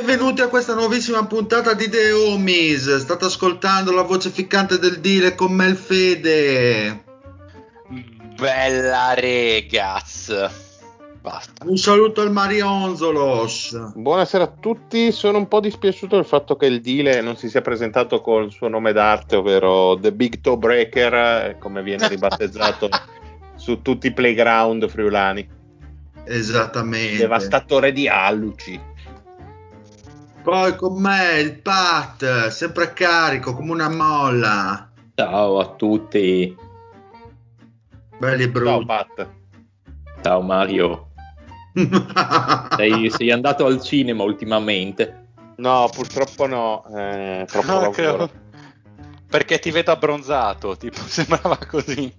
Benvenuti a questa nuovissima puntata di The Homies. State ascoltando la voce ficcante del Dile con Melfede. Bella regaz. Basta. Un saluto al Marionzolos. Buonasera a tutti, sono un po' dispiaciuto del fatto che il Dile non si sia presentato con il suo nome d'arte, ovvero The Big Toe Breaker, eh, come viene ribattezzato su tutti i playground friulani. Esattamente. Devastatore di alluci. Poi con me il Pat, sempre carico come una molla. Ciao a tutti. Belli e Ciao brutti. Pat. Ciao Mario. Sei, sei andato al cinema ultimamente? No, purtroppo no, eh, troppo lavoro. credo- Perché ti vedo abbronzato, tipo, sembrava così.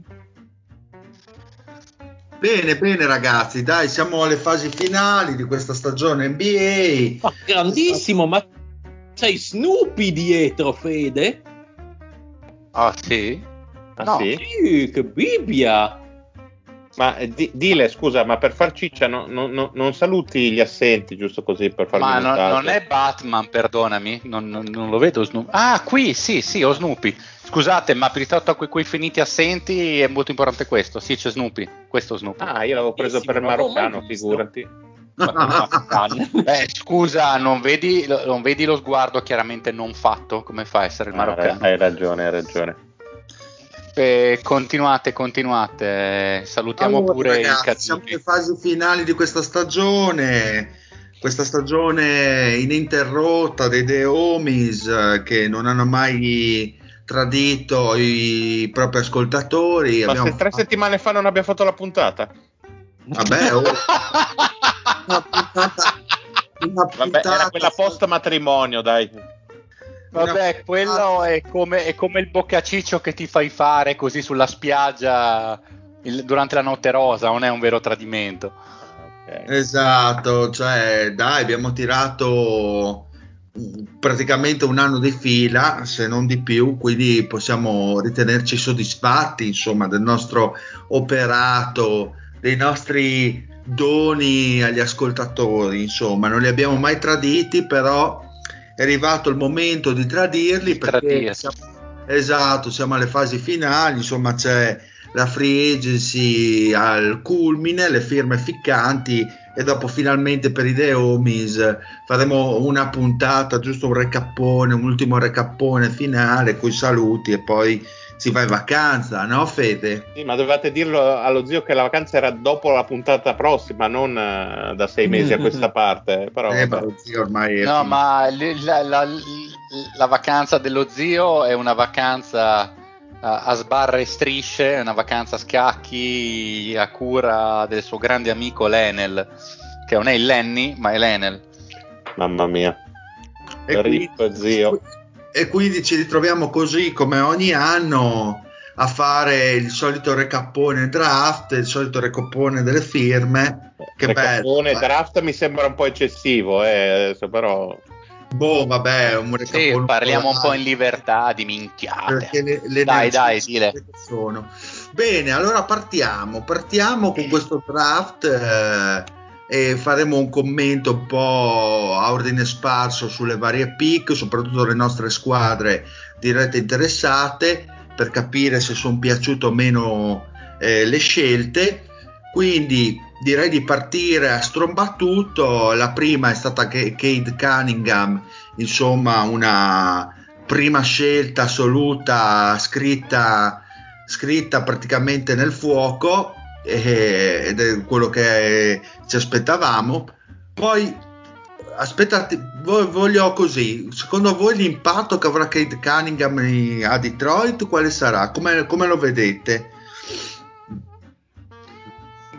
Bene, bene ragazzi, dai, siamo alle fasi finali di questa stagione NBA. Ma grandissimo, ma c'hai Snoopy dietro, Fede? Ah, sì? Ah, No. sì? Sì, che bibbia! Ma eh, di- Dile, scusa, ma per far ciccia no- no- no- non saluti gli assenti, giusto così per farmi Ma non, non è Batman, perdonami, non, non- non lo vedo Snoopy. Ah, qui, sì, sì, ho Snoopy. Scusate, ma rispetto a quei, quei finiti assenti è molto importante questo. Sì, c'è Snoopy, questo Snoopy. Ah, io l'avevo preso per il Bellissimo, non l'avevo maroccano, figurati. Eh, scusa, non vedi, lo- non vedi lo sguardo chiaramente non fatto? Come fa a essere il Ah, maroccano? hai ragione, hai ragione. Eh, continuate, continuate. Salutiamo Allora, pure ragazzi, i siamo alle fasi finali di questa stagione. Questa stagione ininterrotta dei The Homies eh, che non hanno mai tradito i propri ascoltatori. Ma Abbiamo se tre fatto- settimane fa non abbia fatto la puntata? Vabbè, oh, una puntata, una Vabbè, era puntata- quella post matrimonio, dai. Vabbè, quello è come, è come il boccaciccio che ti fai fare così sulla spiaggia il- durante la notte rosa, non è un vero tradimento. Ok. Esatto, cioè dai, abbiamo tirato praticamente un anno di fila, se non di più, quindi possiamo ritenerci soddisfatti, insomma, del nostro operato, dei nostri doni agli ascoltatori, insomma, non li abbiamo mai traditi, però è arrivato il momento di tradirli perché siamo, esatto, siamo alle fasi finali, insomma, c'è la free agency al culmine, le firme ficcanti e dopo finalmente per i The Homies faremo una puntata, giusto un recappone, un ultimo recappone finale con i saluti e poi si va in vacanza, no Fede? Sì, ma dovevate dirlo allo zio che la vacanza era dopo la puntata prossima, non eh, da sei mesi a questa parte. Però, Eh, ma sì, ormai è No, ma la, la- la vacanza dello zio è una vacanza a, a sbarre e strisce, una vacanza a scacchi a cura del suo grande amico Lenel, che non è il Lenny, ma è Lenel. Mamma mia. E Rip, zio. e quindi ci ritroviamo così come ogni anno a fare il solito recappone draft, il solito recappone delle firme. Che Recappone, bello. eh. draft mi sembra un po' eccessivo, eh, adesso però... Boh, vabbè, un Sì, parliamo un po' in libertà di minchiate. perché le, le Dai, dai, dile. sono. Bene, allora partiamo. Partiamo con questo draft eh, e faremo un commento un po' a ordine sparso sulle varie pick, soprattutto le nostre squadre dirette interessate per capire se sono piaciute o meno eh, le scelte. Quindi direi di partire a strombattuto. La prima è stata Kate Cunningham, insomma, una prima scelta assoluta scritta, scritta praticamente nel fuoco eh, ed è quello che ci aspettavamo. Poi aspettate, voglio così. Secondo voi l'impatto che avrà Kate Cunningham a Detroit quale sarà? Come, come lo vedete?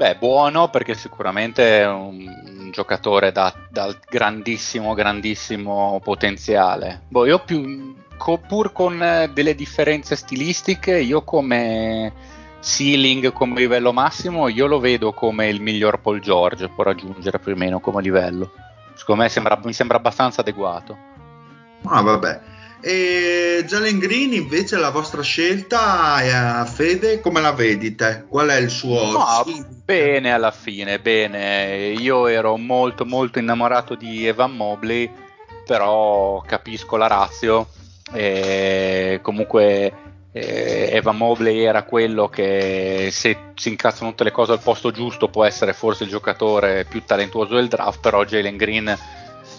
Beh, buono perché sicuramente è un, un giocatore da, dal grandissimo, grandissimo potenziale. Boh, io più, co, pur con delle differenze stilistiche, io come ceiling, come livello massimo, io lo vedo come il miglior Paul George, può raggiungere più o meno come livello. Secondo me sembra, mi sembra abbastanza adeguato. Ah, vabbè. E Jalen Green invece la vostra scelta, Fede, come la vedi te? Qual è il suo... No, bene alla fine, bene. Io ero molto molto innamorato di Evan Mobley, però capisco la razio. E comunque eh, Evan Mobley era quello che se si incazzano tutte le cose al posto giusto può essere forse il giocatore più talentuoso del draft, però Jalen Green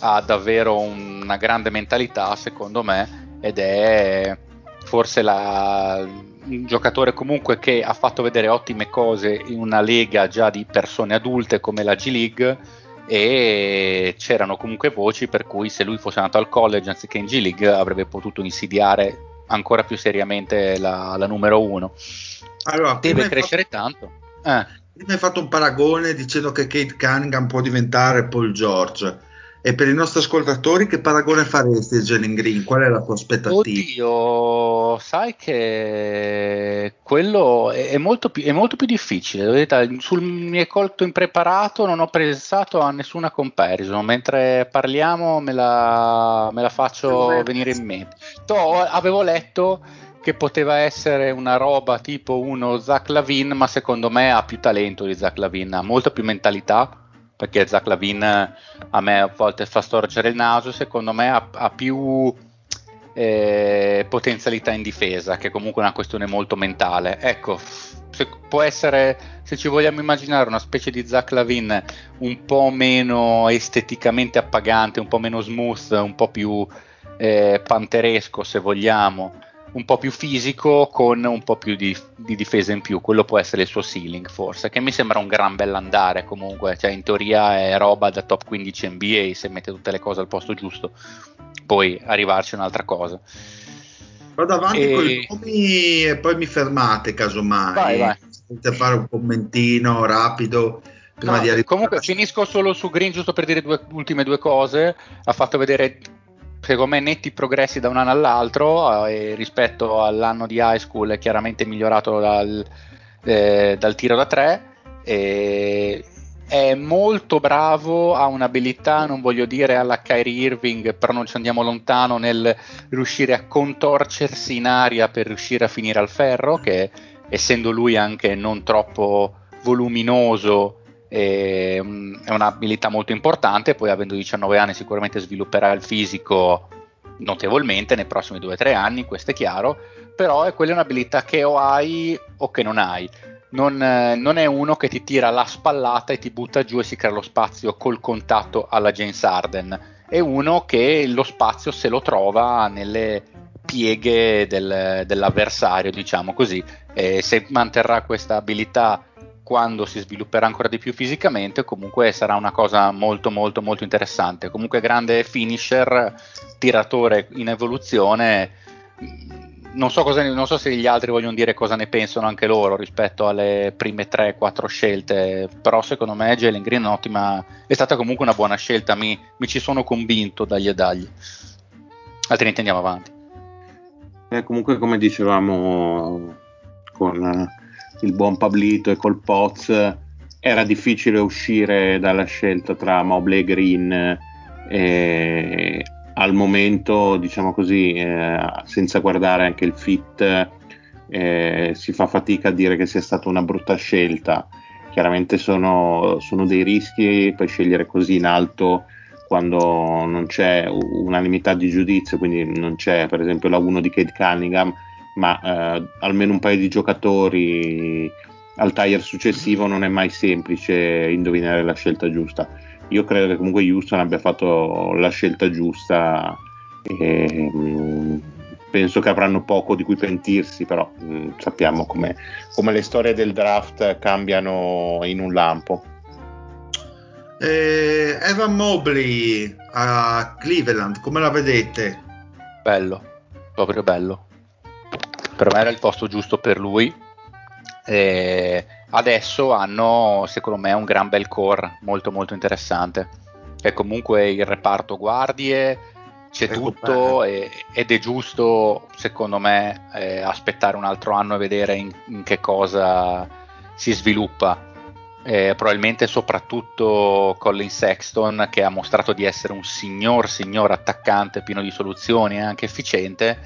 ha davvero una grande mentalità secondo me ed è forse la, un giocatore comunque che ha fatto vedere ottime cose in una lega già di persone adulte come la G League e c'erano comunque voci per cui se lui fosse andato al college anziché in G League avrebbe potuto insidiare ancora più seriamente la, la numero uno. Allora, Deve crescere fatto... tanto. Eh. Prima hai fatto un paragone dicendo che Kate Cunningham può diventare Paul George e per i nostri ascoltatori, che paragone faresti a Jalen Green? Qual è la tua aspettativa? Oddio, sai che quello è molto più, è molto più difficile. Sul mio colto impreparato non ho pensato a nessuna comparison. Mentre parliamo, me la, me la faccio venire in mente. To, avevo letto che poteva essere una roba tipo uno Zach Lavin, ma secondo me ha più talento di Zach Lavin, ha molta più mentalità perché Zach Lavin a me a volte fa storcere il naso, secondo me ha, ha più eh, potenzialità in difesa, che è comunque una questione molto mentale. Ecco, se, può essere, se ci vogliamo immaginare una specie di Zach Lavin un po' meno esteticamente appagante, un po' meno smooth, un po' più eh, panteresco se vogliamo, un po' più fisico con un po' più di, di, difesa in più, quello può essere il suo ceiling forse, che mi sembra un gran bell'andare comunque, cioè in teoria è roba da top 15 NBA se mette tutte le cose al posto giusto, poi arrivarci è un'altra cosa. Vado avanti e... con i nomi e poi mi fermate casomai. Vai, vai. Potete fare un commentino rapido. Prima no, comunque finisco solo su Green giusto per dire due ultime due cose. Ha fatto vedere secondo me netti progressi da un anno all'altro eh, rispetto all'anno di high school è chiaramente migliorato dal, eh, dal tiro da tre e è molto bravo, ha un'abilità, non voglio dire alla Kyrie Irving, però non ci andiamo lontano nel riuscire a contorcersi in aria per riuscire a finire al ferro, che essendo lui anche non troppo voluminoso è, è un'abilità molto importante, poi avendo 19 anni sicuramente svilupperà il fisico notevolmente nei prossimi 2-3 anni, questo è chiaro, però è quella un'abilità che o hai o che non hai. Non, non, è uno che ti tira la spallata e ti butta giù e si crea lo spazio col contatto alla James Arden. È uno che lo spazio se lo trova nelle pieghe del, dell'avversario, diciamo così. E se manterrà questa abilità quando si svilupperà ancora di più fisicamente, comunque sarà una cosa molto molto molto interessante. Comunque grande finisher, tiratore in evoluzione. Non so, cosa, non so, se gli altri vogliono dire cosa ne pensano anche loro rispetto alle prime 3-4 scelte, però secondo me Jalen Green è un'ottima, è stata comunque una buona scelta, mi, mi ci sono convinto dagli e dagli. Altrimenti andiamo avanti. Eh, comunque come dicevamo con il buon Pablito e col Poz era difficile uscire dalla scelta tra Mobley e Green e al momento diciamo così eh, senza guardare anche il fit eh, si fa fatica a dire che sia stata una brutta scelta. Chiaramente sono, sono dei rischi, per scegliere così in alto quando non c'è unanimità di giudizio, quindi non c'è per esempio la 1 di Kate Cunningham, ma eh, almeno un paio di giocatori al tire successivo non è mai semplice indovinare la scelta giusta. Io credo che comunque Houston abbia fatto la scelta giusta e mh, mm, penso che avranno poco di cui pentirsi, però mh, mm, sappiamo come, come le storie del draft cambiano in un lampo. Eh, Evan Mobley a Cleveland, come la vedete? Bello, proprio bello. Per me era il posto giusto per lui. E adesso hanno, secondo me, un gran bel core molto molto interessante. E comunque il reparto guardie c'è tutto e, ed è giusto, secondo me, eh, aspettare un altro anno e vedere in, in che cosa si sviluppa eh, probabilmente soprattutto Colin Sexton che ha mostrato di essere un signor signor attaccante pieno di soluzioni e anche efficiente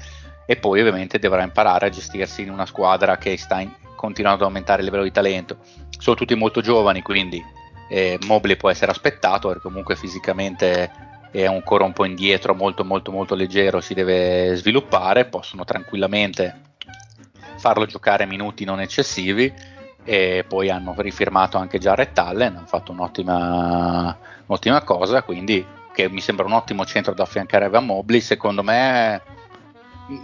e poi ovviamente dovrà imparare a gestirsi in una squadra che sta in, continuando ad aumentare il livello di talento. Sono tutti molto giovani quindi eh, Mobley può essere aspettato perché comunque fisicamente è ancora un po' indietro molto molto molto leggero si deve sviluppare possono tranquillamente farlo giocare minuti non eccessivi e poi hanno rifirmato anche Jared Allen, hanno fatto un'ottima, un'ottima cosa, quindi che mi sembra un ottimo centro da affiancare a Mobley, secondo me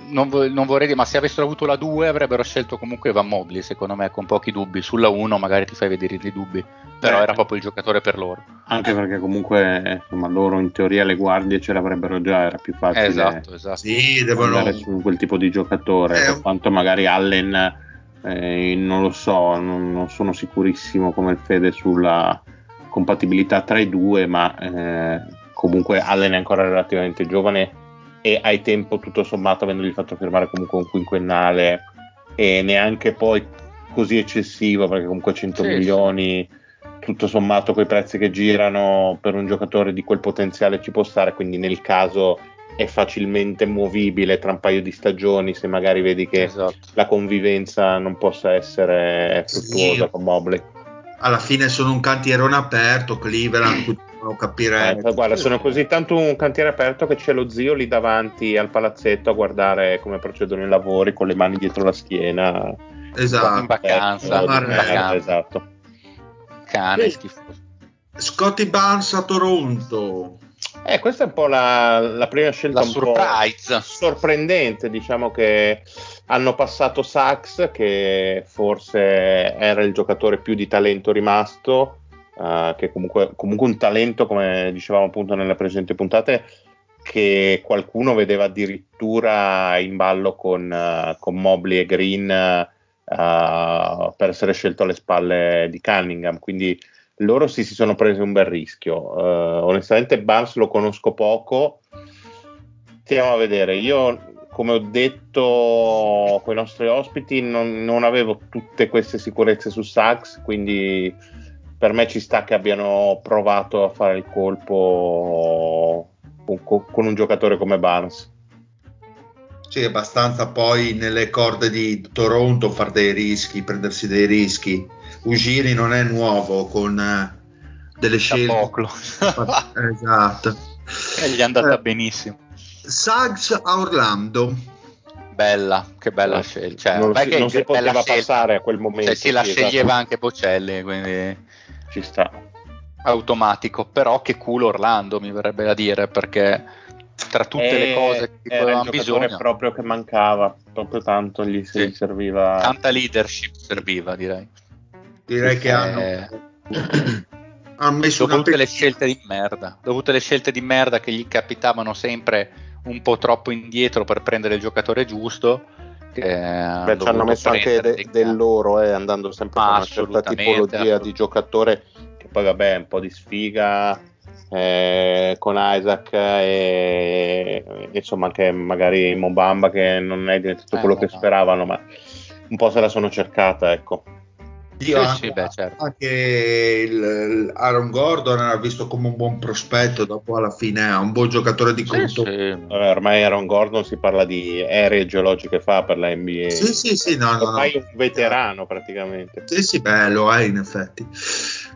non, non, vorrei dire, ma se avessero avuto la 2 avrebbero scelto comunque Evan Mobley, secondo me con pochi dubbi, sulla 1 magari ti fai vedere i dubbi, però eh, era proprio il giocatore per loro. Anche perché comunque insomma, loro in teoria le guardie ce l'avrebbero già, era più facile esatto, esatto. Sì, devono... andare su quel tipo di giocatore, eh, per quanto magari Allen eh, non lo so, non, non, sono sicurissimo come il Fede sulla compatibilità tra i due, ma eh, comunque Allen è ancora relativamente giovane e hai tempo tutto sommato avendogli fatto firmare comunque un quinquennale e neanche poi così eccessivo perché comunque 100 sì, milioni tutto sommato con i prezzi che girano per un giocatore di quel potenziale ci può stare quindi nel caso è facilmente muovibile tra un paio di stagioni se magari vedi che esatto. la convivenza non possa essere fruttuosa sì. con Mobley. Alla fine sono un cantierone aperto, Cleveland, devono capire... Eh, guarda, sono così tanto un cantiere aperto che c'è lo zio lì davanti al palazzetto a guardare come procedono i lavori con le mani dietro la schiena. Esatto. In vacanza. Eh, in vacanza esatto. Cane schifoso. Scotty Barnes a Toronto. Eh, questa è un po' la, la prima scelta la un surprise. po' sorprendente, diciamo che hanno passato Sachs che forse era il giocatore più di talento rimasto, uh, che comunque, comunque un talento, come dicevamo appunto nelle precedenti puntate, che qualcuno vedeva addirittura in ballo con, uh, con Mobley e Green uh, per essere scelto alle spalle di Cunningham, quindi loro sì si sono presi un bel rischio. Onestamente Barnes lo conosco poco. Stiamo a vedere. Io, come ho detto con i nostri ospiti, non, non avevo tutte queste sicurezze su Sachs, quindi per me ci sta che abbiano provato a fare il colpo con, con un giocatore come Barnes. Sì, abbastanza poi nelle corde di Toronto fare dei rischi, prendersi dei rischi Ugiri non è nuovo con eh, delle scelte. esatto. E gli è andata eh, benissimo. Suggs a Orlando. Bella, che bella scelta. Cioè, non si, non si poteva passare a quel momento. Cioè, sì, la esatto. sceglieva anche Bocelli, quindi ci sta. Automatico, però che culo Orlando mi verrebbe da dire perché tra tutte e le cose che avevamo bisogno proprio che mancava proprio tanto gli sì. serviva tanta leadership serviva direi direi che hanno, eh, hanno messo dopo tutte le scelte di merda dopo tutte le scelte di merda che gli capitavano sempre un po' troppo indietro per prendere il giocatore giusto Beh, ci hanno messo anche de- del loro eh, andando sempre con una certa tipologia di giocatore che poi vabbè un po' di sfiga eh, con Isaac e, e, insomma anche magari Mobamba che non è diventato eh, quello che speravano ma un po' se la sono cercata ecco Io Sì, anche, sì, beh, certo. anche il, il Aaron Gordon era visto come un buon prospetto, dopo alla fine è un buon giocatore di Sì, conto. sì. Vabbè, ormai Aaron Gordon si parla di aeree geologiche fa per la NBA. Sì, sì, sì, no, no, no. Ormai è un veterano praticamente. Sì, sì, beh, lo è in effetti.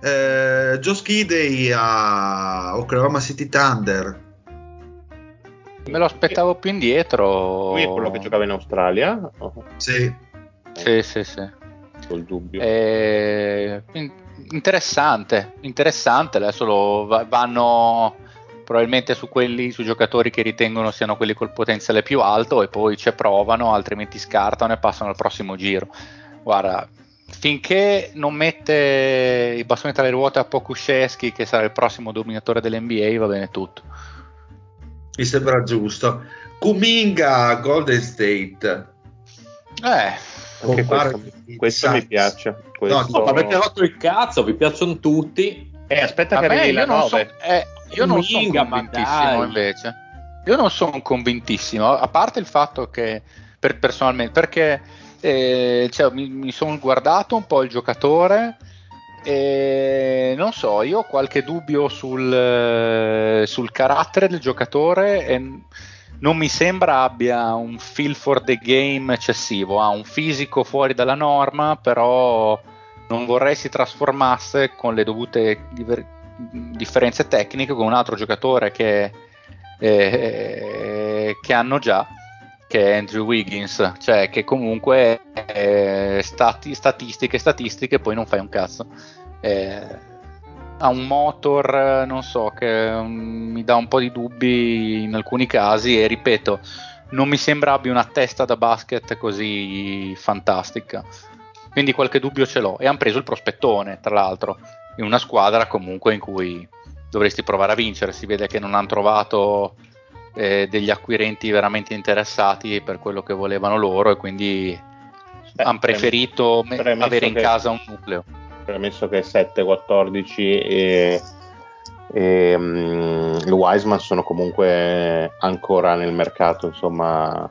Eh, Joe Skidey a Oklahoma City Thunder. Me lo aspettavo più indietro. Lui è quello che giocava in Australia? Oh, Sì, Sì, sì, sì. col dubbio. Eh, in- interessante, interessante. Adesso lo va- vanno probabilmente su quelli, su giocatori che ritengono siano quelli col potenziale più alto e poi ci provano, altrimenti scartano e passano al prossimo giro. Guarda, finché non mette i bastoni tra le ruote a Pokusceschi, che sarà il prossimo dominatore dell'NBA, va bene tutto. mi sembra giusto. Kuminga Golden State. Eh, Anche questo, questo mi piace. Questo... No, No, avete rotto il cazzo, vi piacciono tutti. Eh, aspetta a che arrivi la io non, 9. so- eh, io non sono ma convintissimo dai. invece. Io non sono convintissimo, a parte il fatto che per personalmente, perché eh, cioè, mi, mi sono guardato un po' il giocatore e non so, io ho qualche dubbio sul, eh, sul carattere del giocatore e non mi sembra abbia un feel for the game eccessivo, ha un fisico fuori dalla norma, però non vorrei si trasformasse con le dovute diver- differenze tecniche con un altro giocatore che, eh, che hanno già che è Andrew Wiggins. Cioè che comunque eh, stati- statistiche statistiche poi non fai un cazzo. Eh, ha un motor eh, non so che mm, mi dà un po' di dubbi in alcuni casi e ripeto non mi sembra abbia una testa da basket così fantastica quindi qualche dubbio ce l'ho. E hanno preso il prospettone, tra l'altro, in una squadra comunque in cui dovresti provare a vincere. Si vede che non hanno trovato eh, degli acquirenti veramente interessati per quello che volevano loro e quindi hanno preferito me- avere in che- casa un nucleo. Premesso che 7-14 e, e mm, il Wiseman sono comunque ancora nel mercato, insomma,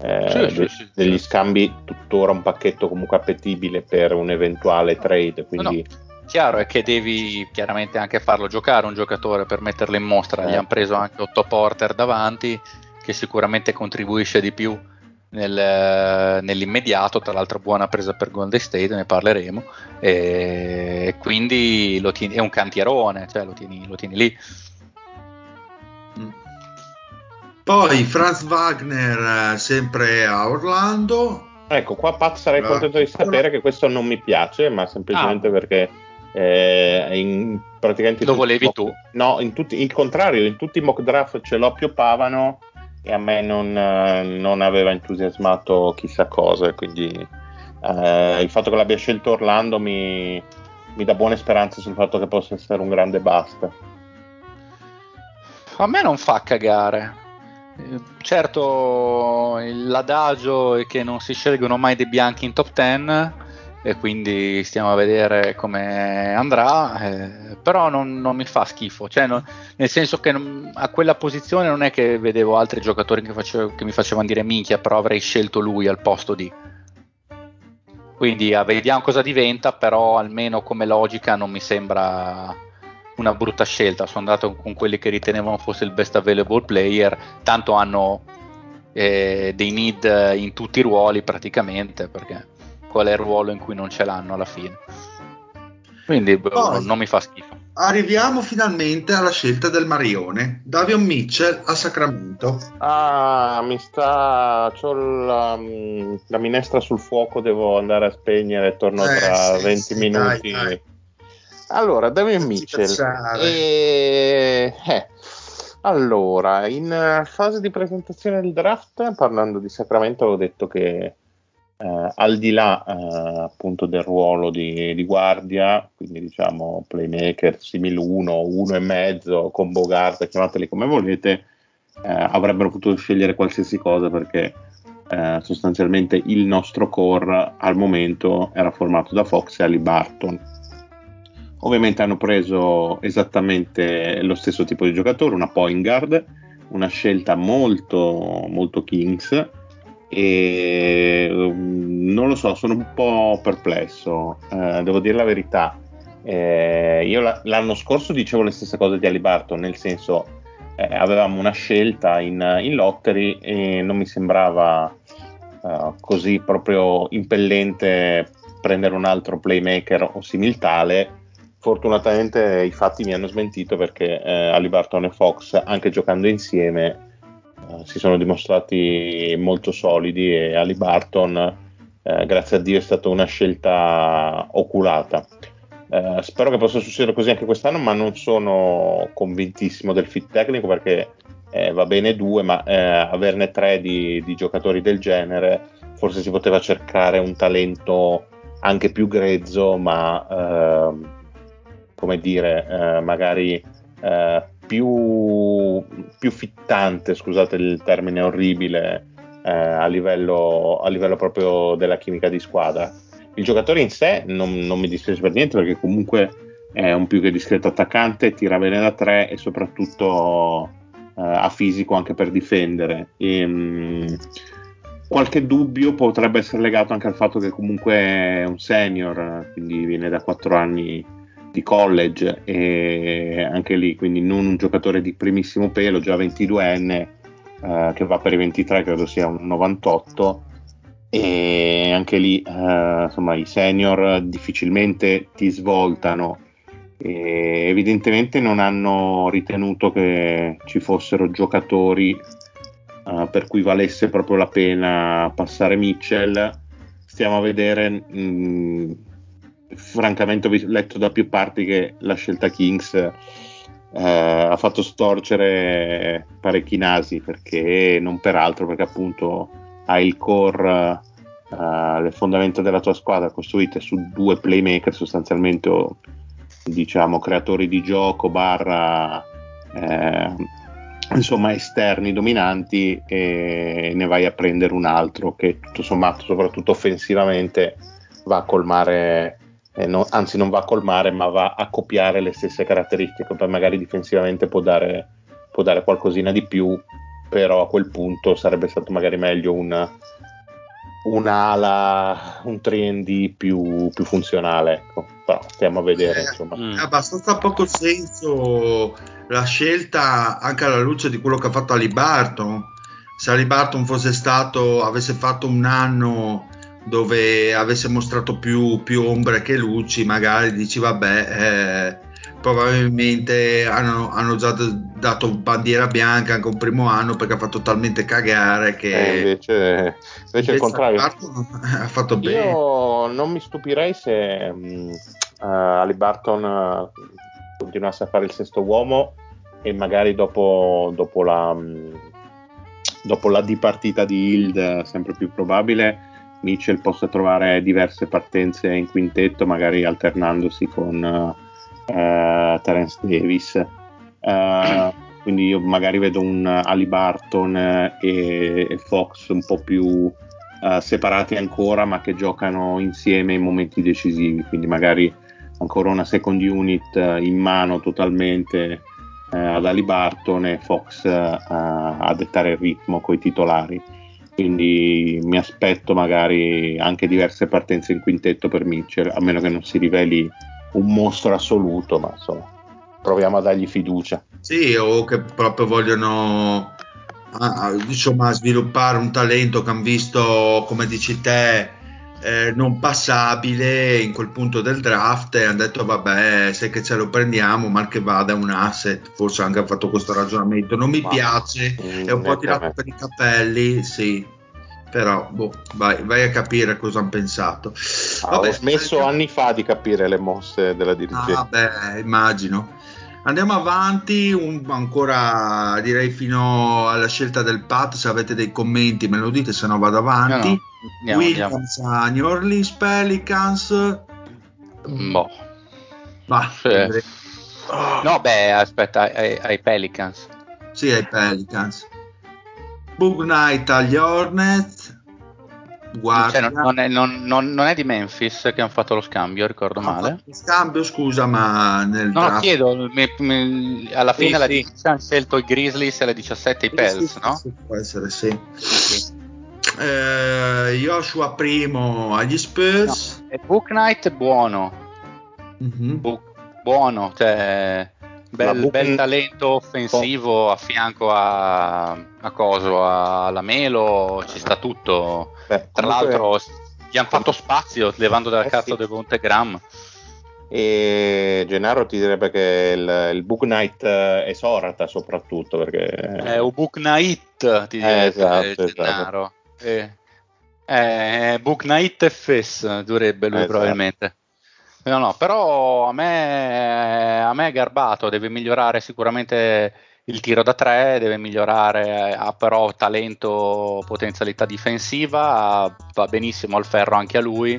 eh, Sì, sì, de- sì, degli sì. scambi tuttora un pacchetto comunque appetibile per un eventuale trade, quindi Chiaro è che devi chiaramente anche farlo giocare un giocatore per metterlo in mostra. Gli Eh. hanno preso anche Otto Porter davanti, che sicuramente contribuisce di più nel- nell'immediato. Tra l'altro, buona presa per Golden State, ne parleremo. E quindi lo tieni- è un cantierone, cioè lo tieni, lo tieni lì. Poi Franz Wagner eh, sempre a Orlando. Ecco, qua Pat sarei Ah. contento di sapere che questo non mi piace, ma semplicemente Ah. perché eh, in praticamente Lo volevi mock- tu? No, in tutti, il contrario, in tutti i mock draft ce l'ho più Pavano e a me non, eh, non aveva entusiasmato chissà cosa, quindi eh, il fatto che l'abbia scelto Orlando mi, mi dà buone speranze sul fatto che possa essere un grande basta. A me non fa cagare. Certo, l'adagio è che non si scelgono mai dei bianchi in top 10 e quindi stiamo a vedere come andrà, eh, però non, non mi fa schifo, cioè non- nel senso che non- a quella posizione non è che vedevo altri giocatori che, facevo- che mi facevano dire minchia, però avrei scelto lui al posto di. Quindi ah, vediamo cosa diventa, però almeno come logica non mi sembra una brutta scelta. Sono andato con quelli che ritenevano fosse il best available player, tanto hanno eh, dei need in tutti i ruoli praticamente, perché qual è il ruolo in cui non ce l'hanno alla fine. Quindi boh, Poi- non, non mi fa schifo. Arriviamo finalmente alla scelta del Marione. Davion Mitchell a Sacramento. Ah, mi sta. C'ho la, mm, la minestra sul fuoco, devo andare a spegnere. Torno Eh, tra sì, 20 sì, minuti. dai, dai. Allora, David Fatti Mitchell. E, eh, allora, in fase di presentazione del draft, parlando di Sacramento, avevo detto che eh, al di là eh, appunto del ruolo di, di guardia, quindi diciamo playmaker simil 1, 1 e mezzo, combo guard, chiamateli come volete, eh, avrebbero potuto scegliere qualsiasi cosa perché eh, sostanzialmente il nostro core al momento era formato da Fox e Ali Barton. Ovviamente hanno preso esattamente lo stesso tipo di giocatore, una point guard, una scelta molto, molto Kings e um, non lo so, sono un po' perplesso, eh, devo dire la verità. Eh, io la, l'anno scorso dicevo le stesse cose di Alibarton, nel senso eh, avevamo una scelta in, in, lottery e non mi sembrava uh, così proprio impellente prendere un altro playmaker o similtale. Fortunatamente i fatti mi hanno smentito perché eh, Alibarton e Fox, anche giocando insieme, eh, si sono dimostrati molto solidi e Ali Barton, eh, grazie a Dio, è stata una scelta oculata. Eh, spero che possa succedere così anche quest'anno, ma non sono convintissimo del fit tecnico perché eh, va bene due, ma eh, averne tre di, di, giocatori del genere, forse si poteva cercare un talento anche più grezzo, ma ehm, come dire, magari più, più fittante, scusate il termine orribile, eh, a, livello, a, livello, proprio della chimica di squadra. Il giocatore in sé non, non mi dispiace per niente perché comunque è un più che discreto attaccante, tira bene da tre e soprattutto eh, ha fisico anche per difendere. E, mh, qualche dubbio potrebbe essere legato anche al fatto che comunque è un senior, quindi viene da quattro anni di college e anche lì quindi non un giocatore di primissimo pelo già 22enne eh, che va per i 23 credo sia un 98 e anche lì eh, insomma i senior difficilmente ti svoltano. E evidentemente non hanno ritenuto che ci fossero giocatori uh, per cui valesse proprio la pena passare Mitchell. Stiamo a vedere mh, mm, francamente ho letto da più parti che la scelta Kings eh, ha fatto storcere parecchi nasi perché non per altro perché appunto hai il core eh, le fondamenta della tua squadra costruite su due playmaker sostanzialmente diciamo creatori di gioco barra eh, insomma esterni dominanti e ne vai a prendere un altro che tutto sommato soprattutto offensivamente va a colmare eh, no, anzi non va a colmare ma va a copiare le stesse caratteristiche, poi magari difensivamente può dare, può dare qualcosina di più, però a quel punto sarebbe stato magari meglio un, un'ala, un 3D più, più funzionale, ecco. però stiamo a vedere. Eh, insomma. È abbastanza poco senso la scelta anche alla luce di quello che ha fatto Ali Barton. Se Ali Barton fosse stato, avesse fatto un anno dove avesse mostrato più, più ombre che luci, magari dici vabbè, eh, probabilmente hanno, hanno, già dato bandiera bianca anche un primo anno perché ha fatto talmente cagare che eh, invece, invece, invece il contrario ha fatto bene. Io non mi stupirei se um, uh, Ali Barton uh, continuasse a fare il sesto uomo e magari dopo, dopo la um, dopo la dipartita di Hild, sempre più probabile, Mitchell possa trovare diverse partenze in quintetto, magari alternandosi con uh, Terence Davis. Uh, quindi io magari vedo un Ali Barton e, e Fox un po' più uh, separati ancora, ma che giocano insieme in momenti decisivi. Quindi magari ancora una second unit in mano totalmente ad Ali Barton e Fox a dettare il ritmo con i titolari quindi mi aspetto magari anche diverse partenze in quintetto per Mitchell, a meno che non si riveli un mostro assoluto, ma insomma, proviamo a dargli fiducia. Sì, o che proprio vogliono diciamo, sviluppare un talento che hanno visto, come dici te, eh, non passabile in quel punto del draft e hanno detto vabbè se che ce lo prendiamo mal che vada un asset. Forse anche ha fatto questo ragionamento. Non mi Ma, piace è un po' tirato per i capelli sì. Però boh, vai, vai, a capire cosa hanno pensato. Ah, vabbè, ho smesso anche... anni fa di capire le mosse della dirigenza. Ah, beh, immagino Andiamo avanti, un, ancora direi fino alla scelta del PAT, se avete dei commenti me lo dite, se no vado avanti. No, no. Andiamo, Williams a New Orleans Pelicans. Boh. Va, sì. No, beh, aspetta, ai, ai, Pelicans. Sì, ai Pelicans. Bug Knight agli Hornets. Cioè, non, non, è, non, non, è, di Memphis che hanno fatto lo scambio, ricordo male. Scambio, scusa, ma nel No, draft... chiedo, mi, mi, alla fine sì, la sì. hanno scelto i Grizzlies e alle 17 i Pels, sì, no? può essere, sì. Eh, Joshua primo agli Spurs. No, e Book Knight buono. Mhm. Bu- buono, cioè bel, Book- bel talento offensivo a fianco a, a Coso, a Lamelo, ci sta tutto. Beh, Tra l'altro gli hanno fatto spazio levando dal Eh cazzo sì. del Monte Gram. E Gennaro ti direbbe che il, il Book Knight eh, esorta soprattutto perché È un Book Night, ti Eh, direbbe esatto, il esatto. Gennaro. Eh, eh, Book Night FS durebbe lui Esatto. probabilmente. No, no, però a me, a me è garbato, deve migliorare sicuramente il tiro da tre, deve migliorare, ha però talento, potenzialità difensiva, va benissimo al ferro anche a lui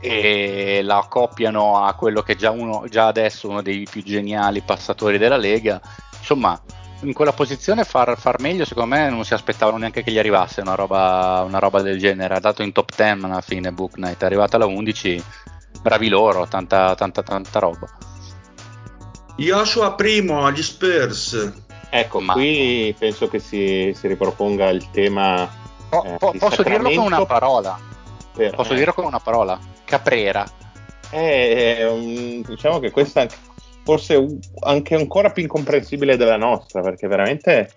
e la accoppiano a quello che è già, uno, già adesso uno dei più geniali passatori della Lega. Insomma, in quella posizione far, far meglio, secondo me, non si aspettavano neanche che gli arrivasse una roba, una roba del genere. Ha dato in top 10 alla fine Book Knight, è arrivata alla 11, bravi loro, tanta, tanta, tanta roba. Joshua primo agli Spurs. ecco Ma- qui penso che si, si riproponga il tema Po- Eh, po- di posso dirlo con una parola? per, Posso eh, dirlo con una parola? Caprera. è, è un- diciamo che questa forse un- anche ancora più incomprensibile della nostra perché veramente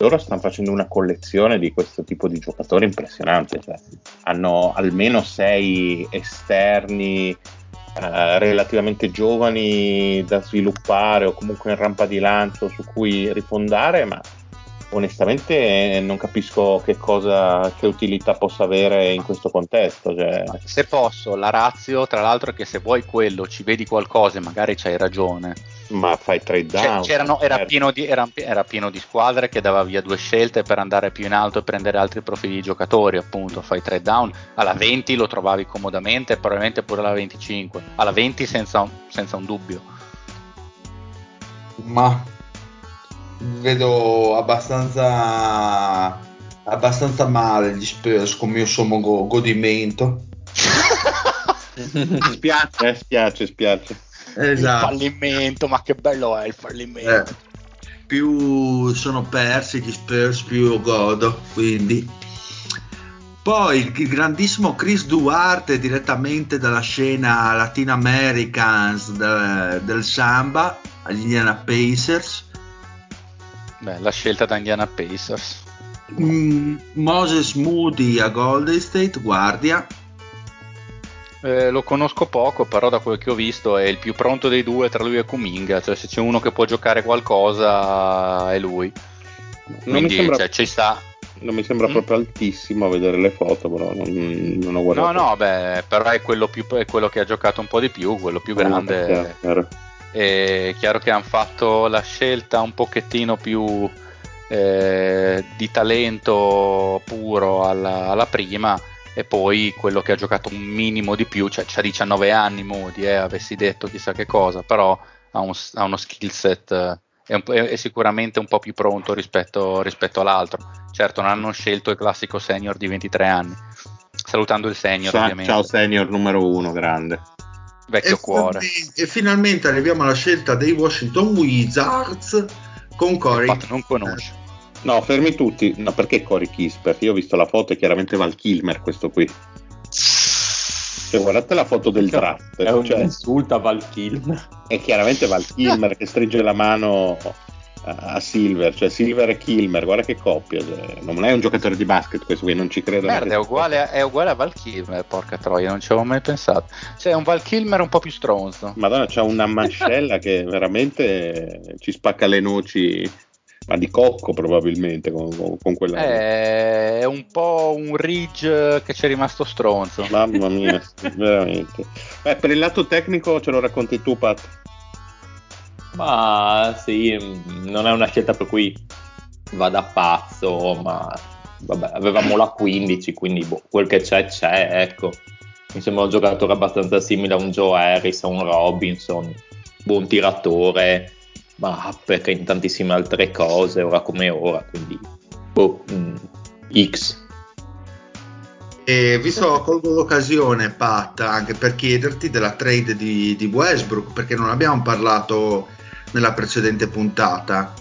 loro stanno facendo una collezione di questo tipo di giocatori impressionante cioè, hanno almeno sei esterni eh, relativamente giovani da sviluppare o comunque in rampa di lancio su cui rifondare ma onestamente eh, non capisco che cosa che utilità possa avere in questo contesto cioè, Se posso, la razio, tra l'altro, è che se vuoi quello, ci vedi qualcosa e magari c'hai ragione. ma fai trade down c'erano- era, certo. pieno di, era, era pieno di squadre che dava via due scelte per andare più in alto e prendere altri profili di giocatori, appunto, fai trade down, alla 20 lo trovavi comodamente, probabilmente pure alla 25, alla 20 senza, un- senza un dubbio. Ma vedo abbastanza abbastanza male gli Spurs con mio sommo go- godimento. spiace eh, spiace spiace Il Esatto. fallimento, ma che bello è il fallimento. Eh, più sono persi gli Spurs, più godo. Quindi. Poi il grandissimo Chris Duarte direttamente dalla scena Latin Americans del, del Samba agli Indiana Pacers. Beh, la scelta da Indiana Pacers. Mm, Moses Moody a Golden State, guardia. Eh, lo conosco poco, però da quel che ho visto è il più pronto dei due tra lui e Kuminga, cioè se c'è uno che può giocare qualcosa è lui. non mi Quindi sembra, cioè, ci sta. non mi sembra Mm. proprio altissimo a vedere le foto però non, non ho No, guardato no, beh, però è quello, più, è quello che ha giocato un po' di più, quello più Ah, grande. È chiaro che hanno fatto la scelta un pochettino più eh, di talento puro alla, alla prima e poi quello che ha giocato un minimo di più, cioè c'ha 19 anni Moody, eh, avessi detto chissà che cosa, però ha, un- ha uno skill set, è- è sicuramente un po' più pronto rispetto, rispetto all'altro. Certo, non hanno scelto il classico senior di 23 anni, salutando il senior Ciao, ovviamente, ciao senior numero uno grande vecchio e, cuore. finalmente- e finalmente arriviamo alla scelta dei Washington Wizards con Corey. Infatti non conosce. no fermi tutti no perché Cory Kisper io ho visto la foto è chiaramente Val Kilmer questo qui cioè, guardate la foto del draft È un cioè, insulto a Val Kilmer. è chiaramente Val Kilmer che stringe la mano a, Silver cioè Silver e Kilmer guarda che coppia cioè, non è un giocatore di basket questo qui non ci credo Merda, è uguale, a, è uguale a Val Kilmer, porca troia, non ci avevo mai pensato. Cioè, è un Val Kilmer un po' più stronzo. Madonna, c'ha una mascella che veramente ci spacca le noci, ma di cocco probabilmente con, con- quella. È un po' un Ridge che ci è rimasto stronzo. Mamma mia, veramente. Beh, per il lato tecnico ce lo racconti tu, Pat. Ma sì, mh, non è una scelta per cui vada pazzo, ma vabbè, avevamo la 15, quindi boh, quel che c'è c'è, ecco. Mi sembra un giocatore abbastanza simile a un Joe Harris, a un Robinson, buon tiratore, ma perché in tantissime altre cose, ora come ora, quindi boh, mh, X. E visto colgo l'occasione, Pat, anche per chiederti della trade di, di Westbrook, perché non abbiamo parlato nella precedente puntata,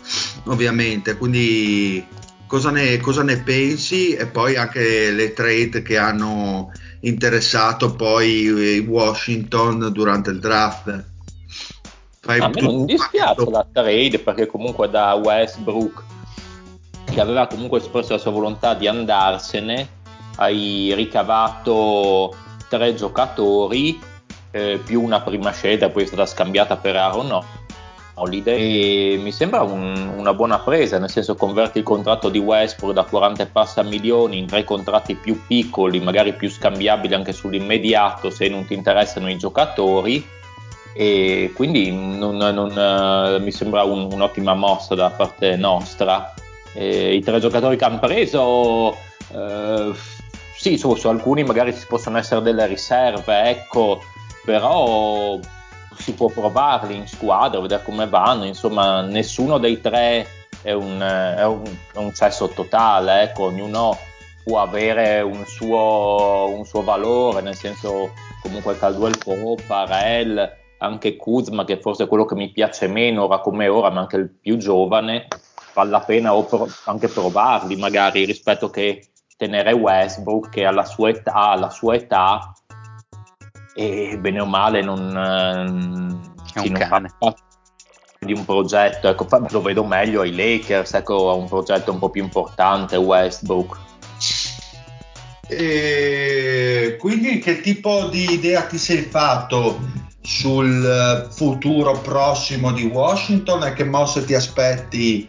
ovviamente. Quindi cosa ne, cosa ne pensi e poi anche le trade che hanno interessato poi Washington durante il draft. Fai a me non dispiace la trade perché comunque da Westbrook che aveva comunque espresso la sua volontà di andarsene hai ricavato tre giocatori eh, più una prima scelta poi è stata scambiata per Aaron Holiday e mi sembra un, una buona presa nel senso converti il contratto di Westbrook da 40 e passa milioni in tre contratti più piccoli magari più scambiabili anche sull'immediato se non ti interessano i giocatori. E quindi non, non, uh, mi sembra un, un'ottima mossa da parte nostra. E I tre giocatori che hanno preso uh, sì su, su alcuni magari ci possono essere delle riserve ecco però si può provarli in squadra, vedere come vanno, insomma nessuno dei tre è un, è un, è un cesso totale, ecco, ognuno può avere un suo, un suo valore, nel senso comunque Caldwell Pope, Parel, anche Kuzma che forse è quello che mi piace meno ora come ora, ma anche il più giovane, vale la pena anche provarli magari rispetto che tenere Westbrook che alla sua età, alla sua età e bene o male non, è un cane. di un progetto, ecco, lo vedo meglio ai Lakers, ecco, a un progetto un po' più importante, Westbrook. E quindi che tipo di idea ti sei fatto sul futuro prossimo di Washington e che mosse ti aspetti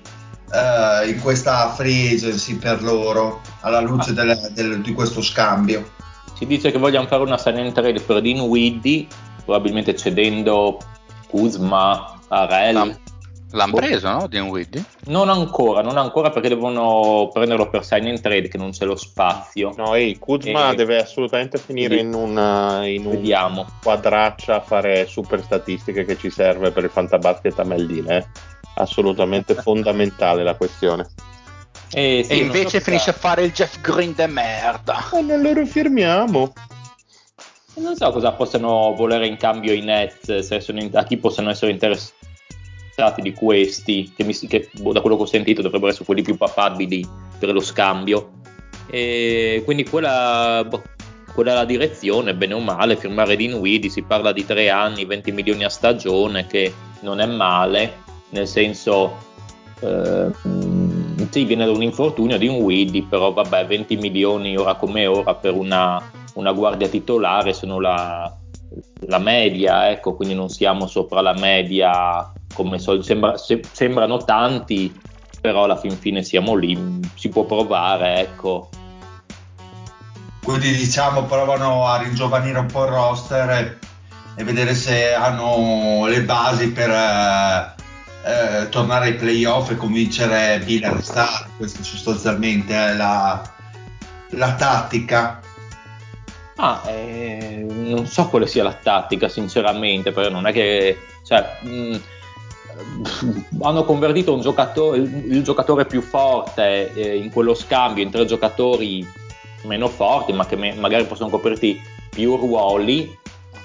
uh, in questa free agency per loro alla luce ah. del, del, di questo scambio? Si dice che vogliano fare una sign and trade per Dinwiddie, probabilmente cedendo Kuzma, Arel. L'hanno, l'hanno boh. preso, no? Dinwiddie? Non ancora, non ancora perché devono prenderlo per sign trade che non c'è lo spazio. No, ehi, Kuzma e... deve assolutamente finire in un, in un quadraccia a fare super statistiche che ci serve per il fantabasket a Meldine. Eh? Assolutamente fondamentale la questione. Eh, sì, e invece so finisce a fare il Jeff Green de merda. Non lo firmiamo. Non so cosa possano volere in cambio i Nets, se sono in, a chi possono essere interessati di questi, che, mi, che boh, da quello che ho sentito dovrebbero essere quelli più papabili per lo scambio. E quindi quella, boh, quella è la direzione, bene o male, firmare Dinwiddie, si parla di tre anni, 20 milioni a stagione, che non è male, nel senso... Eh, sì, viene da un infortunio di un Widdy, però vabbè, 20 milioni ora come ora per una, una guardia titolare sono la, la, media, ecco, quindi non siamo sopra la media come sol- sembra, se, sembrano tanti, però alla fin fine siamo lì, si può provare, ecco. Quindi diciamo provano a ringiovanire un po' il roster e, e vedere se hanno le basi per... Eh eh, tornare ai playoff e convincere Bill a restare. Questa sostanzialmente è la, la tattica. Ah, eh, non so quale sia la tattica, sinceramente, però non è che. Cioè, mh, mm, hanno convertito giocatore, il giocatore più forte eh, in quello scambio in tre giocatori meno forti, ma che me, magari possono coprirti più ruoli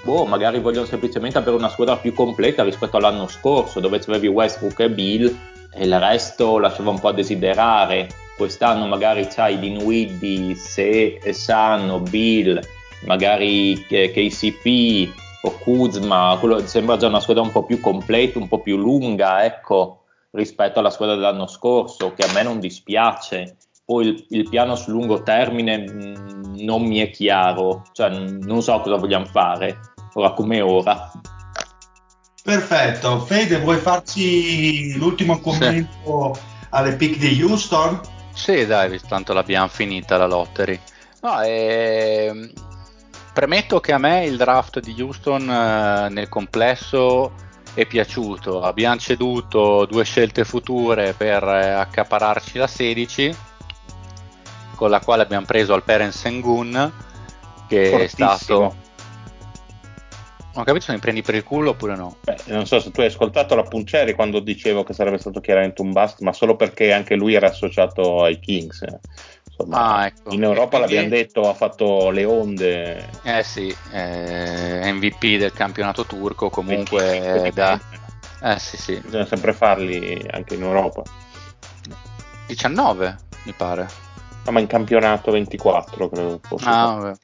boh, magari vogliono semplicemente avere una squadra più completa rispetto all'anno scorso, dove c'avevi Westbrook e Bill e il resto lasciava un po' a desiderare. Quest'anno magari c'hai Dinwiddie, Se e Sano, Bill, magari KCP o Kuzma, quello sembra già una squadra un po' più completa, un po' più lunga, ecco, rispetto alla squadra dell'anno scorso, che a me non dispiace. Poi il, il piano sul lungo termine mh, mm, non mi è chiaro, cioè non so cosa vogliamo fare ora come ora. Perfetto, Fede, vuoi farci l'ultimo commento sì. alle pick di Houston? Sì, dai, tanto l'abbiamo finita la lottery. No, eh, premetto che a me il draft di Houston eh, nel complesso è piaciuto. Abbiamo ceduto due scelte future per eh, accapararci la 16, con la quale abbiamo preso Alperen Sengun, che Fortissimo. è stato non ho capito se mi prendi per il culo oppure no. Beh, non so se tu hai ascoltato la Punceri quando dicevo che sarebbe stato chiaramente un bust, ma solo perché anche lui era associato ai Kings. Insomma, ah, ecco. In Europa quindi... l'abbiamo detto, ha fatto le onde. Eh sì, eh, MVP del campionato turco comunque da... Eh sì sì. Bisogna sempre farli anche in Europa. 19? mi pare. No, ma in campionato 24 credo fosse. Ah,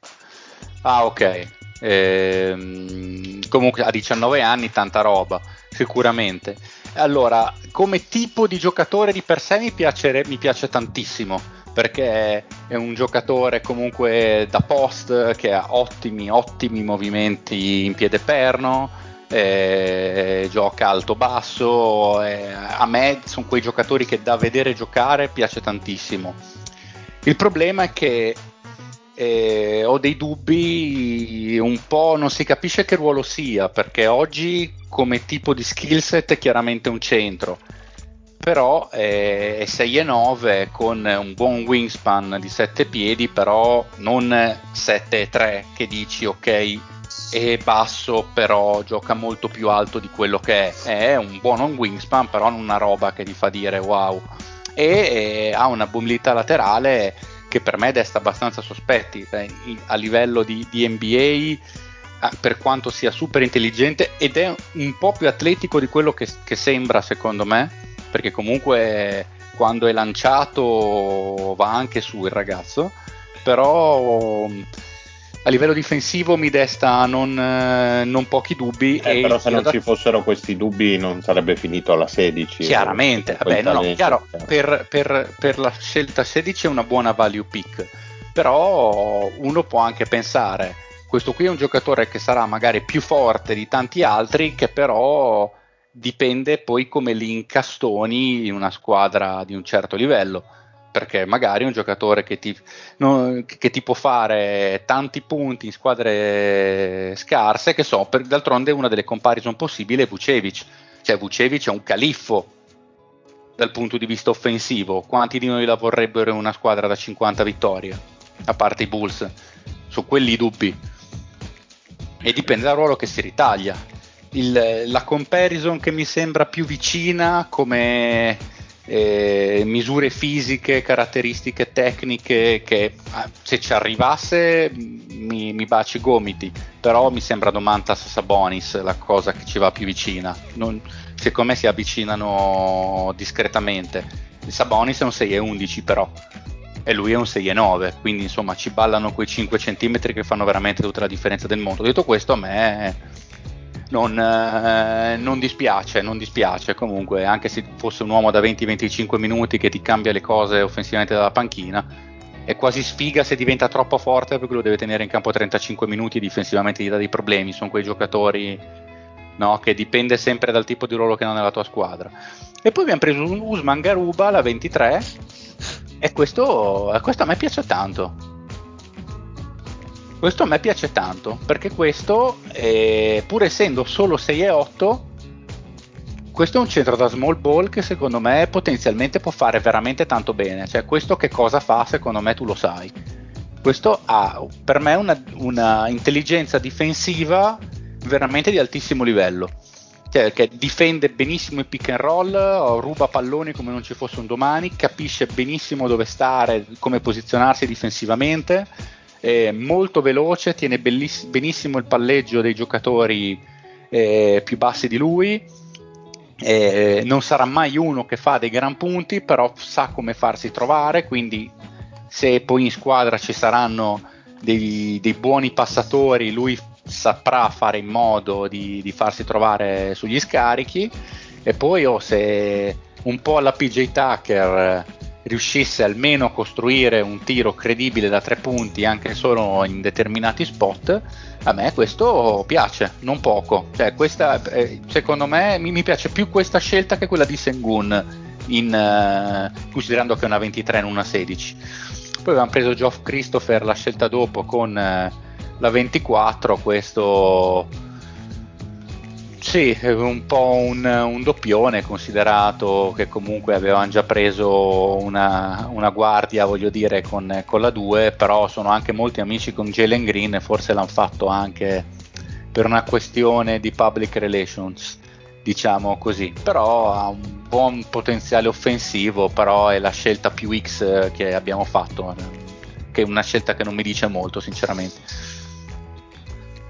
ah ok. Ehm, comunque a 19 anni tanta roba, sicuramente. Allora, come tipo di giocatore di per sé mi piace, mi piace tantissimo perché è un giocatore comunque da post che ha ottimi, ottimi movimenti in piede perno, eh, gioca alto-basso, eh, a me sono quei giocatori che da vedere giocare piace tantissimo. Il problema è che eh, ho dei dubbi, un po' non si capisce che ruolo sia, perché oggi come tipo di skillset è chiaramente un centro, però eh, è 6 e 9 con un buon wingspan di 7 piedi, però non 7 e 3 che dici ok è basso però gioca molto più alto di quello che è, è un buon wingspan però non una roba che ti fa dire wow. E, e ha una mobilità laterale che per me desta abbastanza sospetti a livello di, di NBA per quanto sia super intelligente ed è un po' più atletico di quello che, che, sembra secondo me perché comunque quando è lanciato va anche su il ragazzo però a livello difensivo mi desta non, eh, non pochi dubbi. Eh, però se non da... ci fossero questi dubbi non sarebbe finito alla 16. Chiaramente, vabbè, no, no, chiaro, per, per, per, la scelta 16 è una buona value pick, però uno può anche pensare, questo qui è un giocatore che sarà magari più forte di tanti altri, che però dipende poi come li incastoni in una squadra di un certo livello perché magari un giocatore che ti, no, che ti, può fare tanti punti in squadre scarse, che so, per, d'altronde una delle comparison possibili è Vucevic, cioè Vucevic è un califfo dal punto di vista offensivo, quanti di noi la vorrebbero in una squadra da 50 vittorie, a parte i Bulls, su quelli dubbi, e dipende dal ruolo che si ritaglia. Il, la comparison che mi sembra più vicina come eh, misure fisiche, caratteristiche tecniche che ah, se ci arrivasse mi, mi, baci i gomiti, però mi sembra Domantas Sabonis la cosa che ci va più vicina. Non, secondo me si avvicinano discretamente. Il Sabonis è un 6,11 però e lui è un 6,9 quindi insomma ci ballano quei 5 cm che fanno veramente tutta la differenza del mondo. Detto questo a me non, eh, non, dispiace, non dispiace. Comunque, anche se fosse un uomo da 20-25 minuti che ti cambia le cose offensivamente dalla panchina, è quasi sfiga se diventa troppo forte perché lo deve tenere in campo 35 minuti e difensivamente gli dà dei problemi, sono quei giocatori no, che dipende sempre dal tipo di ruolo che hanno nella tua squadra. E poi abbiamo preso un Usman Garuba, la 23, e questo, questo a me piace tanto questo a me piace tanto, perché questo, eh, pur essendo solo 6 e 8, questo è un centro da small ball che secondo me potenzialmente può fare veramente tanto bene. Cioè, questo che cosa fa, secondo me tu lo sai. Questo ha per me una, una intelligenza difensiva veramente di altissimo livello. Cioè, che difende benissimo il pick and roll, ruba palloni come non ci fosse un domani, capisce benissimo dove stare, come posizionarsi difensivamente eh, molto veloce, tiene belliss- benissimo il palleggio dei giocatori eh, più bassi di lui. Eh, non sarà mai uno che fa dei gran punti, però sa come farsi trovare. Quindi, se poi in squadra ci saranno dei, dei buoni passatori, lui saprà fare in modo di, di farsi trovare sugli scarichi. E poi, oh, se un po' alla PJ Tucker riuscisse almeno a costruire un tiro credibile da tre punti anche solo in determinati spot, a me questo piace, non poco. Cioè, questa, eh, secondo me mi, piace più questa scelta che quella di Sengun, in, eh, considerando che è una 23 e una 16. Poi avevamo preso Geoff Christopher la scelta dopo con eh, la 24, questo sì, un po' un, un, doppione considerato che comunque avevano già preso una, una guardia, voglio dire, con, con, la 2, però sono anche molti amici con Jalen Green e forse l'hanno fatto anche per una questione di public relations, diciamo così. Però ha un buon potenziale offensivo, però è la scelta più X che abbiamo fatto, che è una scelta che non mi dice molto, sinceramente.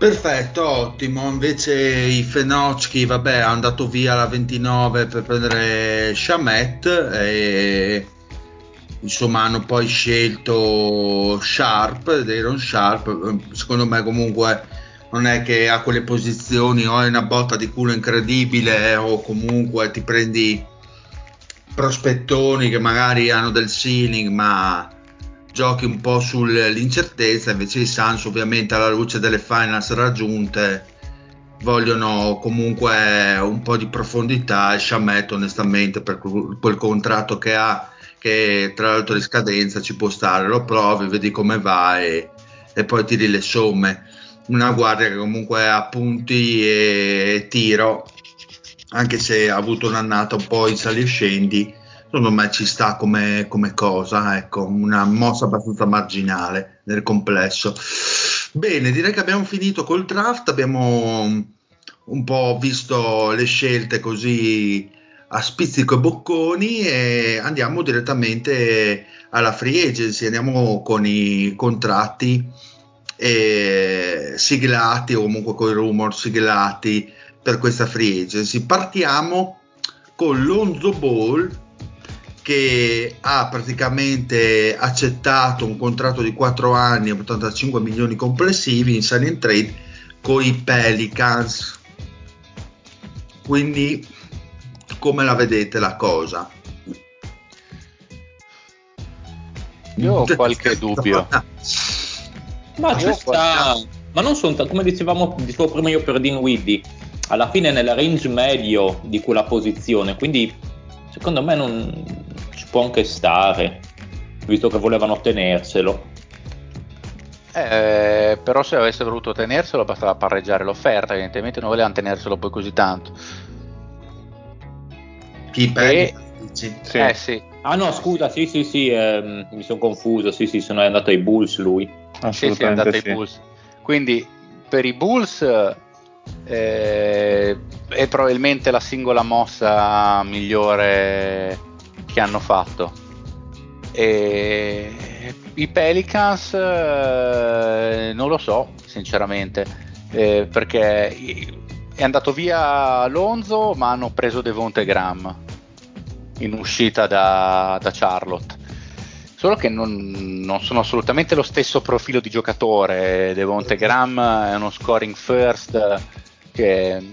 Perfetto, ottimo. Invece i Fenocchi, vabbè, è andato via alla 29 per prendere Shamet e insomma hanno poi scelto Sharp, Dayron Sharp, secondo me comunque non è che a quelle posizioni o hai una botta di culo incredibile o comunque ti prendi prospettoni che magari hanno del ceiling ma giochi un po' sull'incertezza invece i Suns ovviamente alla luce delle finals raggiunte vogliono comunque un po' di profondità e Shamet onestamente per quel contratto che ha che tra l'altro di scadenza ci può stare. Lo provi vedi come va e, e poi tiri le somme. Una guardia che comunque ha punti e tiro anche se ha avuto un'annata un po' in sali e scendi secondo me ci sta come, come cosa ecco una mossa abbastanza marginale nel complesso bene direi che abbiamo finito col draft abbiamo un po' visto le scelte così a spizzico e bocconi e andiamo direttamente alla free agency andiamo con i contratti eh, siglati o comunque con i rumor siglati per questa free agency. Partiamo con Lonzo Ball che ha praticamente accettato un contratto di 4 anni e 85 milioni complessivi in sign trade con i Pelicans. Quindi come la vedete la cosa? Io ho qualche dubbio. Ma ci sta, ma non sono, come dicevamo, dicevo prima io per Dean Widdy, alla fine nel range medio di quella posizione, quindi secondo me non può anche stare, visto che volevano tenerselo. Eh, però se avesse voluto tenerselo bastava pareggiare l'offerta, evidentemente non volevano tenerselo poi così tanto. Chi E- Sì. Sì. Eh sì, Ah no, scusa, sì, sì, sì, ehm, mi sono confuso, sì, sì, sono andato ai Bulls lui. sì, sì, è andato ai Bulls. Quindi per i Bulls eh, è probabilmente la singola mossa migliore che hanno fatto. E I Pelicans eh, non lo so, sinceramente, eh, perché è andato via Lonzo, ma hanno preso Devonte Graham in uscita da, da Charlotte. Solo che non, non sono assolutamente lo stesso profilo di giocatore. Devonte Graham è uno scoring first che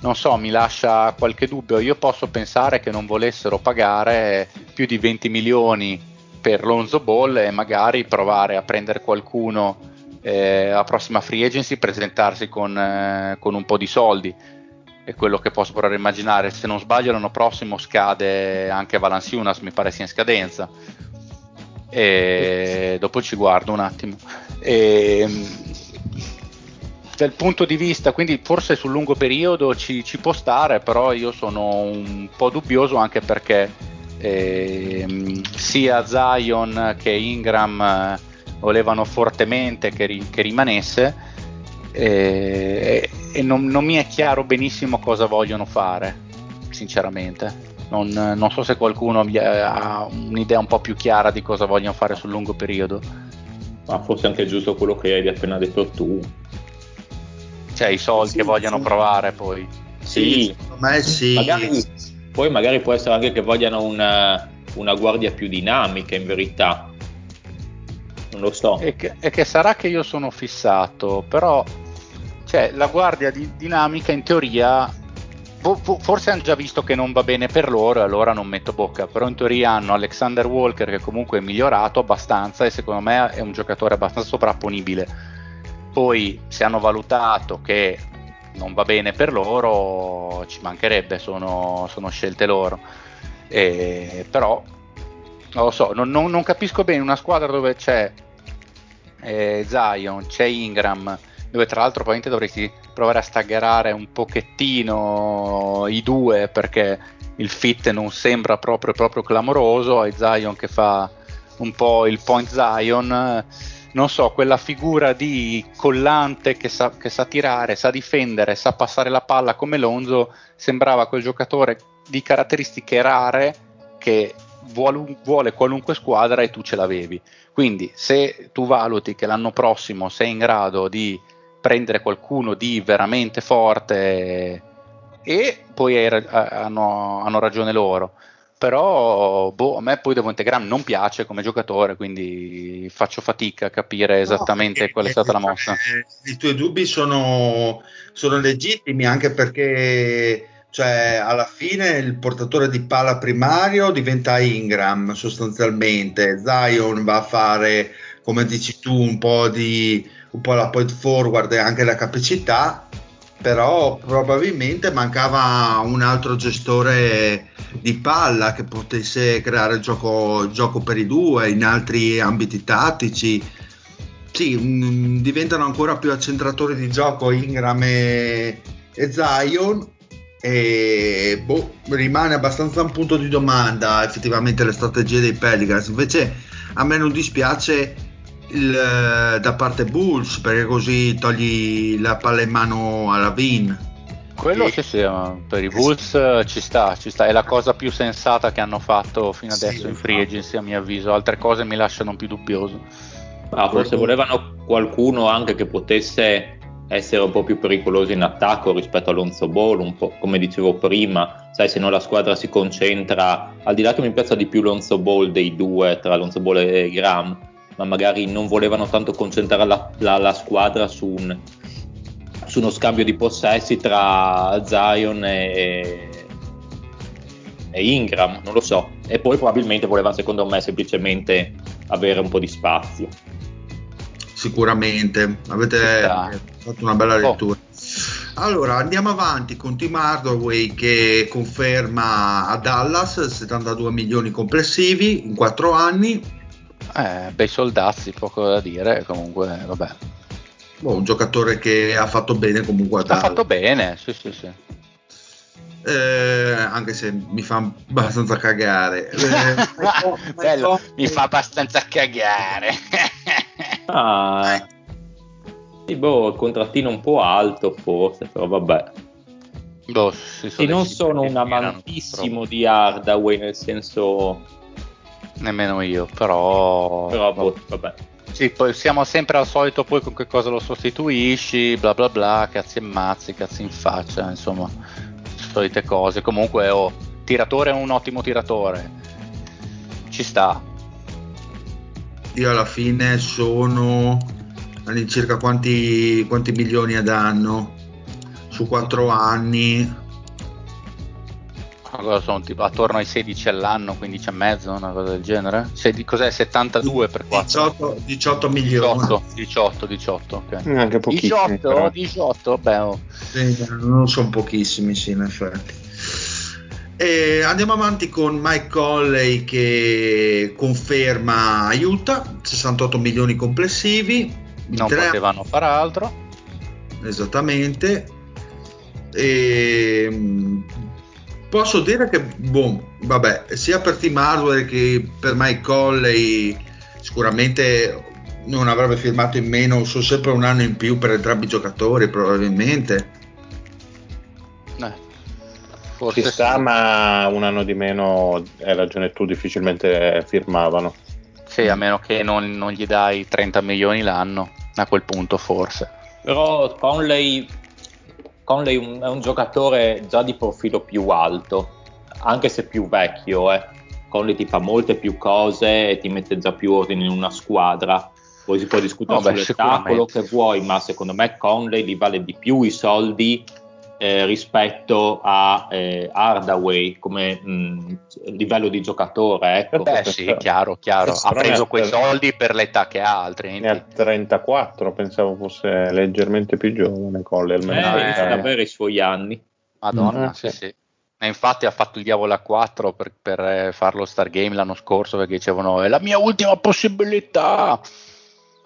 non so, mi lascia qualche dubbio. Io posso pensare che non volessero pagare più di 20 milioni per Lonzo Ball e magari provare a prendere qualcuno eh, a prossima free agency, presentarsi con, eh, con un po' di soldi. È quello che posso provare a immaginare. Se non sbaglio, l'anno prossimo scade anche Valanciunas, mi pare sia in scadenza. E dopo ci guardo un attimo. E, dal punto di vista, quindi forse sul lungo periodo ci, ci può stare, però io sono un po' dubbioso anche perché ehm, sia Zion che Ingram eh, volevano fortemente che, ri- che rimanesse e, e non, non mi è chiaro benissimo cosa vogliono fare, sinceramente. Non, non so se qualcuno ha un'idea un po' più chiara di cosa vogliono fare sul lungo periodo. Ma forse anche giusto quello che hai appena detto tu. Cioè i soldi Sì, che vogliono sì. provare poi. Sì, secondo me sì. magari, poi magari può essere anche che vogliano una, una guardia più dinamica in verità. Non lo so. E che, e che sarà che io sono fissato, però cioè, la guardia di dinamica in teoria fo- fo- forse hanno già visto che non va bene per loro e allora non metto bocca, però in teoria hanno Alexander Walker che comunque è migliorato abbastanza e secondo me è un giocatore abbastanza sovrapponibile. Poi se hanno valutato che non va bene per loro, ci mancherebbe, sono, sono scelte loro. E- però non lo so, non, non- non capisco bene una squadra dove c'è eh, Zion, c'è Ingram, dove tra l'altro probabilmente dovresti provare a staggerare un pochettino i due perché il fit non sembra proprio, proprio clamoroso, hai Zion che fa un po' il point Zion, non so, quella figura di collante che sa, che sa tirare, sa difendere, sa passare la palla come Lonzo, sembrava quel giocatore di caratteristiche rare che vuole, qualunque squadra e tu ce l'avevi. Quindi se tu valuti che l'anno prossimo sei in grado di prendere qualcuno di veramente forte e poi hai hanno, hanno ragione loro, però boh, a me poi Devonte Graham non piace come giocatore, quindi faccio fatica a capire esattamente no, qual è stata la mossa. I tuoi dubbi sono, sono legittimi anche perché cioè alla fine il portatore di palla primario diventa Ingram sostanzialmente, Zion va a fare come dici tu un po' di un po' la point forward e anche la capacità però probabilmente mancava un altro gestore di palla che potesse creare gioco, gioco per i due in altri ambiti tattici. Sì, mh, mm, diventano ancora più accentratori di gioco Ingram e, e Zion e boh, rimane abbastanza un punto di domanda effettivamente le strategie dei Pelicans. Invece a me non dispiace il, da parte Bulls perché così togli la palla in mano alla Vin quello sì, sì, per i Bulls ci sta, ci sta, è la cosa più sensata che hanno fatto fino adesso sì, in free agency a mio avviso, altre cose mi lasciano più dubbioso. Ah, forse volevano qualcuno anche che potesse essere un po' più pericoloso in attacco rispetto a Lonzo Ball, un po' come dicevo prima, sai se no la squadra si concentra, al di là che mi piace di più Lonzo Ball dei due, tra Lonzo Ball e Graham, ma magari non volevano tanto concentrare la, la, la squadra su, un, su, uno scambio di possessi tra Zion e, e Ingram, non lo so, e poi probabilmente volevano secondo me semplicemente avere un po' di spazio sicuramente avete fatto una bella oh. lettura. Oh. Allora andiamo avanti con Tim Hardaway che conferma a Dallas 72 milioni complessivi in 4 anni. Eh, bei soldazzi, poco da dire, comunque vabbè. Boh, un giocatore che ha fatto bene comunque a. Ha fatto bene, sì sì sì. Eh, anche se mi fa abbastanza cagare. Eh, Bello, mi fa abbastanza cagare. ah, sì, boh, il contrattino un po' alto forse, però vabbè. Boh, e non sono un amantissimo di Hardaway, nel senso... Nemmeno io, però... Però boh, vabbè. Sì, poi siamo sempre al solito poi con che cosa lo sostituisci, bla bla bla, cazzi e mazzi, cazzi in faccia, insomma solite cose. Comunque, oh, tiratore è un ottimo tiratore. Ci sta. Io alla fine sono all'incirca quanti, quanti milioni ad anno? Su quattro anni. Cosa sono tipo attorno ai 16 all'anno, 15 e mezzo, una cosa del genere? Sedi, cos'è 72 per 4? 18, 18 milioni. 18, 18, 18 ok. Anche pochissimi. 18, però. 18, beh. Oh. Sì, non sono pochissimi, sì, in effetti. E andiamo avanti con Mike Colley che conferma aiuta 68 milioni complessivi. Non potevano fare altro. Esattamente. E posso dire che, boh, vabbè, sia per Team Hardware che per Mike Colley, sicuramente non avrebbe firmato in meno, sono sempre un anno in più per entrambi i giocatori, probabilmente. Eh, forse sta, sì. ma un anno di meno, hai ragione tu, difficilmente firmavano. Sì, a meno che non, non gli dai 30 milioni l'anno, a quel punto forse. Però Conley Conley un, è un giocatore già di profilo più alto, anche se più vecchio. Eh. Conley ti fa molte più cose e ti mette già più ordine in una squadra. Poi si può discutere oh, sull'età, quello che vuoi, ma secondo me Conley li vale di più i soldi eh, rispetto a eh, Hardaway come mh, livello di giocatore. Ecco. Beh, sì, chiaro, chiaro. Ha preso quei soldi per l'età che ha, altrimenti. Ne ha 34, pensavo fosse leggermente più giovane. Colle, almeno eh, eh. avere i suoi anni. Madonna, mm, sì, sì. E infatti ha fatto il diavolo a 4 per, per eh, fare lo Star Game l'anno scorso perché dicevano è la mia ultima possibilità.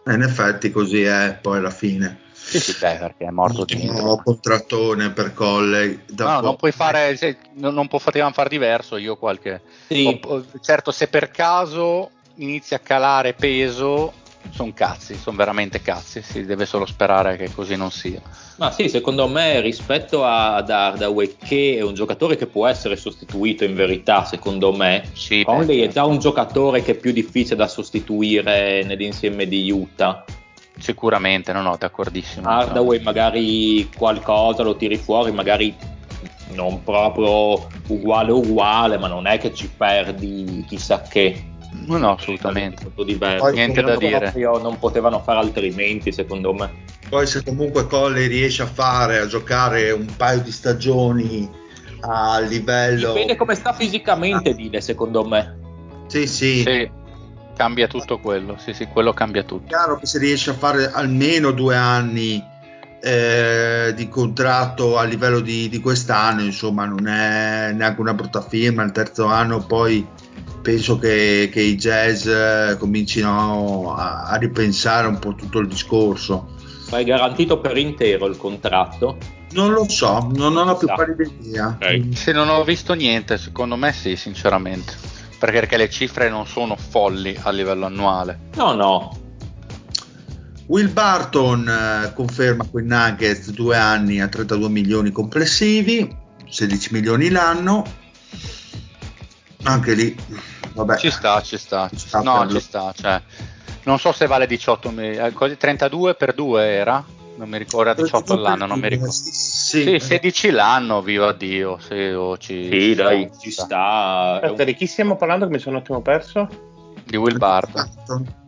in effetti così è poi alla fine. Sì, sì, beh, perché è morto di nuovo contrattone per Colley. No, non puoi fare, se, non, non potevamo fare diverso. Io qualche. Sì. Ho, certo, se per caso inizia a calare peso, sono cazzi, sono veramente cazzi. Si deve solo sperare che così non sia. Ma sì, secondo me rispetto ad Hardaway, che è un giocatore che può essere sostituito in verità, secondo me, sì, Conley è già un giocatore che è più difficile da sostituire nell'insieme di Utah Sicuramente, no, no, d'accordissimo. Hardaway magari qualcosa lo tiri fuori, magari non proprio uguale uguale, ma non è che ci perdi chissà che. No, no, assolutamente. Molto diverso. Poi, Niente da dire. Non potevano fare altrimenti, secondo me. Poi se comunque Colle riesce a fare, a giocare un paio di stagioni a livello... Dipende come sta fisicamente, ah. Dile, secondo me. Sì, sì. sì. Cambia tutto quello, sì, sì, quello cambia tutto. È chiaro che se riesce a fare almeno due anni eh, di contratto a livello di, di, quest'anno, insomma, non è neanche una brutta firma. Il terzo anno poi penso che, che i jazz eh, comincino a, a, ripensare un po' tutto il discorso. Ma è garantito per intero il contratto? Non lo so, non ho la più pallida idea. Okay. Se non ho visto niente, secondo me sì, sinceramente perché le cifre non sono folli a livello annuale. No, no. Will Barton eh, conferma con i Nuggets due anni a 32 milioni complessivi, 16 milioni l'anno. Anche lì, vabbè. Ci sta, ci sta. Ci sta no, ci sta. Cioè, non so se vale 18 milioni, 32 per 2 era? non mi ricordo, 18 all'anno, non mi ricordo. Sì, sì 16 l'anno, viva Dio. Sì, oh, ci, sì dai, ci sta. Aspetta, di chi stiamo parlando che mi sono un attimo perso? Di Will Barton.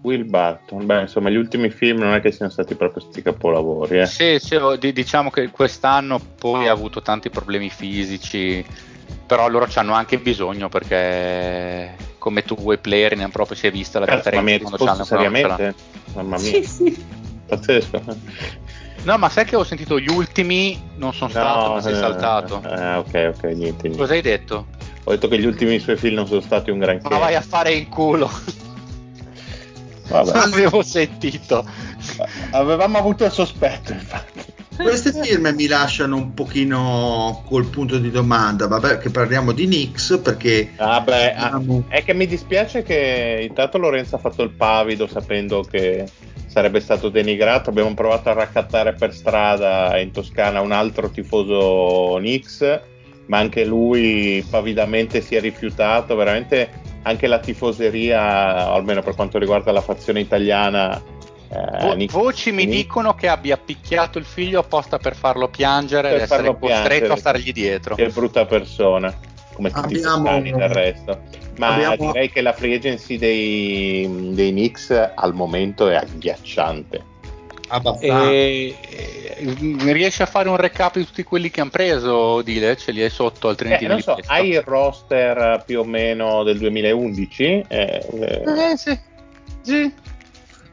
Will Barton, beh, insomma, gli ultimi film non è che siano stati proprio sti capolavori. Eh. Sì, sì, oh, diciamo che quest'anno poi ha avuto tanti problemi fisici, però loro ci hanno anche bisogno perché come tu vuoi player ne proprio si è vista la differenza quando seriamente? Mamma mia. Sì, sì. Pazzesco. No, ma sai che ho sentito gli ultimi, non sono no, stato, ma sei eh, saltato. Eh, ok, ok, niente, niente. Cosa hai detto? Ho detto che gli ultimi suoi film non sono stati un granché. Ma vai a fare in culo. Vabbè. Avevo sentito. Avevamo avuto il sospetto, infatti. Queste firme mi lasciano un pochino col punto di domanda, vabbè che parliamo di Nix perché... Vabbè, abbiamo... è che mi dispiace che intanto Lorenzo ha fatto il pavido sapendo che sarebbe stato denigrato. Abbiamo provato a raccattare per strada in Toscana un altro tifoso Knicks, ma anche lui pavidamente si è rifiutato. Veramente anche la tifoseria, almeno per quanto riguarda la fazione italiana. Eh, Vo- Knicks, voci mi dicono che abbia picchiato il figlio apposta per farlo piangere per e essere costretto piangere. a stargli dietro. Che brutta persona, come tutti Abbiamo... i del resto ma Abbiamo... direi che la free agency dei, dei Knicks al momento è agghiacciante. E, e, riesci a fare un recap di tutti quelli che hanno preso, Dile? Ce li hai sotto altrimenti eh, non so, hai il roster più o meno del 2011? Eh, eh. eh sì. sì.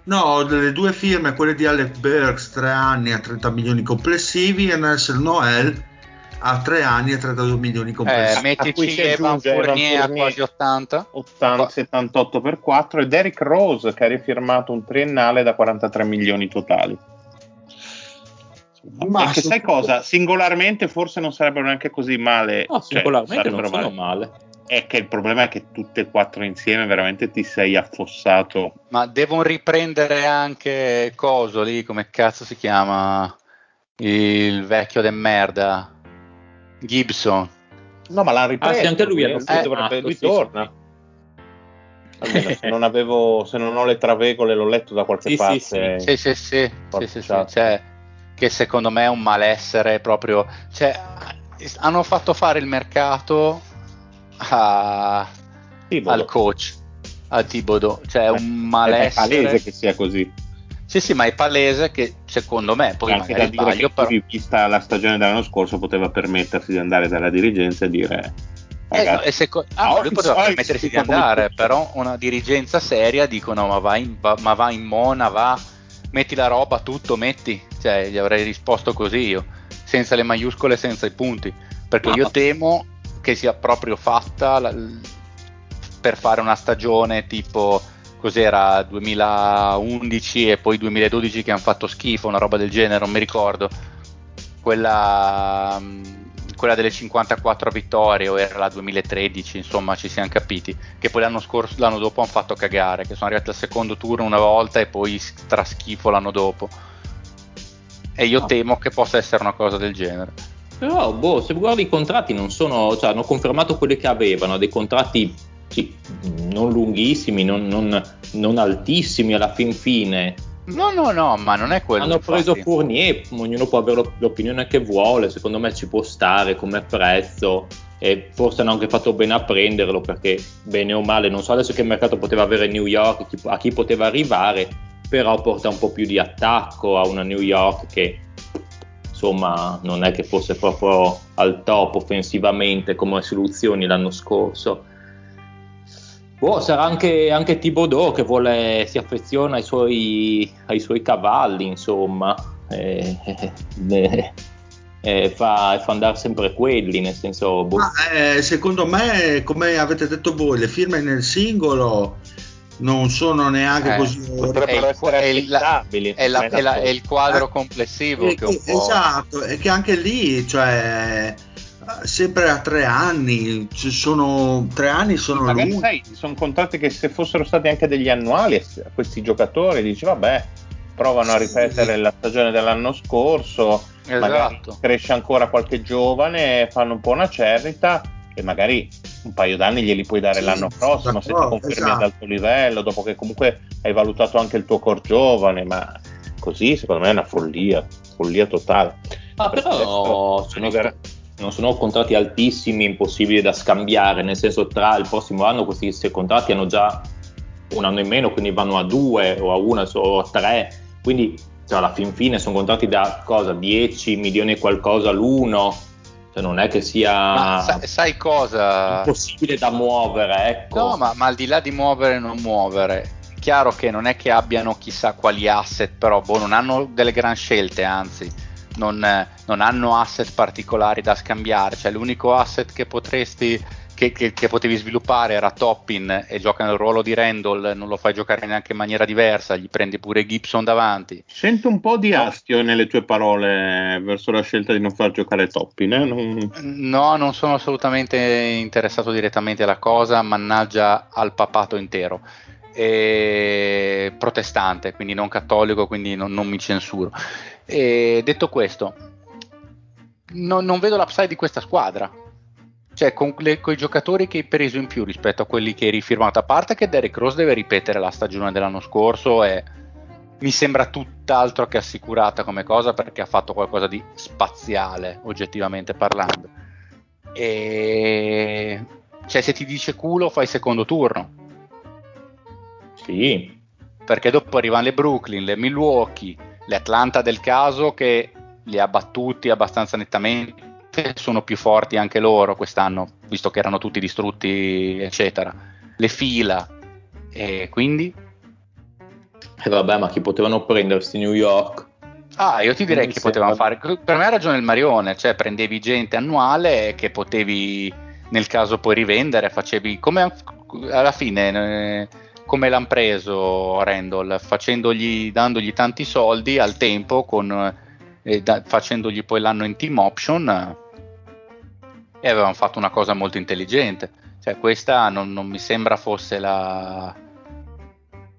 No, delle due firme, quelle di Alec Burks, 3 anni a 30 milioni complessivi, e Nelson Noel a tre anni e 32 milioni complessi. Eh, mettici Evan Fournier a quasi 80. 80 78 per 4 e Derrick Rose che ha rifirmato un triennale da 43 milioni totali. Ma che sai cosa? Singolarmente forse non sarebbero neanche così male. No, cioè, singolarmente non sono male. È che il problema è che tutte e quattro insieme veramente ti sei affossato. Ma devono riprendere anche Coso lì, come cazzo si chiama? Il vecchio de merda Gibson. No, ma l'ha ripreso. Ah, sì, anche lui, eh, dovrebbe, lui sì, torna. Almeno, se, non avevo, se non ho le travegole l'ho letto da qualche sì, parte. Sì, sì, sì, sì, sì, sì, sì cioè, che secondo me è un malessere proprio. Cioè, hanno fatto fare il mercato a, al coach, a Tibodo. Cioè, è un malessere. È palese che sia così. Sì, sì, ma è palese che secondo me, poi anche da dire che però... vista la stagione dell'anno scorso poteva permettersi di andare dalla dirigenza e dire eh, seco- ah, lui poteva permettersi di andare, però una dirigenza seria dicono ma va in, va, ma va in mona, va, metti la roba, tutto, metti. Cioè, gli avrei risposto così io, senza le maiuscole, senza i punti, perché no. io temo che sia proprio fatta la, per fare una stagione tipo cos'era 2011 e poi 2012 che hanno fatto schifo, una roba del genere, non mi ricordo. Quella, mm, quella delle 54 vittorie o era la 2013, insomma ci siamo capiti, che poi l'anno, scorso, l'anno dopo hanno fatto cagare, che sono arrivati al secondo turno una volta e poi straschifo l'anno dopo. E io no. temo che possa essere una cosa del genere. Però, boh, se guardi i contratti non sono, cioè hanno confermato quelli che avevano, dei contratti sì, non lunghissimi, non, non, non, altissimi alla fin fine, No, no, no, ma non è quello. Hanno infatti. preso Fournier, ognuno può avere l'opinione che vuole, secondo me ci può stare come prezzo e forse hanno anche fatto bene a prenderlo perché bene o male, non so adesso che mercato poteva avere New York, a chi poteva arrivare, però porta un po' più di attacco a una New York che insomma non è che fosse proprio al top offensivamente come soluzioni l'anno scorso. Boh, sarà anche, anche Thibodeau che vuole, si affeziona ai suoi, ai suoi cavalli, insomma, e, e, e fa, fa, andare sempre quelli, nel senso... Boh. Ma, eh, secondo me, come avete detto voi, le firme nel singolo non sono neanche Eh, così Potrebbero è il- essere è il- affidabili. È, la- è la- è il quadro Eh, complessivo Eh, che un po'... Esatto, e che anche lì, cioè, sempre a tre anni, ci sono tre anni sono Magari lunghi. sai, sono contratti che se fossero stati anche degli annuali a questi giocatori dici vabbè, provano a Sì. ripetere la stagione dell'anno scorso, magari Esatto. cresce ancora qualche giovane, fanno un po' una cernita e magari un paio d'anni glieli puoi dare Sì, l'anno prossimo se ti confermi esatto. ad alto livello, dopo che comunque hai valutato anche il tuo core giovane, ma così secondo me è una follia, follia totale. Ma Per però questo, sono, magari- non sono contratti altissimi, impossibili da scambiare, nel senso tra il prossimo anno questi questi contratti hanno già un anno in meno, quindi vanno a due o a una o a tre, quindi cioè, alla fin fine sono contratti da cosa? 10 milioni e qualcosa l'uno, cioè non è che sia Ma sa- sai cosa? impossibile da muovere, ecco. No, ma, ma al di là di muovere e non muovere, è chiaro che non è che abbiano chissà quali asset, però boh, non hanno delle gran scelte, anzi, non, non hanno asset particolari da scambiare. Cioè, l'unico asset che potresti. Che, che- che potevi sviluppare era Toppin e gioca nel ruolo di Randall, non lo fai giocare neanche in maniera diversa, gli prendi pure Gibson davanti. Sento un po' di astio nelle tue parole verso la scelta di non far giocare Toppin. Eh? Non- No, non sono assolutamente interessato direttamente alla cosa, mannaggia al papato intero. E protestante, quindi non cattolico, quindi non, non mi censuro. E detto questo, no- non vedo l'upside di questa squadra. Cioè, con i giocatori che hai preso in più rispetto a quelli che hai rifirmato, a parte che Derek Rose deve ripetere la stagione dell'anno scorso e mi sembra tutt'altro che assicurata come cosa perché ha fatto qualcosa di spaziale, oggettivamente parlando. E cioè, se ti dice culo, fai secondo turno. Sì, Perché dopo arrivano le Brooklyn, le Milwaukee, le Atlanta del caso che li ha battuti abbastanza nettamente. Sono più forti anche loro quest'anno, visto che erano tutti distrutti, eccetera. Le fila. E quindi e vabbè, ma chi potevano prendersi New York? Ah, io ti direi che potevano fare. Per me ha ragione il Marione, cioè prendevi gente annuale che potevi nel caso poi rivendere, facevi come alla fine eh, come l'hanno preso Randall, facendogli, dandogli tanti soldi al tempo, con, eh, da- facendogli poi l'anno in team option e avevano fatto una cosa molto intelligente. Cioè, questa non, non mi sembra fosse la,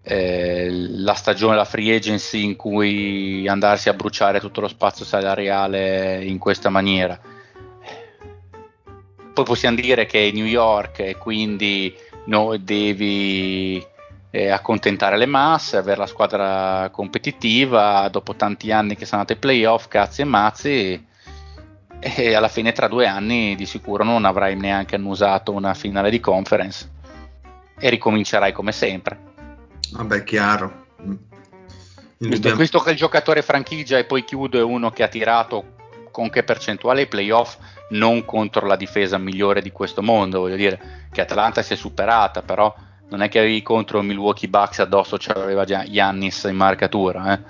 eh, la stagione, la free agency in cui andarsi a bruciare tutto lo spazio salariale in questa maniera. Poi possiamo dire che è New York e quindi no, devi eh, accontentare le masse, avere la squadra competitiva dopo tanti anni che sono andati ai playoff, cazzi e mazzi. E alla fine, tra due anni, di sicuro non avrai neanche annusato una finale di conference e ricomincerai come sempre. Vabbè, chiaro. Visto, visto che il giocatore franchigia e poi chiudo è uno che ha tirato con che percentuale ai playoff non contro la difesa migliore di questo mondo, voglio dire che Atlanta si è superata, però non è che avevi contro Milwaukee Bucks addosso c'aveva già Giannis in marcatura, eh.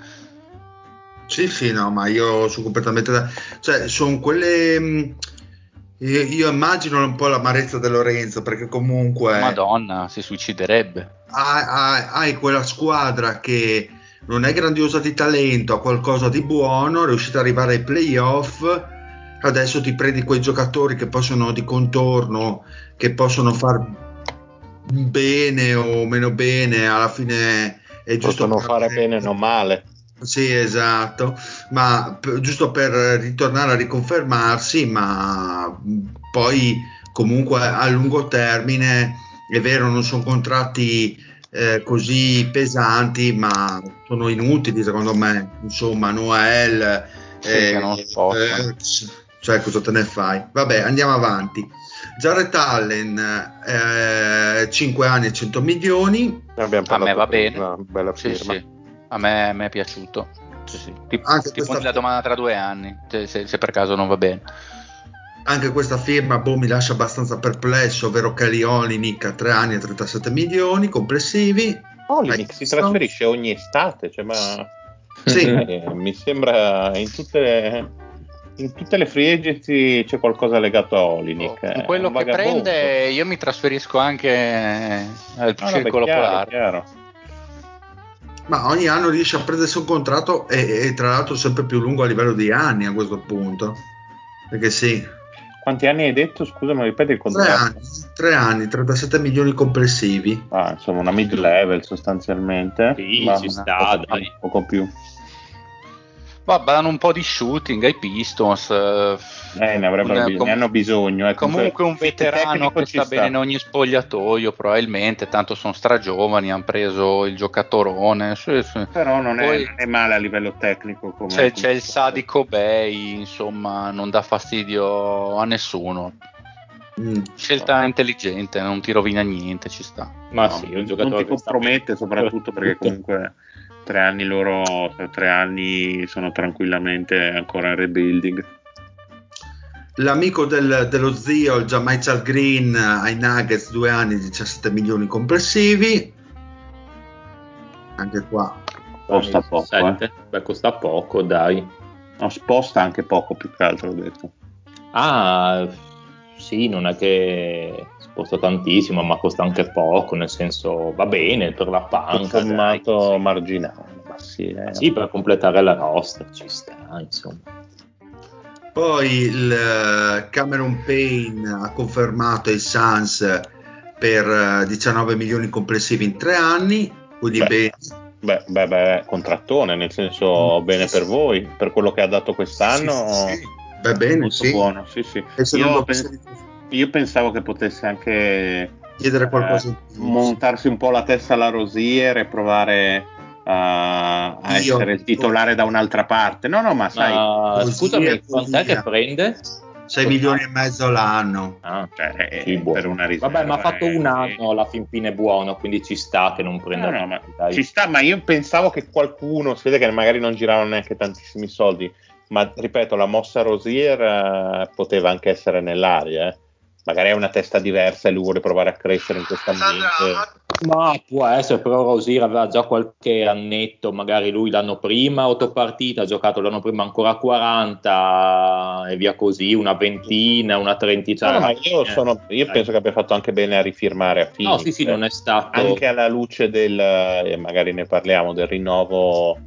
Sì, sì, no, ma io sono completamente da... Cioè, sono quelle... mh, Io, immagino un po' l'amarezza di Lorenzo, perché comunque Madonna, si suiciderebbe. hai, hai- hai quella squadra che non è grandiosa di talento, ha qualcosa di buono, è riuscita ad arrivare ai playoff, adesso ti prendi quei giocatori che possono di contorno, che possono far bene o meno bene, alla fine è giusto possono fare bene o non male. Sì, esatto, ma p- giusto per ritornare a riconfermarsi, ma poi comunque a lungo termine è vero, non sono contratti eh, così pesanti, ma sono inutili secondo me. Insomma, Noel, Sì, che non si possono. eh, cioè cosa te ne fai? Vabbè, andiamo avanti. Jared Allen, eh, 5 anni e 100 milioni. Abbiamo A me va prima, bene. Una bella Sì, firma. sì. A me, a me è piaciuto. Sì, sì. Ti, Anche ti questa- poni la domanda tra due anni, se, se- se per caso non va bene. Anche questa firma boh, mi lascia abbastanza perplesso, ovvero Kelly Olinick a 3 anni e 37 milioni complessivi. Olinik Hai si trasferisce ogni estate, cioè, ma Sì, eh, mi sembra in tutte le, in tutte le free agency c'è qualcosa legato a Olinik. Con eh, quello che vagabondo. prende, io mi trasferisco anche al Ah, circolo chiaro, polare. chiaro. Ma ogni anno riesce a prendersi un contratto e, e tra l'altro sempre più lungo a livello di anni a questo punto. Perché sì, Quanti anni hai detto? Scusa, ma ripeti il 3 contratto? anni, 3 anni, 37 milioni complessivi. Ah, insomma, una mid level sostanzialmente. Sì, Ma ci sta, dai. Poco più. Va, danno un po' di shooting ai Pistons. eh, ne avrebbero un- bisogno, com- ne hanno bisogno. eh, Comunque un veterano che ci sta bene in ogni spogliatoio, probabilmente, tanto sono stragiovani, hanno preso il giocatorone. sì, sì. Però non è, Poi- non è male a livello tecnico. Come, C'è, c'è il Sadico Bay, insomma, non dà fastidio a nessuno. Mm. Scelta intelligente, non ti rovina niente, ci sta. Ma No, sì, un non giocatore ti che sta compromette soprattutto perché comunque tre anni loro tra tre anni sono tranquillamente ancora in rebuilding L'amico del- dello zio, il Jamaica Green, ai Nuggets, 2 anni, 17 milioni complessivi. Anche qua. costa poco eh. 17. Beh, costa poco, dai. no, sposta anche poco più che altro ho detto Ah, sì, non è che sposta tantissimo, ma costa anche poco, nel senso va bene per la panca. sommato dai, sì. marginale ma sì, eh. Sì, per completare la roster ci sta, insomma. Poi il eh, Cameron Payne ha confermato i Suns per eh, 19 milioni complessivi in 3 anni. Quindi Beh. bene. beh, beh, beh, contrattone nel senso Mm. bene per voi per quello che ha dato quest'anno Sì, sì, sì. Va bene, molto sì. buono sì, sì. E se non Io, lo pens- io pensavo che potesse anche chiedere qualcosa eh, in più. montarsi un po' la testa alla rosiera e provare a, a Io- essere il titolare da un'altra parte. No, no, ma sai, Ma scusami, quant'è che prende? 6 milioni e mezzo l'anno. Ah, cioè, eh, sì, per una riserva. Vabbè, ma ha fatto eh, un anno alla fin fine buono, quindi ci sta che non prenda No, no, ci sta, ma io pensavo che qualcuno, si vede che magari non giravano neanche tantissimi soldi, ma ripeto, la mossa Rosier eh, poteva anche essere nell'aria. eh. Magari è una testa diversa e lui vuole provare a crescere in questo ambiente. Ma può essere, però Rosier aveva già qualche annetto, magari lui l'anno prima, otto partite, ha giocato l'anno prima ancora 40 e via così, una ventina, una trentina. No, io, Eh, sono- io penso che abbia fatto anche bene a rifirmare a Phoenix. No, sì, sì, non è stato... anche alla luce del, magari ne parliamo, del rinnovo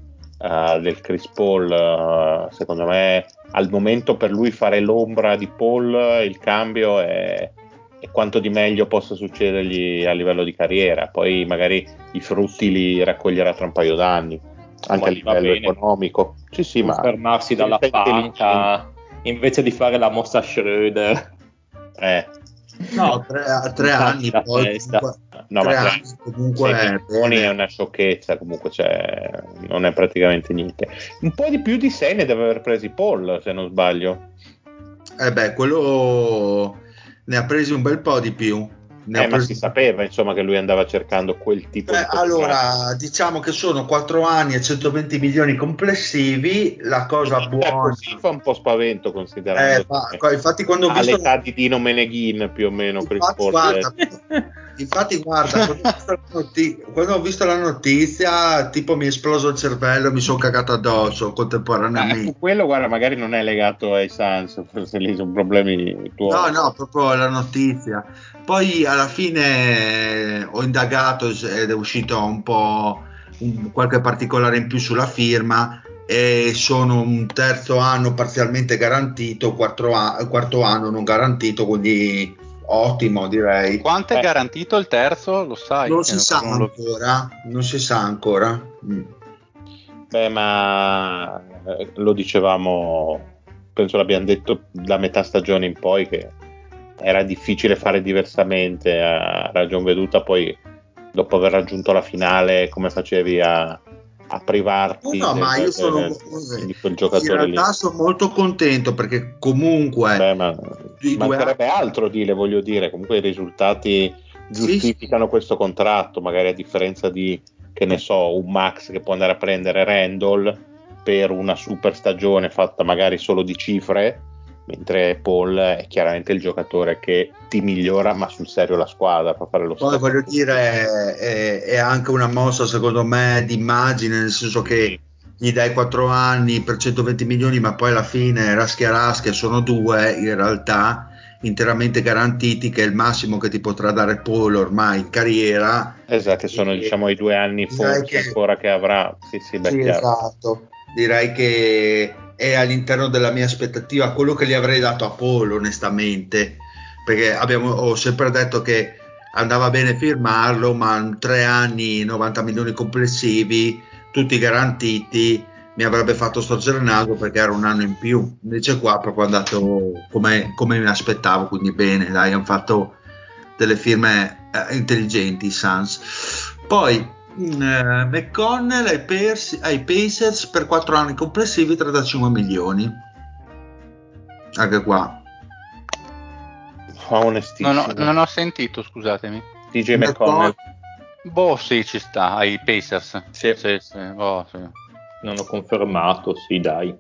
eh, del Chris Paul, eh, secondo me al momento per lui fare l'ombra di Paul, il cambio è, è quanto di meglio possa succedergli a livello di carriera, poi magari i frutti li raccoglierà tra un paio d'anni, anche a livello economico. Sì, sì, ma fermarsi dalla panca invece di fare la mossa Schröder. Eh, No, tre, tre anni poi comunque, no, tre ma tre- anni comunque è è una sciocchezza comunque cioè, non è praticamente niente. Un po' di più di 6 ne deve aver presi Paul se non sbaglio. Eh beh, quello ne ha presi un bel po' di più. Eh, ma si sapeva insomma che lui andava cercando quel tipo Eh, di contratto. allora, diciamo che sono 4 anni e 120 milioni complessivi. La cosa Eh, buona, così fa un po' spavento considerando Eh, fa- che infatti, quando ho visto, all'età di Dino Meneghin più o meno infatti, guarda, eh. Infatti, guarda, quando ho, visto la noti- quando ho visto la notizia, tipo mi è esploso il cervello e mi sono cagato addosso contemporaneamente. su quello guarda magari non è legato ai Suns forse lì sono problemi tuoi No, no, proprio la notizia. Poi alla fine ho indagato ed è uscito un po' un- qualche particolare in più sulla firma e sono un terzo anno parzialmente garantito, a- quarto anno non garantito, quindi ottimo direi. Quanto è Eh. garantito il terzo? Lo sai? Non si sa non lo- ancora, non si sa ancora. Mm. Beh, ma eh, lo dicevamo, penso l'abbiamo detto da metà stagione in poi che era difficile fare diversamente a ragion veduta, poi dopo aver raggiunto la finale come facevi a, a privarti no, no, ma io sono, di quel giocatore in realtà lì. sono molto contento perché comunque Beh, ma mancherebbe altro di le voglio dire. Comunque i risultati giustificano questo contratto magari a differenza di che ne so un Max che può andare a prendere Randall per una super stagione fatta magari solo di cifre mentre Paul è chiaramente il giocatore che ti migliora ma sul serio la squadra per fare lo Poi stesso voglio dire, è, è anche una mossa secondo me di immagine, nel senso che gli dai 4 anni per 120 milioni, ma poi alla fine raschia raschia sono due in realtà interamente garantiti che è il massimo che ti potrà dare Paul ormai in carriera. esatto che sono E- diciamo i due anni forse che- ancora che avrà sì sì beh Sì, esatto. Direi che è all'interno della mia aspettativa quello che gli avrei dato a Paul, onestamente, perché abbiamo, ho sempre detto che andava bene firmarlo, ma tre anni, 90 milioni complessivi, tutti garantiti, mi avrebbe fatto storcere il naso perché era un anno in più. Invece qua è proprio andato come, come mi aspettavo, quindi bene, dai, hanno fatto delle firme eh, intelligenti i Suns. Poi eh, McConnell ai, Pers- ai Pacers per 4 anni complessivi 35 milioni. Anche qua. Onestissimo Non ho, non ho sentito, scusatemi. DJ McConnell Boh, sì, ci sta, ai Pacers. Sì. sì, sì, boh, sì. Non ho confermato, sì, dai.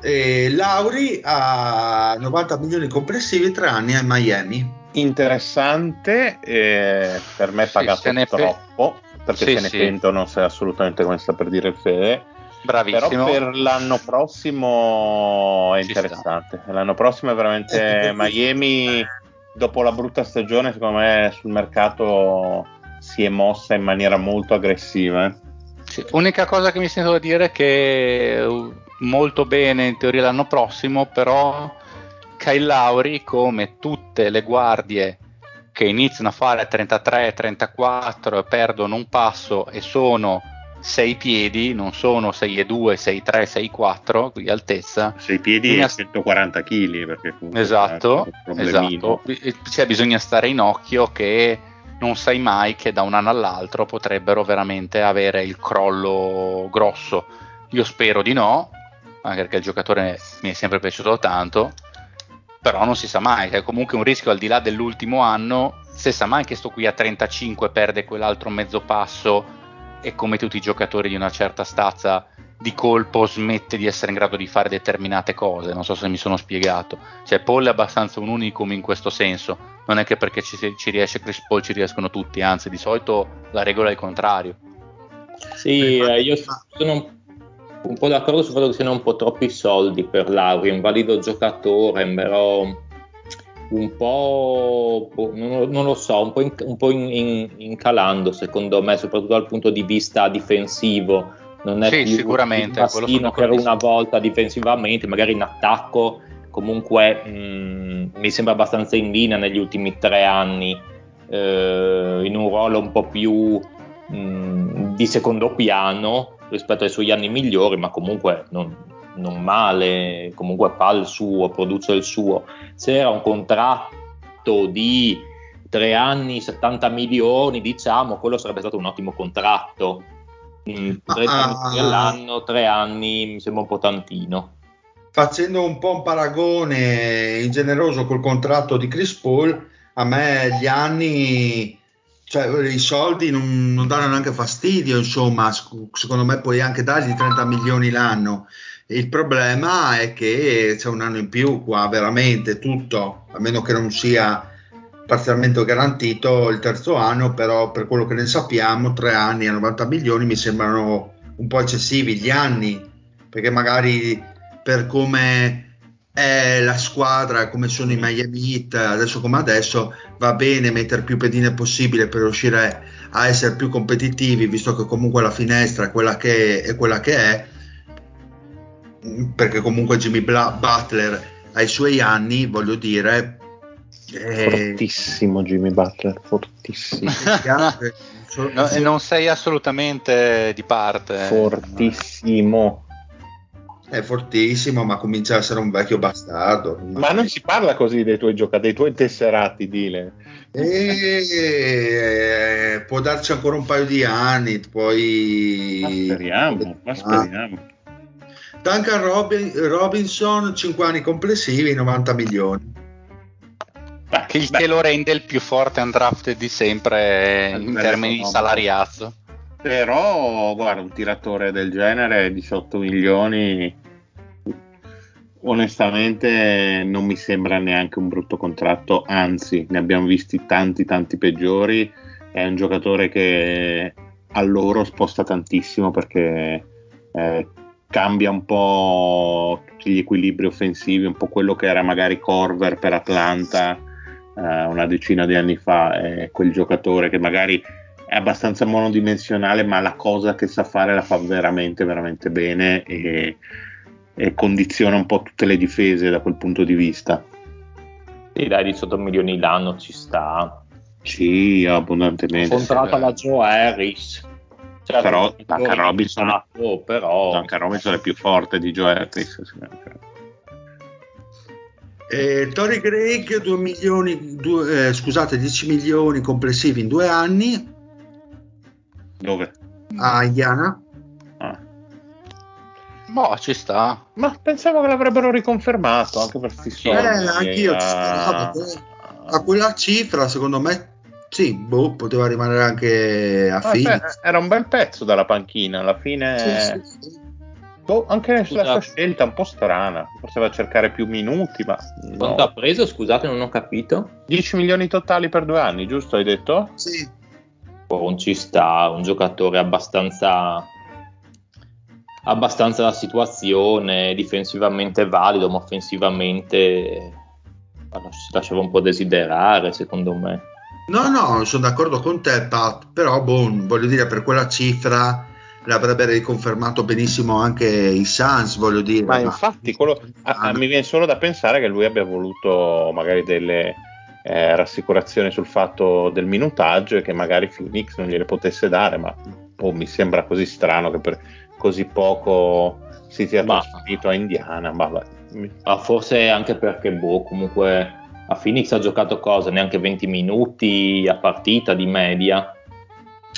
E Lauri a 90 milioni complessivi 3 anni a Miami. Interessante eh, per me è Sì, pagato ne pe- troppo perché Sì, se ne sì. pentono se assolutamente come sta per dire il Fede però Bravissimo. per l'anno prossimo è Ci interessante l'anno prossimo è veramente Miami dopo la brutta stagione secondo me sul mercato si è mossa in maniera molto aggressiva eh. Sì, Unica cosa che mi sento da dire è che eh, molto bene in teoria l'anno prossimo, però Kyle Lauri, come tutte le guardie che iniziano a fare 33, 34 e perdono un passo e sono 6 piedi, non sono 6 e 2, 6 3, 6 4 di altezza. sui piedi Bisogna- e 140 kg perché Esatto, esatto. Cioè, bisogna stare in occhio che non sai mai che da un anno all'altro potrebbero veramente avere il crollo grosso. Io spero di no, anche perché il giocatore mi è sempre piaciuto tanto, però non si sa mai, è comunque un rischio al di là dell'ultimo anno, se sa mai che sto qui a 35 perde quell'altro mezzo passo e come tutti i giocatori di una certa stazza di colpo smette di essere in grado di fare determinate cose, non so se mi sono spiegato. Cioè Paul è abbastanza un unicum in questo senso, non è che perché ci, ci riesce Chris Paul ci riescono tutti, anzi di solito la regola è il contrario. Sì, eh, io sono un- un po' d'accordo sul fatto che siano un po' troppi soldi per Lauri, un valido giocatore, però un po', boh, non, non lo so, un po', in- un po' in- in- incalando secondo me, soprattutto dal punto di vista difensivo. Non è Sì, più sicuramente, quello bastino che era una volta difensivamente, magari in attacco comunque mh, mi sembra abbastanza in linea negli ultimi tre anni, eh, in un ruolo un po' più mh, di secondo piano rispetto ai suoi anni migliori, ma comunque non, non male, comunque fa il suo, produce il suo. Se era un contratto di tre anni, 70 milioni, diciamo, quello sarebbe stato un ottimo contratto. Mm, 30 Ah. milioni all'anno, tre anni, mi sembra un po' tantino. Facendo un po' un paragone ingeneroso col contratto di Chris Paul, a me gli anni, cioè i soldi non, non danno neanche fastidio, insomma, secondo me puoi anche dargli 30 milioni l'anno. Il problema è che c'è un anno in più qua, veramente tutto, a meno che non sia parzialmente garantito il terzo anno, però per quello che ne sappiamo, tre anni a 90 milioni mi sembrano un po' eccessivi gli anni, perché magari per come è la squadra, come sono i Miami Heat, adesso come adesso, va bene mettere più pedine possibile per riuscire a essere più competitivi, visto che comunque la finestra è quella che è, quella che è perché comunque Jimmy Bla- Butler ai suoi anni, voglio dire, eh, fortissimo Jimmy Butler fortissimo. No, e non sei assolutamente di parte. fortissimo È fortissimo, ma comincia a essere un vecchio bastardo. Ma non si parla così dei tuoi giocatori, dei tuoi tesserati, dile. E può darci ancora un paio di anni, poi... Ma speriamo, ma speriamo. Duncan Robin, Robinson, 5 anni complessivi, 90 milioni. Beh, il beh. che lo rende il più forte undrafted di sempre in termini di salariazzo. Però, guarda, un tiratore del genere, 18 milioni, onestamente non mi sembra neanche un brutto contratto, anzi ne abbiamo visti tanti tanti peggiori, è un giocatore che a loro sposta tantissimo perché eh, cambia un po' tutti gli equilibri offensivi, un po' quello che era magari Corver per Atlanta eh, una decina di anni fa, è quel giocatore che magari è abbastanza monodimensionale ma la cosa che sa fare la fa veramente veramente bene e e condiziona un po' tutte le difese da quel punto di vista. Sì, dai, 18 milioni l'anno ci sta. Sì, abbondantemente. Contratta la Joe Harris. Cioè, però Duncan Robinson, stato, però... Duncan Robinson è più forte di Joe Harris. Eh, Tori Craig 2 milioni, due, eh, scusate, 10 milioni complessivi in due anni. Dove? A Indiana. Boh, ci sta. Ma pensavo che l'avrebbero riconfermato anche per questi soldi. Eh, anch'io. A... a quella cifra, secondo me, sì, boh, poteva rimanere anche a ah, fine. Era un bel pezzo dalla panchina, alla fine... Sì, sì, sì. Boh, anche la sua scelta un po' strana, forse va a cercare più minuti, ma... Quanto no. ha preso? Scusate, non ho capito. 10 milioni totali per due anni, giusto? Hai detto? Sì. Boh, non ci sta, un giocatore abbastanza abbastanza la situazione, difensivamente valido, ma offensivamente lasciava un po' desiderare, secondo me. No, no, sono d'accordo con te, Pat, però boh, voglio dire, per quella cifra l'avrebbe riconfermato benissimo anche i Suns, voglio dire. Ma, ma infatti, quello, a, a, mi viene solo da pensare che lui abbia voluto magari delle eh, rassicurazioni sul fatto del minutaggio e che magari Phoenix non gliele potesse dare, ma oh, mi sembra così strano che per così poco si sia trasferito a Indiana. Ma, ma forse anche perché, boh, comunque a Phoenix ha giocato cosa? Neanche 20 minuti a partita di media.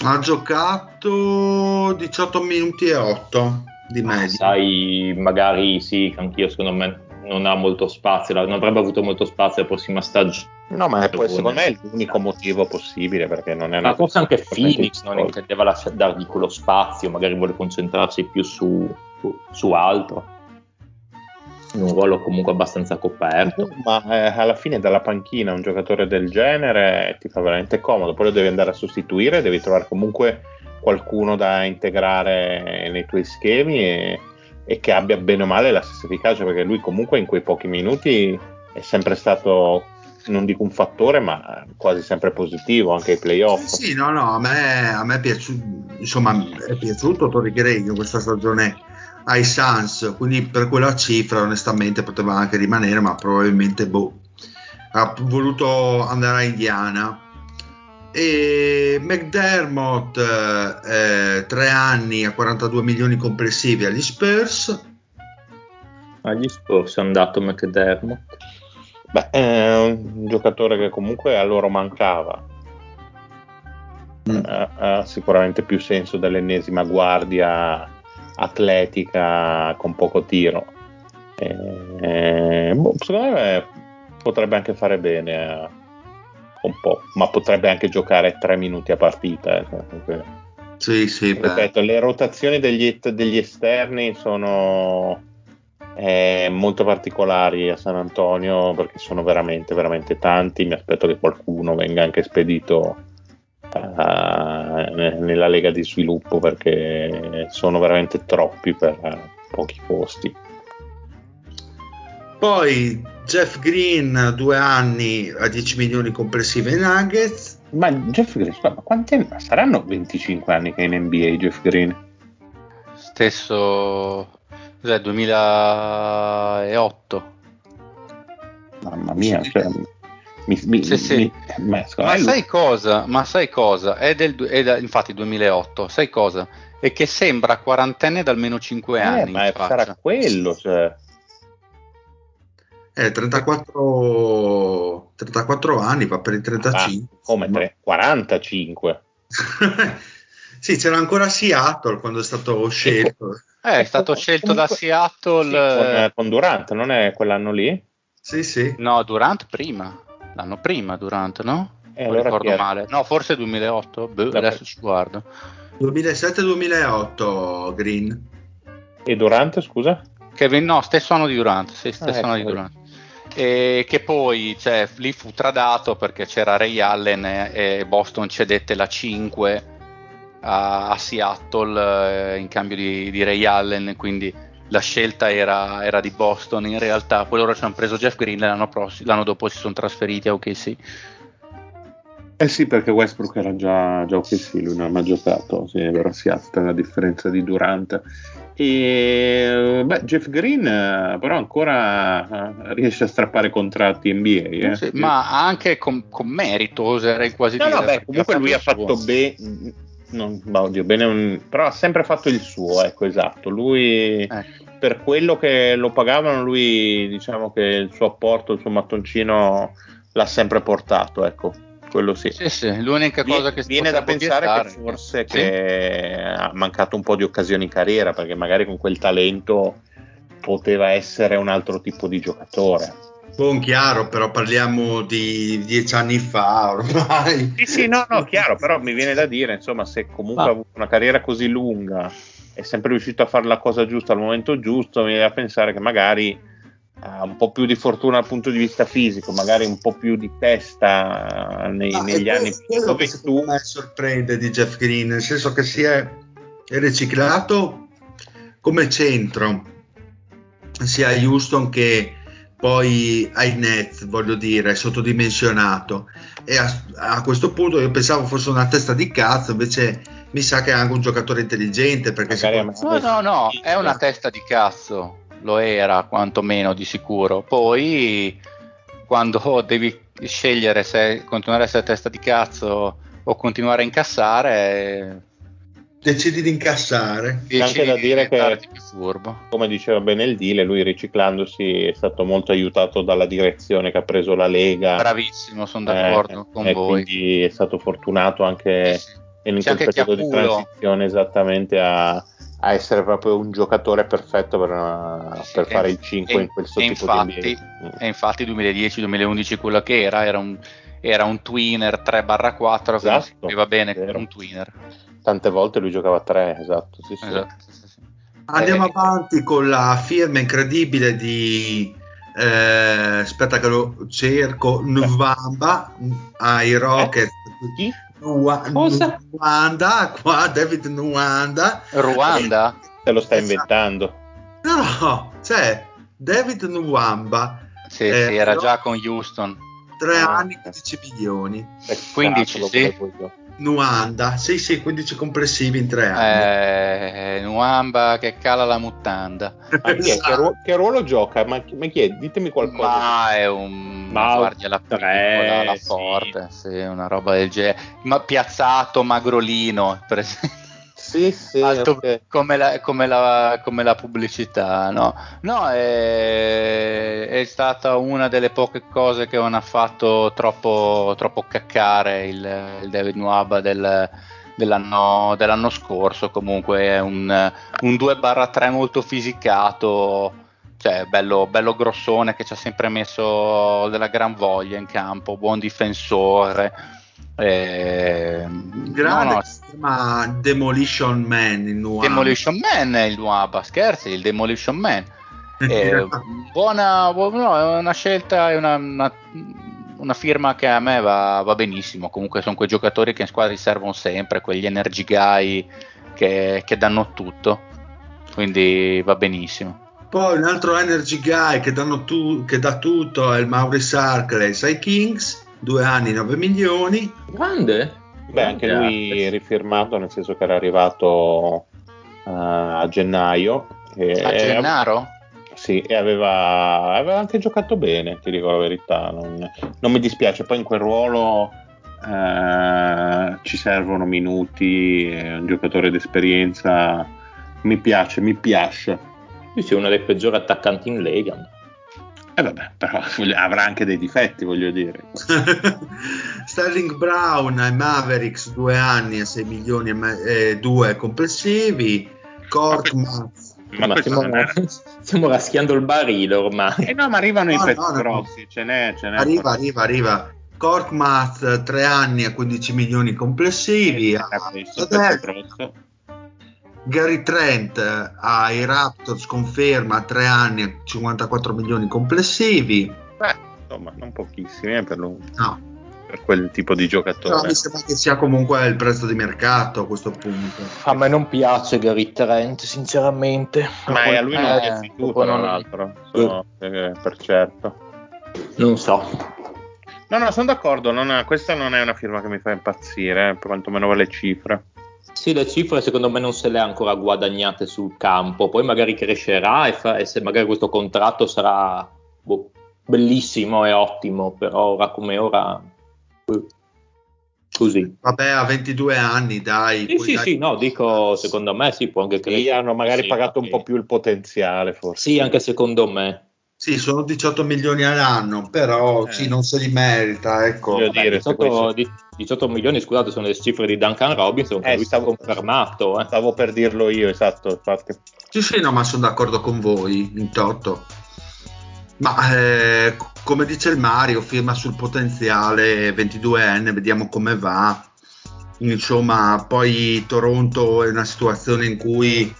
Ha giocato 18 minuti e 8 di media. Sai, magari sì, anch'io secondo me non ha molto spazio, non avrebbe avuto molto spazio la prossima stagione. No, ma è poi, secondo me è l'unico motivo possibile perché non è una. Ma forse anche Phoenix non intendeva lasciare, dargli quello spazio, magari vuole concentrarsi più su, su, su altro. In un ruolo comunque abbastanza coperto. Ma eh, alla fine dalla panchina un giocatore del genere ti fa veramente comodo, poi lo devi andare a sostituire, devi trovare comunque qualcuno da integrare nei tuoi schemi e e che abbia bene o male la stessa efficacia perché lui comunque in quei pochi minuti è sempre stato non dico un fattore ma quasi sempre positivo anche ai playoff. Sì, sì no no a me, a me è, piaciuto, insomma, è piaciuto Tori Gregg questa stagione ai Suns quindi per quella cifra onestamente poteva anche rimanere ma probabilmente boh, ha voluto andare a Indiana. E McDermott eh, tre anni a 42 milioni complessivi agli Spurs. Agli Spurs è andato McDermott Beh, è un giocatore che comunque a loro mancava mm. ha, ha sicuramente più senso dell'ennesima guardia atletica con poco tiro e, boh, secondo me potrebbe anche fare bene a un po', ma potrebbe anche giocare tre minuti a partita. Eh. Sì, sì, Ripeto, le rotazioni degli, degli esterni sono eh, molto particolari a San Antonio perché sono veramente, veramente tanti. Mi aspetto che qualcuno venga anche spedito uh, nella lega di sviluppo perché sono veramente troppi per uh, pochi posti. Poi Jeff Green, due anni a 10 milioni complessivi ai Nuggets. Ma Jeff Green, ma quanti anni? Saranno 25 anni che è in NBA Jeff Green? Stesso cos'è, 2008. Mamma mia, cioè, mi, mi, sì, sì. Mi, ma, ma sai cosa? Ma sai cosa? È del, è da, infatti 2008. Sai cosa? e che sembra quarantenne da almeno 5 Eh, anni. ma sarà faccia. quello, cioè. Eh, 34, 34 anni, va per i 35. Ah, come tre- 45. sì, c'era ancora Seattle quando è stato scelto. Eh, è stato scelto da Comunque- Seattle. Sì, con, con Durant, non è quell'anno lì? Sì, sì. No, Durant prima. L'anno prima Durant, no? Eh, Non allora ricordo male. No, forse 2008. Boh, Dopo- adesso ci guardo. 2007-2008 Green. E Durant, scusa? Kevin, no, stesso anno di Durant. Sì, stesso Ah, anno ecco. di Durant. E che poi cioè, lì fu tradato perché c'era Ray Allen e, e Boston cedette la 5 a, a Seattle eh, in cambio di, di Ray Allen, quindi la scelta era, era di Boston in realtà. Poi loro ci hanno preso Jeff Green e l'anno, prossimo- l'anno dopo si sono trasferiti a OKC. Eh sì, perché Westbrook era già, già OKC, lui non ha mai giocato, sì, è vero, si alza la differenza di Durant. E beh, Jeff Green eh, però ancora eh, riesce a strappare contratti NBA. eh. Sì, ma anche con, con merito, oserei quasi No, dire. no, beh, comunque lui ha fatto bene, non, oddio, bene un- però ha sempre fatto il suo, ecco, esatto. Lui, Ecco. per quello che lo pagavano, lui, diciamo che il suo apporto, il suo mattoncino l'ha sempre portato, ecco, quello sì. Sì, sì, l'unica cosa che si viene da pensare obiettare- che forse Sì. che ha mancato un po' di occasioni in carriera, perché magari con quel talento poteva essere un altro tipo di giocatore. Buon chiaro, però parliamo di dieci anni fa ormai. Sì, sì, no, no, chiaro, però mi viene da dire, insomma, se comunque Ah. ha avuto una carriera così lunga, è sempre riuscito a fare la cosa giusta al momento giusto, mi viene da pensare che magari ha un po' più di fortuna dal punto di vista fisico, magari un po' più di testa nei- Ma negli anni que- quello che tu me sorprende di Jeff Green, nel senso che si è riciclato come centro sia a Houston che poi ai Nets, voglio dire, è sottodimensionato. E a, a questo punto io pensavo fosse una testa di cazzo, invece mi sa che è anche un giocatore intelligente perché Magari No, no, no, è una sì. testa di cazzo, lo era quantomeno di sicuro. Poi quando devi scegliere se continuare a essere testa di cazzo o continuare a incassare, decidi di incassare. C'è anche decidi da di dire che- come diceva bene il Dile, lui riciclandosi è stato molto aiutato dalla direzione che ha preso la Lega. Bravissimo, sono Eh, d'accordo con e voi. quindi è stato fortunato anche Sì, sì. in quel anche chi ha periodo di transizione esattamente a, a essere proprio un giocatore perfetto per, una- Sì, per e- fare il 5 e- in questo tipo infatti, di NBA. E infatti 2010-2011 quello che era era un, era un twinner 3-4 che non si Esatto, capiva bene vero. un twinner. Tante volte lui giocava a 3, esatto. Sì, sì. Esatto, sì. Andiamo Eh, avanti con la firma incredibile di eh, aspetta che lo cerco Nwamba ai Rockets Chi? Cosa? Nwanda qua David Nwanda Ruanda? Te lo stai Esatto. inventando. no c'è David Nwamba Sì, Eh, sì, era no. già con Houston. 3 Ah, anni ok. 15 milioni 15, Cavolo, sì. Nwanda sì sì 15 complessivi in 3 anni Eh, Nuamba che cala la mutanda. Ma chi è? Che, ruolo, che ruolo gioca? Ma, chi- ma chi è? Ditemi qualcosa. Ma è un Ma guardia la tre, piccola, la sì. forte, sì, una roba del genere. Ma piazzato, magrolino, per esempio. Sì, sì, Alto ok. come, la, come la- come la pubblicità, no? No, è, è stata una delle poche cose che non ha fatto troppo, troppo caccare il, il David Nuaba del- dell'anno, dell'anno scorso. Comunque è un, un 2-3 molto fisicato, cioè bello, bello grossone che ci ha sempre messo della gran voglia in campo, buon difensore. Eh, grande no, no, si chiama Demolition Man in Nwamba Demolition Man è il Nuaba, scherzi, il Demolition Man. Eh, buona, bu- no, è una scelta, è una, una- una firma che a me va, va benissimo. Comunque sono quei giocatori che in squadra servono sempre, quegli energy guy che, che danno tutto. Quindi va benissimo. Poi un altro energy guy che, danno tu- che dà tutto è il Maurice Harkley ai Kings, due anni 9 milioni. Grande? Beh, anche lui rifirmato, nel senso che era arrivato eh, a gennaio. E, A Gennaro? Sì, e aveva, aveva anche giocato bene, ti dico la verità. Non, non mi dispiace. Poi in quel ruolo eh, ci servono minuti, è un giocatore d'esperienza, mi piace, mi piace. Sì, sì, uno dei peggiori attaccanti in Lega. E eh vabbè, però avrà anche dei difetti, voglio dire. Sterling Brown ai Mavericks, due anni a 6 milioni e me- eh, due complessivi. Korkmaz. Ma, ma stiamo, stiamo, raschiando il barile ormai. Eh no, ma arrivano no, i pezzi no, grossi, no. ce n'è, ce n'è. Arriva, arriva, arriva. Korkmaz, tre anni a 15 milioni complessivi. Eh, ah, Gary Trent ai Raptors conferma 3 anni a 54 milioni complessivi. Beh, insomma, non pochissimi eh, per, lo, no. per quel tipo di giocatore. No, mi sembra che sia comunque il prezzo di mercato a questo punto. A me non piace Gary Trent, sinceramente. Ma a lui non eh, piace tu, tra non... l'altro, eh. per certo. Non so. No, no, sono d'accordo. Non è, questa non è una firma che mi fa impazzire, eh, per quantomeno le cifre. Sì, le cifre secondo me non se le ha ancora guadagnate sul campo, poi magari crescerà e, fa, e se magari questo contratto sarà boh, bellissimo e ottimo, però ora come ora eh, così. Vabbè, a 22 anni, dai. Sì, sì, dai. sì, no, dico secondo me sì, può anche crescere. Sì, hanno magari sì, pagato un po' più il potenziale, forse. Sì, anche secondo me. Sì, sono 18 milioni all'anno, però eh. sì, non se li merita. Ecco. Vabbè, dire, 18, 18, milioni, scusate, sono le cifre di Duncan Robinson che eh, lui stavo, confermato. Eh. Stavo per dirlo io, esatto. Infatti. Sì, sì, no, ma sono d'accordo con voi, in toto. Ma eh, come dice il Mario, firma sul potenziale 22enne, vediamo come va. Insomma, poi Toronto è una situazione in cui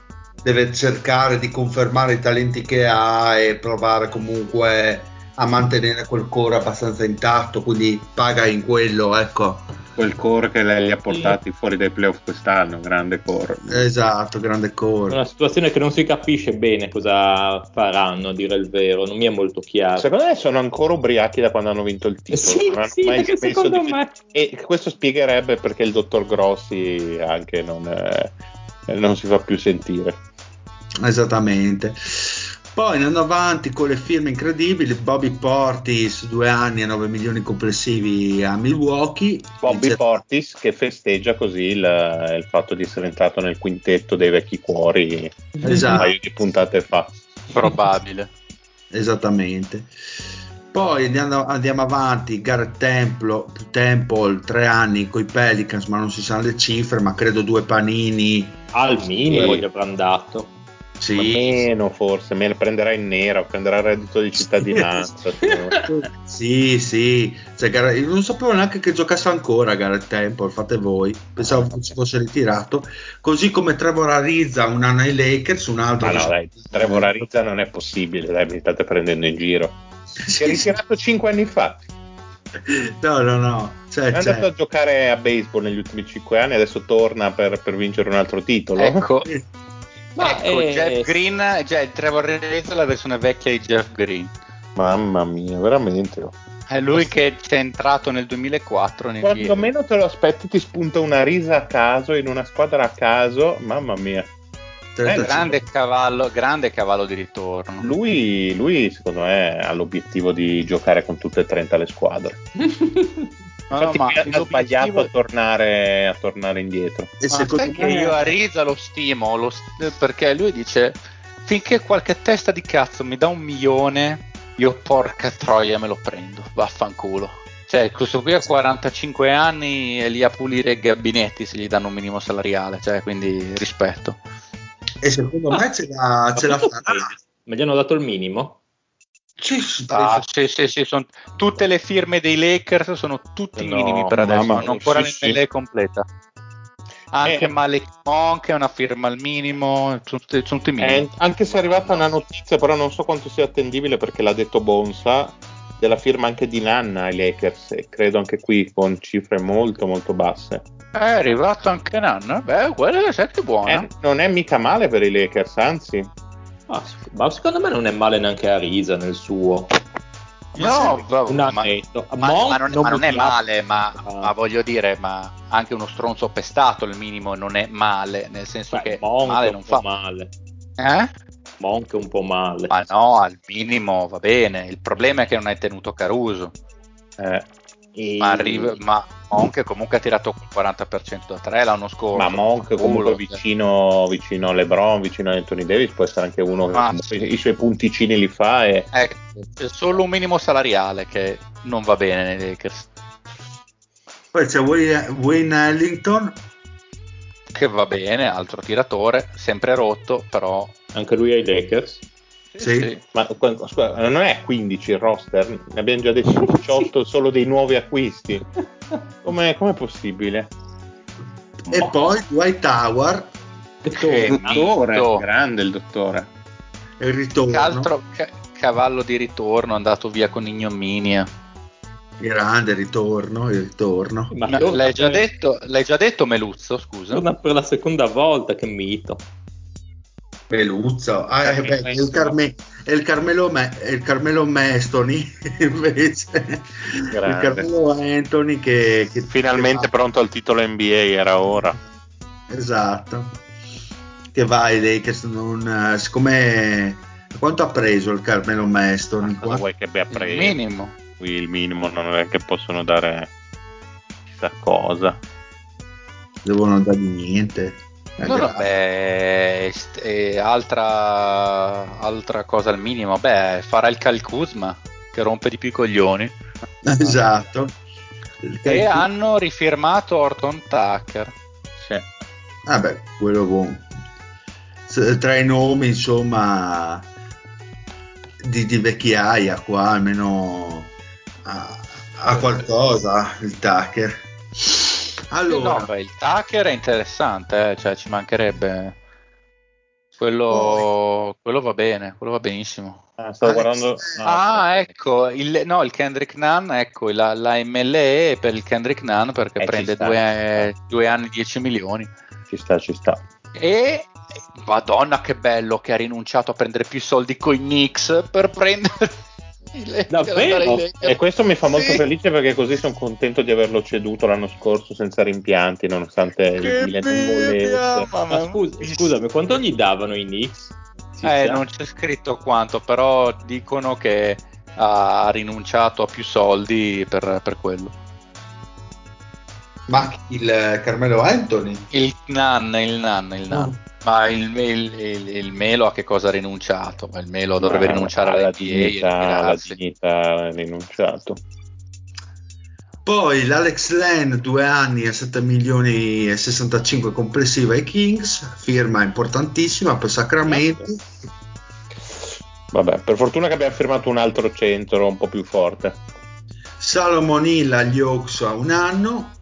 deve cercare di confermare i talenti che ha e provare comunque a mantenere quel core abbastanza intatto, quindi paga in quello, ecco. Quel core che lei li ha portati fuori dai playoff quest'anno, grande core. Esatto, grande core. È una situazione che non si capisce bene cosa faranno, a dire il vero, non mi è molto chiaro. Secondo me sono ancora ubriachi da quando hanno vinto il titolo. Sì, non hanno sì, mai secondo di... me. E questo spiegherebbe perché il dottor Grossi anche non, eh, non si fa più sentire. Esattamente. Poi andando avanti con le firme incredibili, Bobby Portis, due anni a 9 milioni complessivi a Milwaukee. Bobby Inizia... Portis che festeggia così il, il, fatto di essere entrato nel quintetto dei vecchi cuori esatto. un paio di puntate fa. Probabile. Esattamente. Poi andiamo, andiamo avanti, Garrett Templo, Temple, tre anni con i Pelicans, ma non si sanno le cifre, ma credo due panini. Al minimo gli avranno dato. Sì. meno forse, me ne prenderà in nero, prenderà il reddito di cittadinanza. sì, sì, cioè, non sapevo neanche che giocasse ancora Gareth Temple, fate voi, pensavo che si fosse ritirato, così come Trevor Arizza un anno ai Lakers, un altro... Ma no, dai, Trevor Arizza non è possibile, dai, mi state prendendo in giro. Si è ritirato 5 anni fa. No, no, no. Cioè, è andato a giocare a baseball negli ultimi 5 anni, adesso torna per, per vincere un altro titolo. Ecco. Ma ecco, è... Jeff Green, cioè Trevor Reynolds è la versione vecchia di Jeff Green. Mamma mia, veramente. È lui che c'è entrato nel 2004. Quando meno te lo aspetti, ti spunta una risa a caso in una squadra a caso. Mamma mia. È grande cavallo, grande cavallo di ritorno. Lui, lui, secondo me, ha l'obiettivo di giocare con tutte e 30 le squadre. No, no, ma ha sbagliato a tornare, a tornare indietro. E ma secondo me... io a Riza lo stimo lo st- perché lui dice finché qualche testa di cazzo mi dà un milione, io porca troia me lo prendo, vaffanculo. Cioè, questo qui ha 45 anni e lì a pulire i gabinetti se gli danno un minimo salariale, cioè, quindi rispetto. E secondo ah, me ce la, ce la farà. Ma gli hanno dato il minimo? Sì, ah, sì, sì, sì, sono, tutte le firme dei Lakers sono tutti no, minimi per adesso, non ancora sì, l'NBA sì. completa. Anche eh, Malik Monk è una firma al minimo, sono tutti, sono tutti minimi. Eh, anche se è arrivata una notizia, però non so quanto sia attendibile perché l'ha detto Bonsa, della firma anche di Nanna ai Lakers, e credo anche qui con cifre molto molto basse. È arrivato anche Nanna? Beh, quella è che buona. Eh, non è mica male per i Lakers, anzi. Ah, ma secondo me non è male neanche Arisa nel suo. No, no ma, ma, ma, non, non, ma non è male, ma, ah. ma, voglio dire, ma anche uno stronzo pestato il minimo non è male, nel senso Beh, che Monk male non fa male. Eh? Monk un po' male. Ma no, al minimo va bene. Il problema è che non hai tenuto Caruso. Eh. E... Ma, arriva, ma Monk comunque ha tirato un 40% da 3 l'anno scorso. Ma Monk comunque Culo, vicino, vicino a LeBron, vicino a Anthony Davis, può essere anche uno che Ma- comunque i suoi punticini li fa e È c'è solo un minimo salariale che non va bene nei Lakers. Poi c'è Wayne Ellington, Che va bene, altro tiratore, sempre rotto, però... Anche lui ai Lakers. Sì. Ma scusa, non è 15 il roster, ne abbiamo già detto 18 solo dei nuovi acquisti. Com'è, com'è possibile? e poi Dwight Howard, Che dottore, grande il dottore. il ritorno. Che altro ca- cavallo di ritorno andato via con ignominia. Grande ritorno, il ritorno. Ma l'hai, già detto, l'hai già detto Meluzzo, scusa? torna per la seconda volta, che mito. Peluzzo. Ah, eh, beh, è il, Carme- è il Carmelo, Me- è il Carmelo Mestoni invece. Il Grande. Carmelo Anthony che, che Finalmente che pronto al titolo NBA, era ora. Esatto. Che va ai Lakers non, eh, siccome quanto ha preso il Carmelo Mestoni? Cosa vuoi che abbia Il preso? minimo. Qui il minimo non è che possono dare chissà cosa. Devono dargli niente. No, no, beh, eh, altra, altra cosa al minimo, beh, farà il Cal Kuzma che rompe di più i coglioni. Esatto. E hanno rifirmato Orton Tucker. Sì. Vabbè, quello buono. Tra i nomi, insomma, di, di vecchiaia qua, almeno ha, ha qualcosa il Tucker. Allora, No, beh, il Tucker è interessante, eh, cioè ci mancherebbe. Quello, quello va bene, quello va benissimo. Ah, stavo Alex- guardando. Ah, ecco, il, no, il Kendrick Nunn, ecco, la, la MLE per il Kendrick Nunn perché Eh, prende sta, due, due anni 10 milioni. Ci sta, ci sta. E Madonna che bello che ha rinunciato a prendere più soldi con i Knicks per prendere Davvero? E questo mi fa molto Sì. felice perché così sono contento di averlo ceduto l'anno scorso senza rimpianti, nonostante il Che Milan volesse. mamma Ma scusa, mia. scusami, quanto gli davano i Knicks? Si Eh, sa? non c'è scritto quanto, però dicono che ha rinunciato a più soldi per, per quello. ma il Carmelo Anthony? Il Nan, il Nan, il Nan. Ma il, il- il- il Melo a che cosa ha rinunciato? Il Melo dovrebbe Ma rinunciare alla dignità, alla dignità ha rinunciato. Poi l'Alex Len, due anni a 7 milioni e 65 complessiva ai Kings, firma importantissima per Sacramento. Vabbè, per fortuna che abbiamo firmato un altro centro un po' più forte. Salomon Hill agli Hawks a un anno.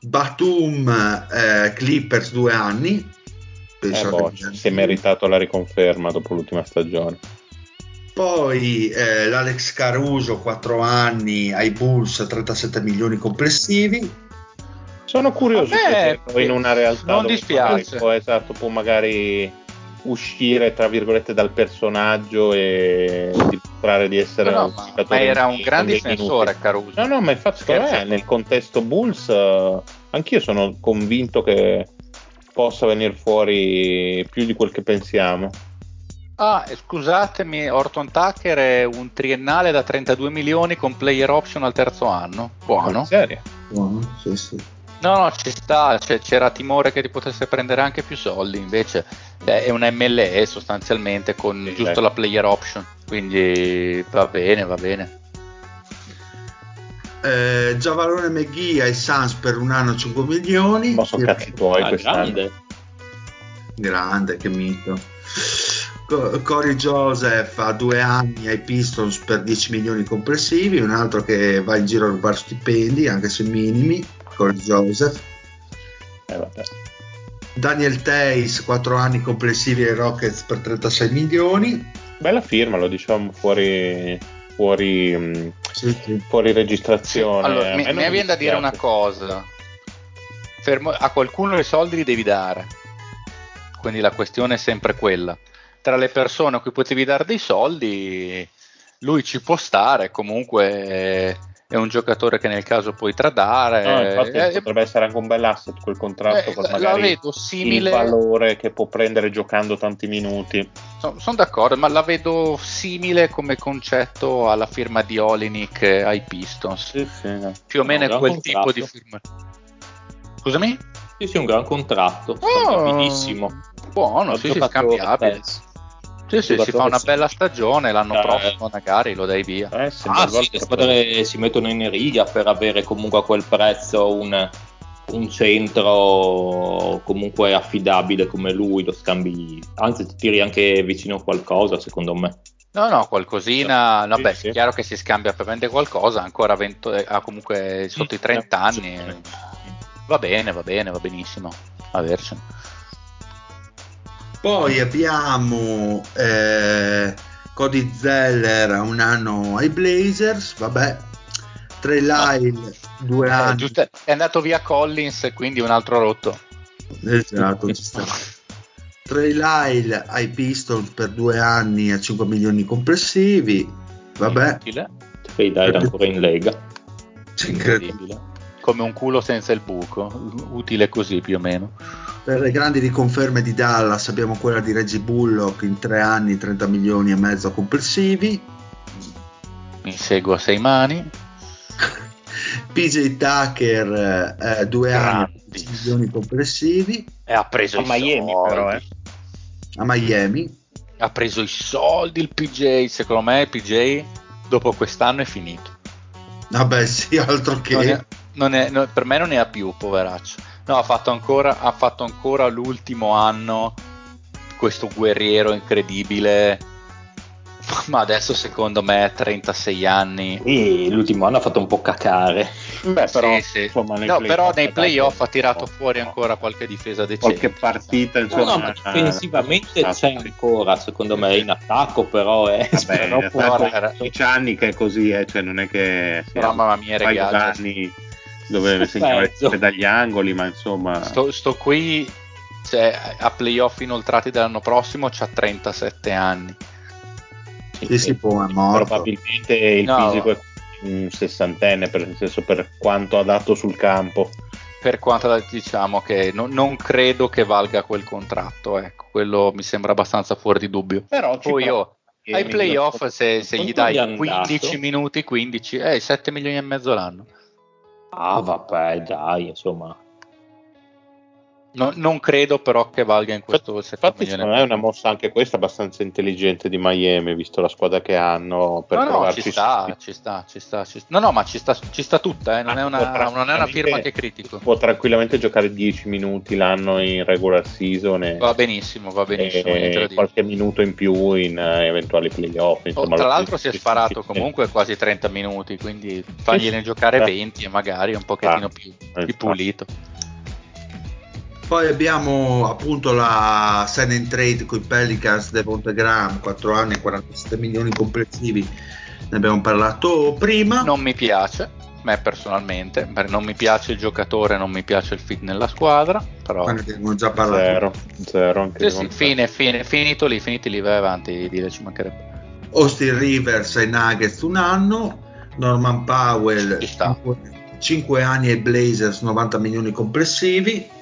Batum eh, Clippers due anni. Penso Eh, boh, che- si è meritato la riconferma dopo l'ultima stagione. Poi eh, l'Alex Caruso 4 anni ai Bulls 37 milioni complessivi. Sono curioso Vabbè, in una realtà non dispiace. può, esatto, può magari uscire tra virgolette dal personaggio e dimostrare di essere No, un ma, giocatore ma era un gran difensore minuti. Caruso. No, no, ma infatti nel contesto Bulls eh, anch'io sono convinto che possa venire fuori più di quel che pensiamo. Ah, scusatemi, Orton Tucker è un triennale da 32 milioni con player option al terzo anno. Buono. In serie. Buono, sì, sì. No, no, ci sta, c'è- c'era timore che ti potesse prendere anche più soldi, invece eh, è un MLE sostanzialmente con Sì, giusto dai. la player option, quindi va bene, va bene. Eh, Giavalone McGee ai Suns per un anno 5 milioni. Ma sono cazzi tuoi Ah, quest'anno. grande. Grande, che mito. Co- Corey Joseph ha due anni ai Pistons per 10 milioni complessivi, un altro che va in giro a rubare stipendi, anche se minimi. Corey Joseph. Eh, vabbè. Daniel Tays 4 anni complessivi ai Rockets per 36 milioni. Bella firma, lo diciamo fuori, fuori, mh, Sì, sì. fuori registrazione. Allora, A mi, non mi viene da dire una cosa, Fermo- a qualcuno i soldi li devi dare, quindi la questione è sempre quella. Tra le persone a cui potevi dare dei soldi, lui ci può stare, comunque è un giocatore che nel caso puoi tradare. No, infatti Eh, potrebbe essere anche un bel asset quel contratto eh, magari vedo simile. il valore che può prendere giocando tanti minuti. Sono d'accordo, ma la vedo simile come concetto alla firma di Olinik ai Pistons. Sì, sì, no. Più o meno No, è quel gran tipo contratto. di firma. Scusami? Sì, sì, un gran contratto. Oh. Buono, Un sì, sì, scambiabile. pezzo. Sì, sì, si fa una bella stagione, l'anno Eh. prossimo magari lo dai via. Eh, Ah, sì, le squadre si mettono in riga per avere comunque a quel prezzo un, un centro comunque affidabile come lui, lo scambi, anzi ti tiri anche vicino a qualcosa secondo me. No, no, qualcosina. Sì, Vabbè, sì. è chiaro che si scambia per vendere qualcosa, ancora 20 eh, ha comunque sotto i 30 anni. eh. Va bene, va bene, va benissimo. Avercene. Poi abbiamo eh, Cody Zeller a un anno ai Blazers, vabbè. Trey Lyle, due Eh, anni. giusto, è andato via Collins, quindi un altro rotto. Esatto, ci sta. Trey Lyle ai Pistons per due anni a 5 milioni complessivi. Vabbè, Utile. Trade era ancora in lega. Incredibile. Come un culo senza il buco. Utile così più o meno. Per le grandi riconferme di Dallas abbiamo quella di Reggie Bullock in tre anni 30 milioni e mezzo complessivi. Mi seguo a sei mani. PJ Tucker eh, due anni 10 milioni complessivi E ha preso A i Miami, soldi. però, eh. a Miami. Ha preso i soldi il PJ. Secondo me il PJ dopo quest'anno è finito. Vabbè, sì, altro che Non è- non è- no, per me non ne ha più, poveraccio. No, ha fatto ancora, ha fatto ancora l'ultimo anno questo guerriero incredibile. Ma adesso secondo me a 36 anni. E l'ultimo anno ha fatto un po' cacare. Beh, però, Sì, sì. insomma, nei No, playoff, però nei playoff ha tirato no, fuori no. ancora qualche difesa decente. qualche partita, No, insomma. no, ma difensivamente c'è ancora, secondo me, in attacco, però è Vabbè, però era- 12 anni che è così, eh, cioè non è che Però mamma mia, ragazzi, d'anni dove le dagli angoli, ma insomma sto, sto qui cioè, a playoff inoltrati dell'anno prossimo c'ha 37 anni. Sì, sì, può, è morto. probabilmente il No. fisico è un sessantenne, per, nel senso per quanto ha dato sul campo. Per quanto diciamo che no- non credo che valga quel contratto, ecco, quello mi sembra abbastanza fuori di dubbio. Però ci Poi io ai playoff se, se gli dai han 15 dato? minuti, 15, eh, 7 milioni e mezzo l'anno. Ah, vabbè, dai, insomma. No- non credo però che valga in questo 7 Infatti, milioni. secondo me è una mossa anche questa abbastanza intelligente di Miami, visto la squadra che hanno. Per No, no, ci sta, su- ci sta, ci sta, ci sta. No, no, ma ci sta, ci sta tutta, eh, non, Ah, è una, non è una firma che critico. Può tranquillamente giocare 10 minuti l'anno in regular season e, Va benissimo, va benissimo. e qualche minuto in più in eh, eventuali playoff. Oh, Insomma, tra lo- l'altro si è sparato comunque quasi 30 minuti, quindi fagliene giocare Eh. 20 e magari un pochettino Ah, più, eh, più pulito. Poi abbiamo appunto la sign and trade con i Pelicans Devonta Graham, 4 anni e 47 milioni complessivi. Ne abbiamo parlato prima. Non mi piace, me personalmente, perché non mi piace il giocatore, non mi piace il fit nella squadra, però... Ma ne abbiamo già parlato. Zero, zero anche Sì, sì, fine, fine, finito lì, finiti lì, vai avanti, dire ci mancherebbe. Austin Rivers ai Nuggets un anno. Norman Powell Ci sta. 5 anni ai Blazers, 90 milioni complessivi.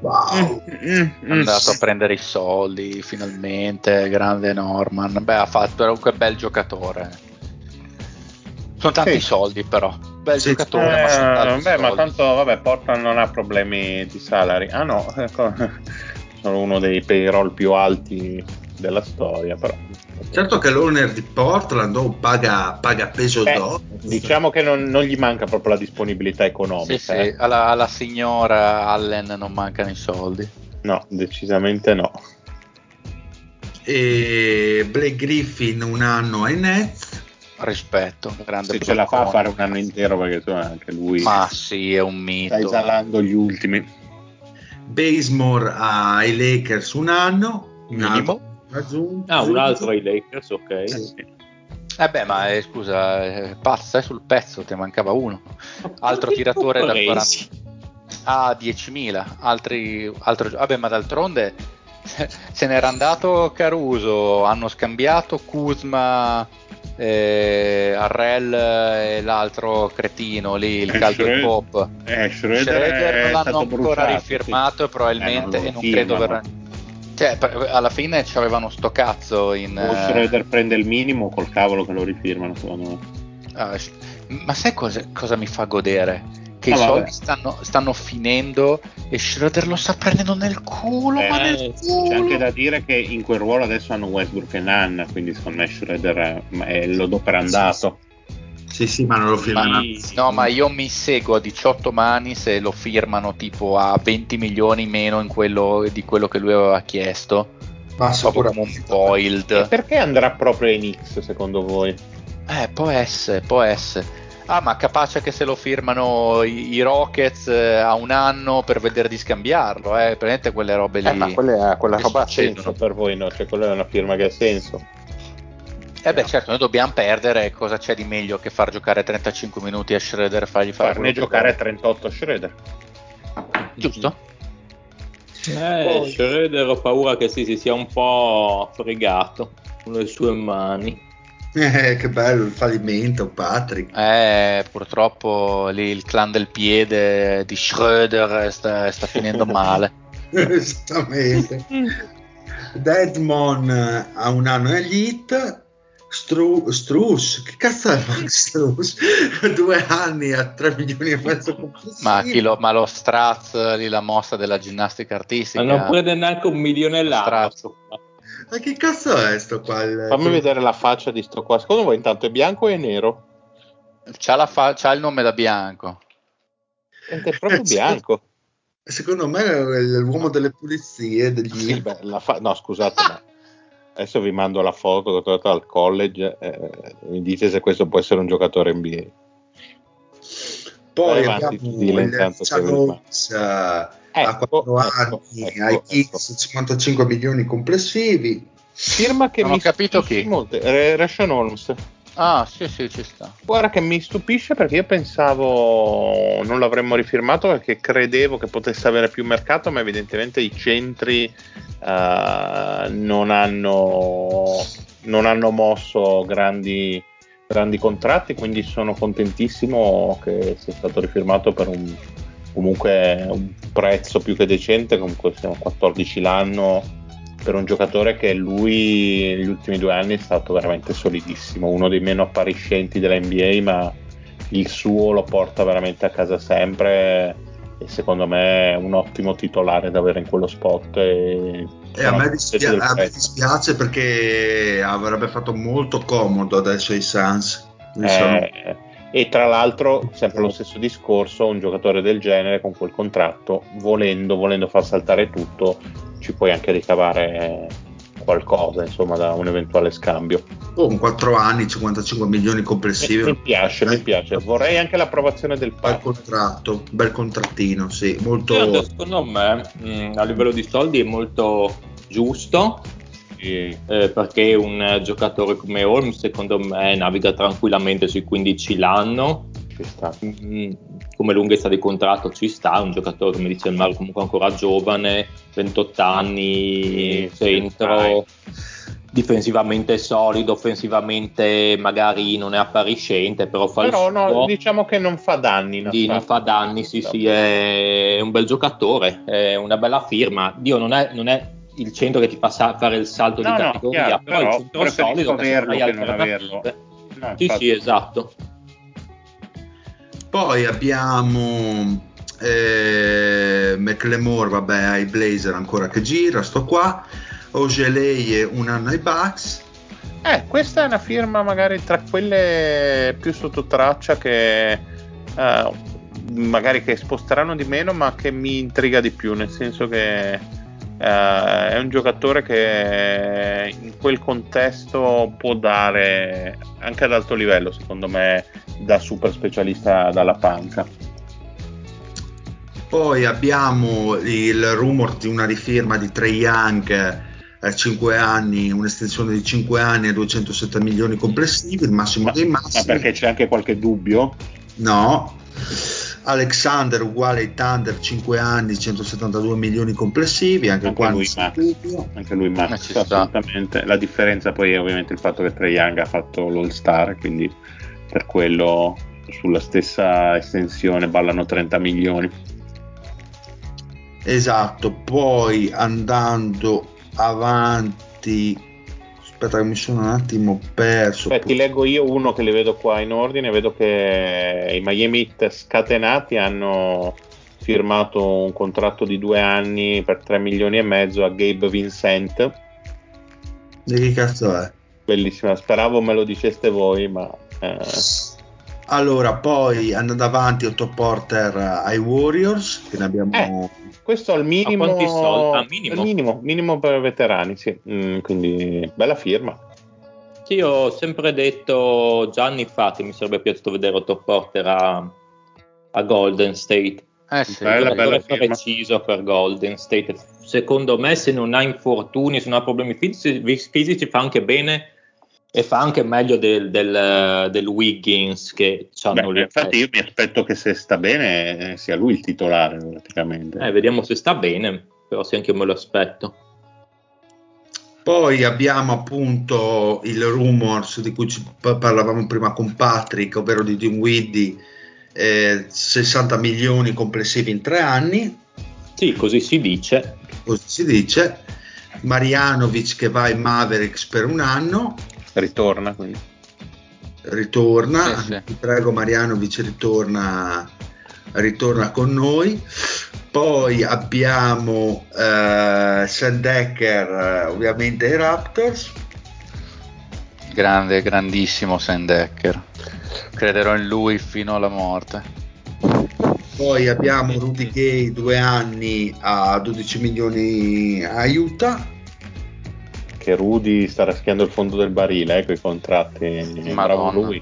Wow. È andato a prendere i soldi finalmente, grande Norman. Beh, ha fatto un bel giocatore. Sono tanti Sì. soldi, però. Bel Sì. giocatore, ma sono Eh, tanti beh, ma soldi. tanto vabbè, Portland non ha problemi di salari. Ah no, ecco, sono uno dei payroll più alti della storia, però. Certo che l'owner di Portland oh, paga, paga peso Eh, d'oro. diciamo che non, non gli manca proprio la disponibilità economica. Sì, sì, eh. alla, alla signora Allen non mancano i soldi. No, decisamente no. E Blake Griffin un anno ai Nets. Rispetto, grande Se ce la fa a fare un anno intero, perché insomma anche lui Ma sì, è un sta mito. esalando gli ultimi. Basemore ai Lakers un anno. Un Minimo. Raggiunto. Ah, un altro ai Lakers, ok. Sì. Eh beh, ma eh, scusa, eh, pazza, sei sul pezzo, te mancava uno. Altro tiratore da 40. Crazy. Ah, 10.000. Altri, altro... Vabbè, ma d'altronde se n'era andato Caruso, hanno scambiato Kuzma eh, Arrel e l'altro cretino lì, il Eh, caldo Schroeder- Pop. Eh, Schroeder, Schroeder è non l'hanno stato ancora bruciato, rifirmato e probabilmente Eh, non e non credo firmano. verrà. Cioè, alla fine ci avevano sto cazzo in. O eh, Schroeder prende il minimo col cavolo che lo rifirmano, secondo me. ah, ma sai cosa, cosa mi fa godere? Che Ah, i soldi stanno, stanno finendo e Schroeder lo sta prendendo nel culo, ma nel Eh, culo. C'è anche da dire che in quel ruolo adesso hanno Westbrook e Nann, quindi secondo me Schroeder è, è l'odo per andato. Sì, sì, ma non lo firmano. Sì. No, ma io mi seguo a 18 mani se lo firmano tipo a 20 milioni meno in quello, di quello che lui aveva chiesto. Ma Proprio come un E boiled. perché andrà proprio ai Knicks secondo voi? Eh, può essere, può essere. Ah, ma capace che se lo firmano i, i Rockets eh, a un anno per vedere di scambiarlo, eh. Prendete quelle robe lì. Eh, ma quella, quella che roba ha senso per voi, no? Cioè, quella è una firma che ha senso. Eh beh, certo, noi dobbiamo perdere. Cosa c'è di meglio che far giocare 35 minuti a Schroeder e fargli fare Farne giocare a vuole? 38 Schroeder. Giusto? Eh, Poi- Schroeder ho paura che sì, si sia un po' fregato con le sue mani. Eh, che bello il fallimento, Patrick. Eh, purtroppo lì il clan del piede di Schroeder sta, sta finendo male. Esattamente. Deadmon eh, ha un anno hit. Stru- Strus, che cazzo è Max Strus? Due anni a 3 milioni e mezzo complessivi. Ma, chi lo, ma lo Straz, lì la mossa della ginnastica artistica. Ma non prende neanche un milione l'anno. Ma che cazzo è sto qua? il- Fammi vedere la faccia di sto qua. Secondo voi intanto è bianco e nero? C'ha, la fa- c'ha il nome da bianco. È proprio bianco. Secondo me è l'uomo delle pulizie degli Sì, beh, la fa- no, scusate, ma adesso vi mando la foto che ho trovato al college. eh, mi dite se questo può essere un giocatore NBA. Poi avanti, abbiamo eh, a Ecco, 4 ecco, anni ecco, ai ecco. Kings 55 milioni complessivi. Firma che Non mi ho capito chi. molto. Eh, Rashon Holmes. Ah, sì, sì, ci sta. Guarda che mi stupisce perché io pensavo non l'avremmo rifirmato perché credevo che potesse avere più mercato, ma evidentemente i centri eh, non, hanno, non hanno mosso grandi, grandi contratti, quindi sono contentissimo che sia stato rifirmato per un, comunque un prezzo più che decente, comunque siamo 14 l'anno per un giocatore che lui negli ultimi due anni è stato veramente solidissimo, uno dei meno appariscenti della NBA, ma il suo lo porta veramente a casa sempre e secondo me è un ottimo titolare da avere in quello spot. E, E a me, dispia- a me dispiace perché avrebbe fatto molto comodo adesso ai Suns. Sono- Eh, e tra l'altro, sempre lo stesso discorso, un giocatore del genere con quel contratto, volendo, volendo far saltare tutto, ci puoi anche ricavare qualcosa, insomma, da un eventuale scambio. Oh, con 4 anni, 55 milioni Mi, complessivi. mi piace, mi piace. Vorrei anche l'approvazione del Bel contratto, bel contrattino, sì, molto... Guarda, secondo me mh, a livello di soldi è molto giusto. Eh, perché un eh, giocatore come Holmes secondo me naviga tranquillamente sui 15 l'anno Ci sta. Mm, come lunghezza di contratto ci sta, un giocatore come dice il Mario comunque ancora giovane, 28 anni, Sì, centro, difensivamente solido, offensivamente magari non è appariscente, però fa Però il no, suo. diciamo che non fa danni. Di- non fa danni, sì, sì, è un bel giocatore, è una bella firma. Dio, non è, non è il centro che ti fa sa- fare il salto No, di no, categoria, chiaro, però, però il centro solido che averlo non averlo. No, Sì, infatti. sì, esatto. Poi abbiamo eh, McLemore, vabbè, ai Blazer ancora che gira, sto qua. Ogeleye un anno ai Bucks. Eh, questa è una firma magari tra quelle più sotto traccia che eh, magari che sposteranno di meno, ma che mi intriga di più, nel senso che eh, è un giocatore che in quel contesto può dare anche ad alto livello, secondo me, da super specialista dalla panca. Poi abbiamo il rumor di una rifirma di Trey Young a 5 anni, un'estensione di 5 anni a 207 milioni complessivi, il massimo Ma, dei ma massimi. perché c'è anche qualche dubbio? No. Alexander uguale ai Thunder 5 anni 172 milioni complessivi anche, anche qua lui max, anche lui max. Eh, ci sta. assolutamente. La differenza poi è ovviamente il fatto che Trae Young ha fatto l'All Star quindi per quello sulla stessa estensione ballano 30 milioni. Esatto. Poi andando avanti aspetta che mi sono un attimo perso Beh, ti leggo io uno che li vedo qua in ordine, vedo che i Miami Heat scatenati hanno firmato un contratto di due anni per 3 milioni e mezzo a Gabe Vincent, di che cazzo è? bellissima, speravo me lo diceste voi, ma eh, Allora, poi andando avanti, Otto Porter ai Warriors, che ne abbiamo... questo al minimo? Ah, minimo? al minimo, minimo per veterani, sì. Mm, quindi bella firma. Sì, io ho sempre detto già anni fa che mi sarebbe piaciuto vedere Otto Porter a, a Golden State. Eh sì, Bella, Un bella preciso per Golden State. Secondo me, se non ha infortuni, se non ha problemi fisici, fisici fa anche bene e fa anche meglio del, del, del Wiggins che Beh, hanno lì. infatti io mi aspetto che se sta bene eh, sia lui il titolare praticamente. Eh, vediamo se sta bene, però sì, anche io me lo aspetto. Poi abbiamo appunto il rumors di cui parlavamo prima con Patrick, ovvero di Dinwiddie, eh, 60 milioni complessivi in tre anni, Sì, così si dice. così si dice. Marianovic che va ai Mavericks per un anno, Ritorna quindi. ritorna, Sì, sì. ti prego Marianovic ritorna, ritorna con noi. Poi abbiamo eh, Sandecker, eh, ovviamente i Raptors. grande, grandissimo Sendecker. Crederò in lui fino alla morte. Poi abbiamo Rudy Gay, due anni a 12 milioni a Utah. Che Rudy sta raschiando il fondo del barile eh, con i contratti. Bravo lui.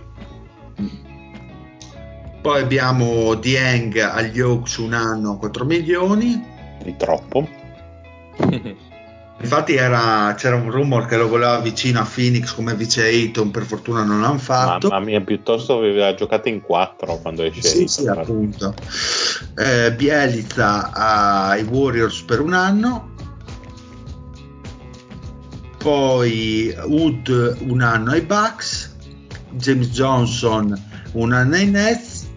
Poi abbiamo Dieng agli Oaks un anno a 4 milioni. Di troppo. Infatti era- c'era un rumor che lo voleva vicino a Phoenix come vice Ayton, per fortuna non l'hanno fatto. Mamma mia, piuttosto aveva giocato in 4 quando esce. Sì, sì, appunto. Eh, Bielitsa ai Warriors per un anno. Poi Wood un anno ai Bucks. James Johnson un anno ai Nets.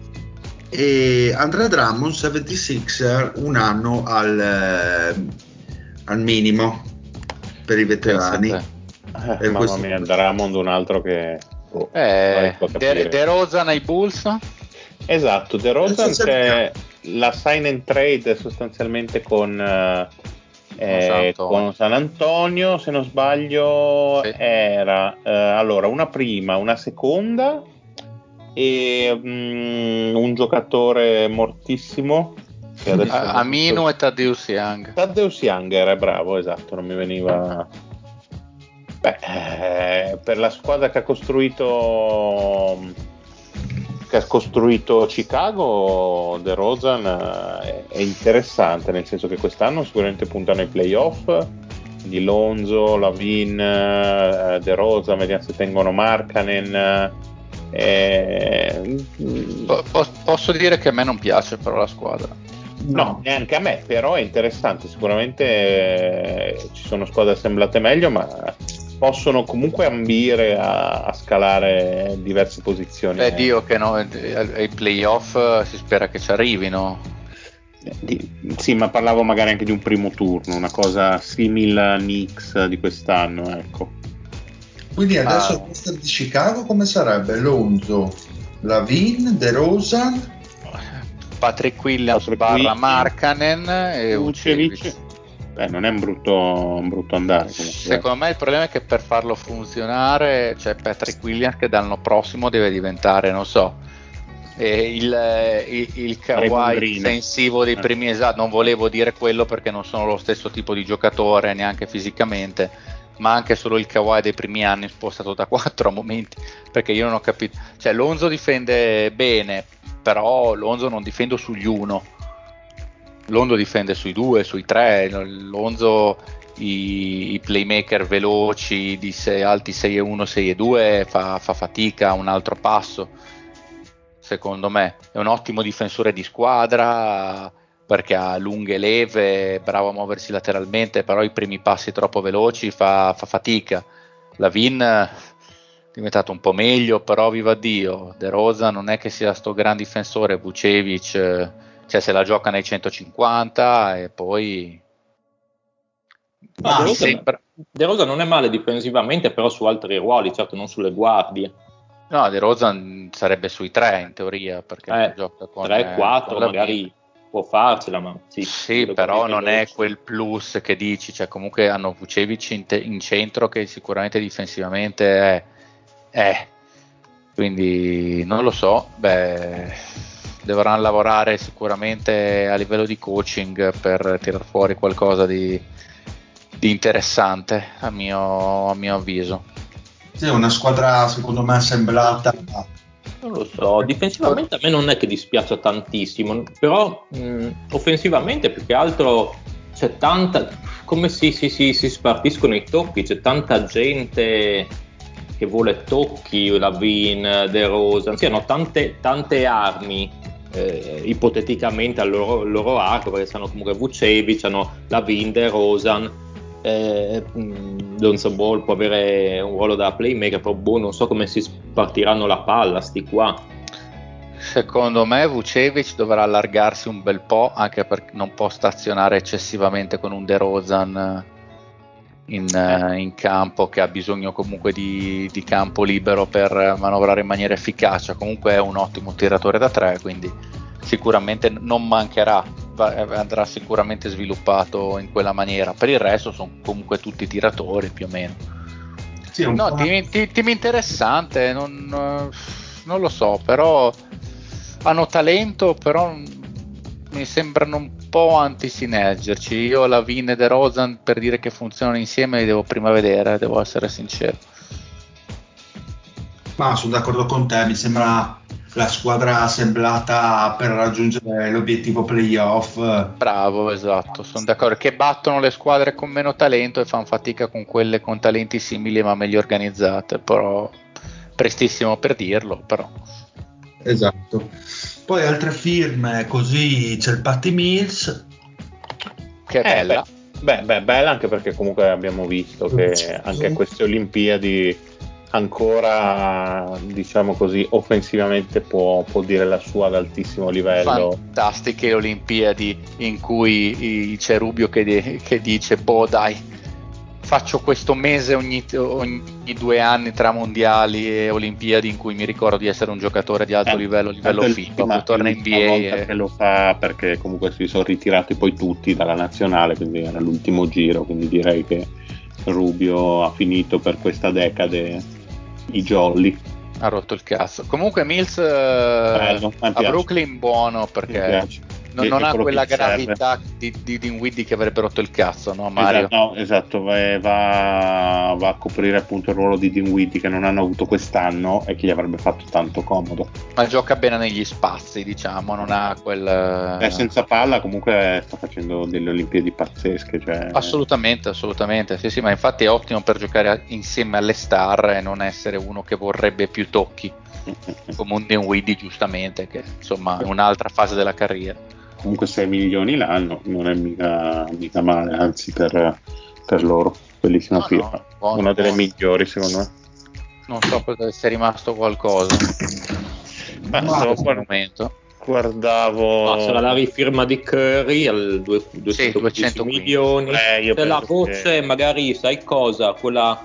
E Andrea Drummond 76er un anno al, eh, al minimo per i veterani. Eh, E mamma questo- mia, Drummond un altro che... oh, Eh. De, De Rozan ai Bulls? Esatto, De Rozan Adesso c'è la sign and trade sostanzialmente con, eh, eh, San Antonio. con San Antonio, se non sbaglio Sì. era eh, allora una prima, una seconda e mm, un giocatore mortissimo che adesso A- Aminu e Taddeus Young. Taddeus Younger è bravo, esatto, non mi veniva. Beh, eh, per la squadra che ha costruito che ha costruito Chicago, De Rozan eh, è interessante, nel senso che quest'anno sicuramente puntano ai playoff di Lonzo, Lavin, eh, De Rozan, vediamo se tengono Markanen. eh, po- posso dire che a me non piace però la squadra. No, neanche a me, però è interessante. Sicuramente eh, ci sono squadre assemblate meglio, ma possono comunque ambire a, a scalare diverse posizioni. Beh, Dio che no, eh, ai playoff eh, si spera che ci arrivino. Di- sì, ma parlavo magari anche di un primo turno, una cosa simile a Knicks di quest'anno, ecco. Quindi adesso Ah. il roster di Chicago come sarebbe? Lonzo, Lavin, De Rosa, Patrick Williams Patrick barra Markanen e Vucevic. Beh, non è un brutto, un brutto andare. comunque. Secondo me il problema è che per farlo funzionare, cioè Patrick Williams che dall'anno prossimo deve diventare, non so, eh, il, il, il Kawhi difensivo dei Eh. primi esatti, non volevo dire quello perché non sono lo stesso tipo di giocatore neanche fisicamente, ma anche solo il Kawhi dei primi anni spostato da 4 a momenti, perché io non ho capito, cioè Lonzo difende bene, però Lonzo non difende sugli 1. Lonzo difende sui 2, sui 3, Lonzo i, i playmaker veloci di sei- alti 6 e 1, 6 e 2 fa, fa fatica un altro passo. secondo me. È un ottimo difensore di squadra perché ha lunghe leve, bravo a muoversi lateralmente, però i primi passi troppo veloci fa, fa fatica. La Vin è diventato un po' meglio, però viva Dio, De Rosa non è che sia sto gran difensore, Vucevic cioè se la gioca nei 150 e poi... No, De, Rosa, sembra... De Rosa non è male difensivamente, però su altri ruoli, certo non sulle guardie. No, De Rosa sarebbe sui 3 in teoria, perché eh, gioca con 3-4 magari può farcela, ma sì. Sì, però non è quel plus che dici, cioè comunque hanno Vucevic in, te- in centro che sicuramente difensivamente è, è. Quindi non lo so, beh, dovranno lavorare sicuramente a livello di coaching per tirar fuori qualcosa di, di interessante a mio, a mio avviso. Sì, è una squadra secondo me assemblata non lo so, difensivamente a me non è che dispiace tantissimo, però mh, offensivamente più che altro c'è tanta, come si, si, si, si, spartiscono i tocchi, c'è tanta gente che vuole tocchi, la Vin, De Rosa, anzi hanno tante, tante armi eh, ipoteticamente al loro, loro, arco, perché sanno comunque Vucevic, hanno la Vin, De Rosan, eh, Lonzo Ball può avere un ruolo da playmaker, però boh, non so come si spartiranno la palla, sti qua. Secondo me Vucevic dovrà allargarsi un bel po', anche perché non può stazionare eccessivamente con un De Rozan in, eh. in campo che ha bisogno comunque di, di, campo libero per manovrare in maniera efficace. Comunque è un ottimo tiratore da tre, quindi sicuramente non mancherà andrà sicuramente sviluppato in quella maniera. Per il resto sono comunque tutti tiratori più o meno. Sì, no, team, team, team, interessante, non, non, lo so, però hanno talento, però mi sembrano un po' antisinergici. Io la Vin e De Rosan per dire che funzionano insieme li devo prima vedere, devo essere sincero. Ma sono d'accordo con te, mi sembra la squadra assemblata per raggiungere l'obiettivo playoff. Bravo, esatto, sono d'accordo che battono le squadre con meno talento e fanno fatica con quelle con talenti simili ma meglio organizzate, però prestissimo per dirlo, però. Esatto. Poi altre firme, così c'è il Patty Mills. Che è eh, bella. Beh, beh, bella anche perché comunque abbiamo visto che anche queste Olimpiadi ancora diciamo così offensivamente può, può, dire la sua ad altissimo livello fantastiche Olimpiadi in cui c'è Rubio che, de, che dice boh dai faccio questo mese ogni, ogni, due anni tra mondiali e Olimpiadi in cui mi ricordo di essere un giocatore di alto eh, livello, livello FIBA, torna in NBA. E... lo fa perché comunque si sono ritirati poi tutti dalla nazionale, quindi era l'ultimo giro, quindi direi che Rubio ha finito per questa decade i jolly. Ha rotto il cazzo. Comunque Mills Bello, a Brooklyn buono perché non, non ha quella gravità di, di Dinwiddie che avrebbe rotto il cazzo, no Mario? Esatto, no, esatto va, va, a coprire appunto il ruolo di Dinwiddie che non hanno avuto quest'anno e che gli avrebbe fatto tanto comodo. Ma gioca bene negli spazi, diciamo, non ha quel... Eh, senza palla comunque sta facendo delle Olimpiadi pazzesche. Cioè... Assolutamente, assolutamente, sì sì, ma infatti è ottimo per giocare insieme alle star e non essere uno che vorrebbe più tocchi come un Dinwiddie giustamente che insomma è un'altra fase della carriera comunque 6 milioni l'anno non è mica, mica male, anzi per, per loro, bellissima no, firma, no, buono, una delle buono. migliori secondo me. Non so se sia rimasto qualcosa. Ma no, in momento. Guardavo. C'era la rifirma di Curry al 200 sì, milioni. Eh, la voce, che... magari sai cosa? Quella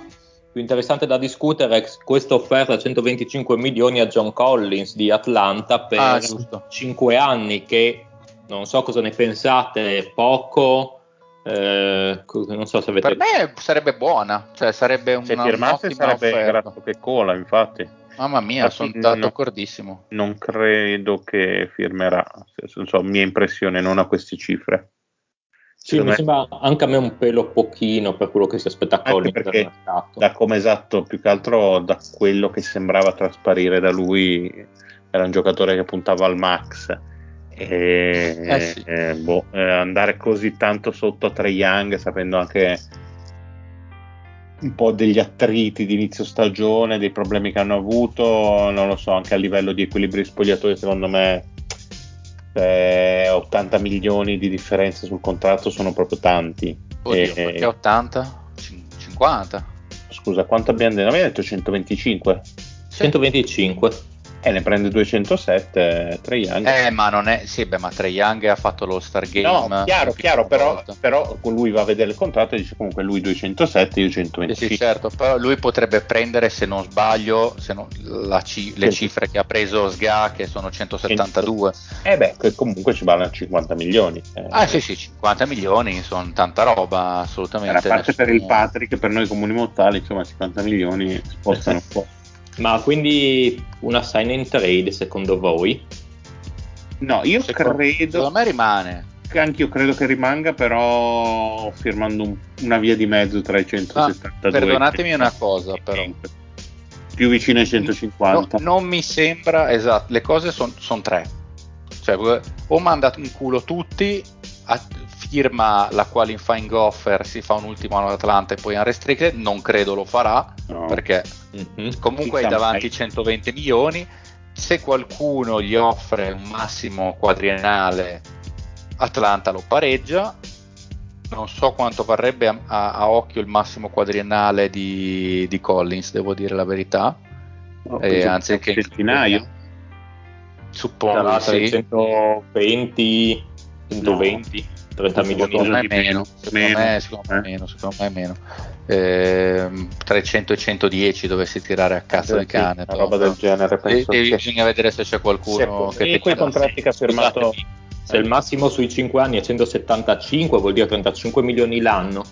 più interessante da discutere è questa offerta 125 milioni a John Collins di Atlanta per ah, 5 anni che non so cosa ne pensate, poco. Eh, non so se avete... Per me sarebbe buona, cioè sarebbe una Se firmasse sarebbe grato che cola, infatti. Mamma mia, infatti, sono non, d'accordissimo. Non credo che firmerà, non so, mia impressione, non a queste cifre. Sì, mi me... sembra anche a me un pelo pochino per quello che si aspetta a Collins perché da come esatto, più che altro da quello che sembrava trasparire da lui era un giocatore che puntava al max e, eh sì. eh, boh, eh, andare così tanto sotto a Trey Young sapendo anche un po' degli attriti di inizio stagione, dei problemi che hanno avuto, non lo so, anche a livello di equilibri spogliatori secondo me eh, 80 milioni di differenza sul contratto sono proprio tanti. Oddio, e, perché 80? 50? Scusa, quanto abbiamo detto? Abbiamo detto 125? 125. E ne prende 207 Trey Young. Eh, ma non è. Sì, beh, ma Trey Young ha fatto lo Star Game. No, chiaro, chiaro, però, però, lui va a vedere il contratto e dice comunque lui 207, io 125. Sì, sì, certo, però lui potrebbe prendere, se non sbaglio, se non, ci, le cifre che ha preso SGA, che sono 172. Eh beh, comunque ci vanno 50 milioni. Eh. Ah, sì, sì, 50 milioni sono tanta roba, assolutamente. A parte nessuno... per il Patrick, per noi comuni mortali, insomma, 50 milioni spostano un po'. Ma quindi una sign and trade secondo voi? No, io secondo, credo. Secondo me rimane. Anche io credo che rimanga, però firmando un, una via di mezzo tra i 172 ah, Perdonatemi una cosa, però. Più vicino ai 150. No, non mi sembra, esatto, le cose sono son tre. Cioè, o manda in culo tutti, a, firma la qualifying offer, si fa un ultimo anno ad Atlanta e poi unrestricted, non credo lo farà no. perché mm-hmm. comunque hai davanti 120 milioni. Se qualcuno gli offre un massimo quadriennale, Atlanta lo pareggia. Non so quanto varrebbe a, a, a occhio il massimo quadriennale di, di, Collins, devo dire la verità. No, eh, anzi, che centinaio. Suppongo sì. 120, 120. No. 30 milioni secondo me meno, secondo, meno. Me, secondo eh? me meno, secondo me meno. Eh, 300 e 110 dovessi tirare a cazzo sì, di cane. Una roba del genere penso e, che... bisogna vedere se c'è qualcuno sì, che e quei contratti che ha firmato se il massimo sui 5 anni è 175 vuol dire 35 milioni l'anno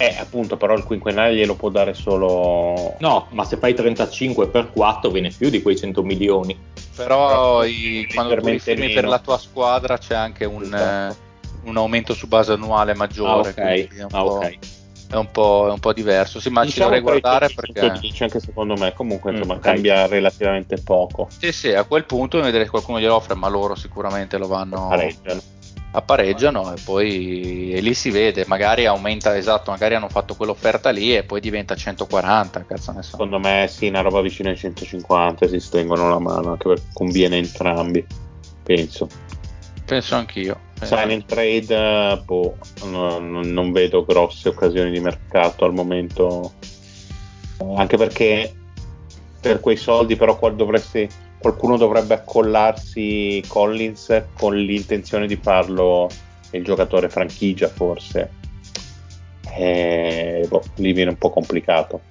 eh, appunto, però il quinquennale glielo può dare solo. No, ma se fai 35 per 4 viene più di quei 100 milioni. Però, i, quando tu li firmi per la tua squadra c'è anche un, esatto. eh, un aumento su base annuale maggiore. Ah, ok. È un, ah, okay. è un, po', è un po', diverso. Sì, ma diciamo ci dovrei guardare perché. Dice anche secondo me, comunque insomma, mm, cambia okay. relativamente poco. Sì, sì, a quel punto vedere se qualcuno glielo offre, ma loro sicuramente lo vanno. Pareggiano appareggiano e poi e lì si vede, magari aumenta, esatto, magari hanno fatto quell'offerta lì e poi diventa 140, cazzo ne so. Secondo me sì, una roba vicina ai 150 si stengono la mano, anche perché conviene entrambi, penso. Penso anch'io. Sign and trade, boh, no, non vedo grosse occasioni di mercato al momento, anche perché per quei soldi però qua dovresti qualcuno dovrebbe accollarsi Collins con l'intenzione di farlo il giocatore franchigia forse e, boh, lì viene un po' complicato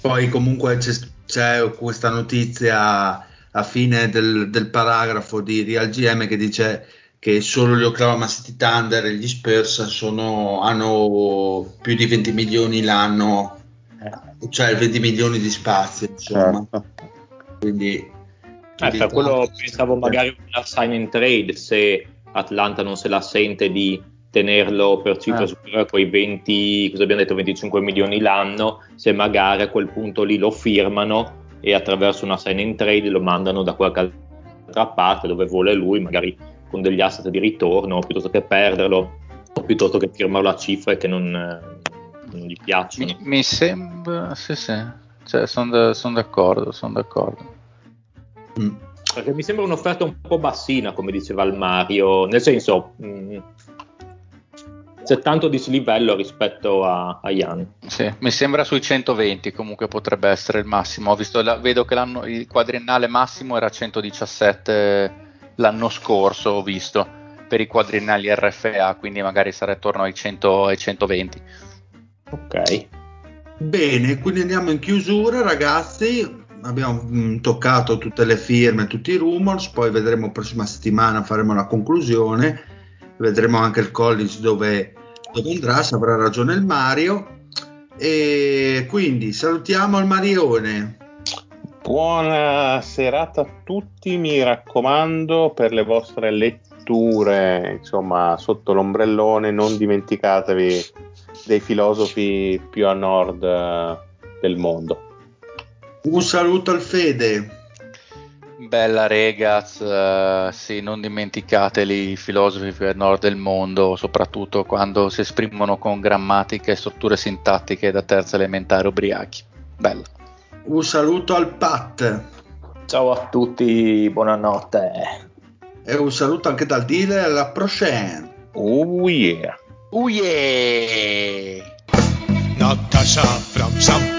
poi comunque c'è, c'è questa notizia a fine del, del, paragrafo di Real GM che dice che solo gli Oklahoma City Thunder e gli Spurs sono, hanno più di 20 milioni l'anno eh. cioè 20 milioni di spazio insomma certo. quindi eh, per quello pensavo magari una sign and trade se Atlanta non se la sente di tenerlo per cifre eh. superiori a quei 20, cosa abbiamo detto, 25 milioni l'anno, se magari a quel punto lì lo firmano e attraverso una sign and trade lo mandano da qualche altra parte dove vuole lui, magari con degli asset di ritorno, piuttosto che perderlo, o piuttosto che firmarlo a cifre che non, non gli piacciono. Mi, mi, sembra, sì sì, cioè, sono son d'accordo, sono d'accordo. Mm. Perché mi sembra un'offerta un po' bassina, come diceva il Mario, nel senso mh, mm, c'è tanto dislivello rispetto a, a Jan. Sì, mi sembra sui 120 comunque potrebbe essere il massimo. Visto, la, vedo che il quadriennale massimo era 117 l'anno scorso, ho visto, per i quadriennali RFA, quindi magari sarà attorno ai, 100, ai 120. Ok. Bene, quindi andiamo in chiusura ragazzi abbiamo mh, mm, toccato tutte le firme, tutti i rumors, poi vedremo la prossima settimana, faremo la conclusione, vedremo anche il college dove, dove andrà, se avrà ragione il Mario. E quindi salutiamo il Marione. Buona serata a tutti, mi raccomando per le vostre letture, insomma, sotto l'ombrellone, non dimenticatevi dei filosofi più a nord un saluto al Fede. Bella Regaz, eh, sì, non dimenticateli i filosofi del nord del mondo, soprattutto quando si esprimono con grammatica e strutture sintattiche da terza elementare ubriachi. Bella. Un saluto al Pat. Ciao a tutti, buonanotte. E un saluto anche dal dealer alla Prochaine. Oh yeah. Oh yeah. Natasha from South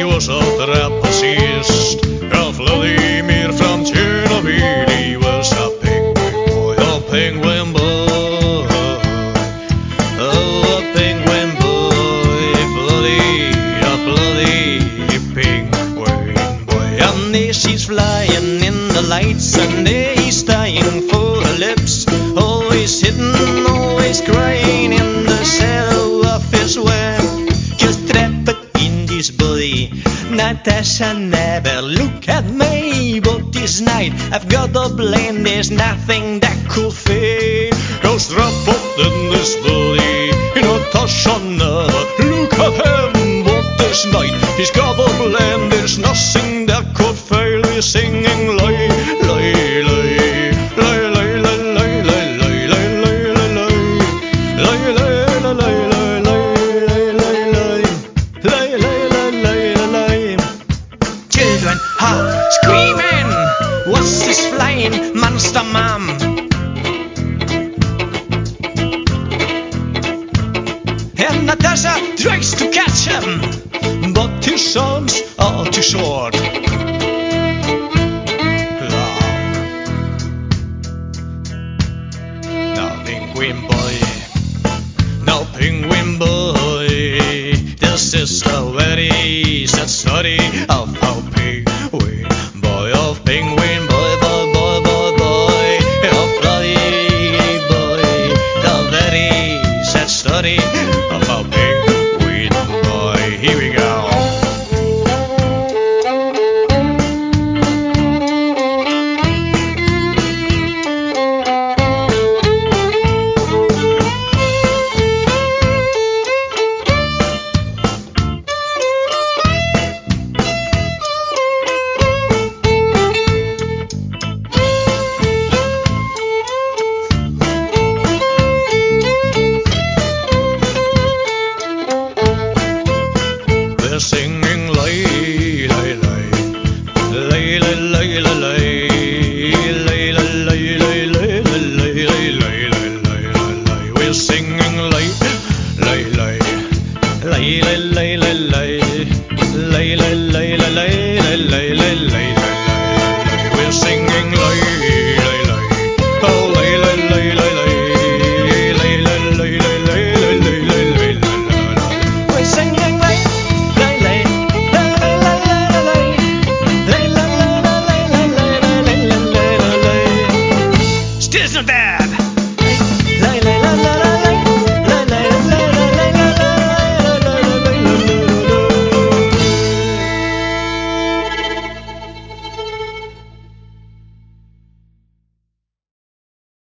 she was a trapezist, of the. got the blame, there's nothing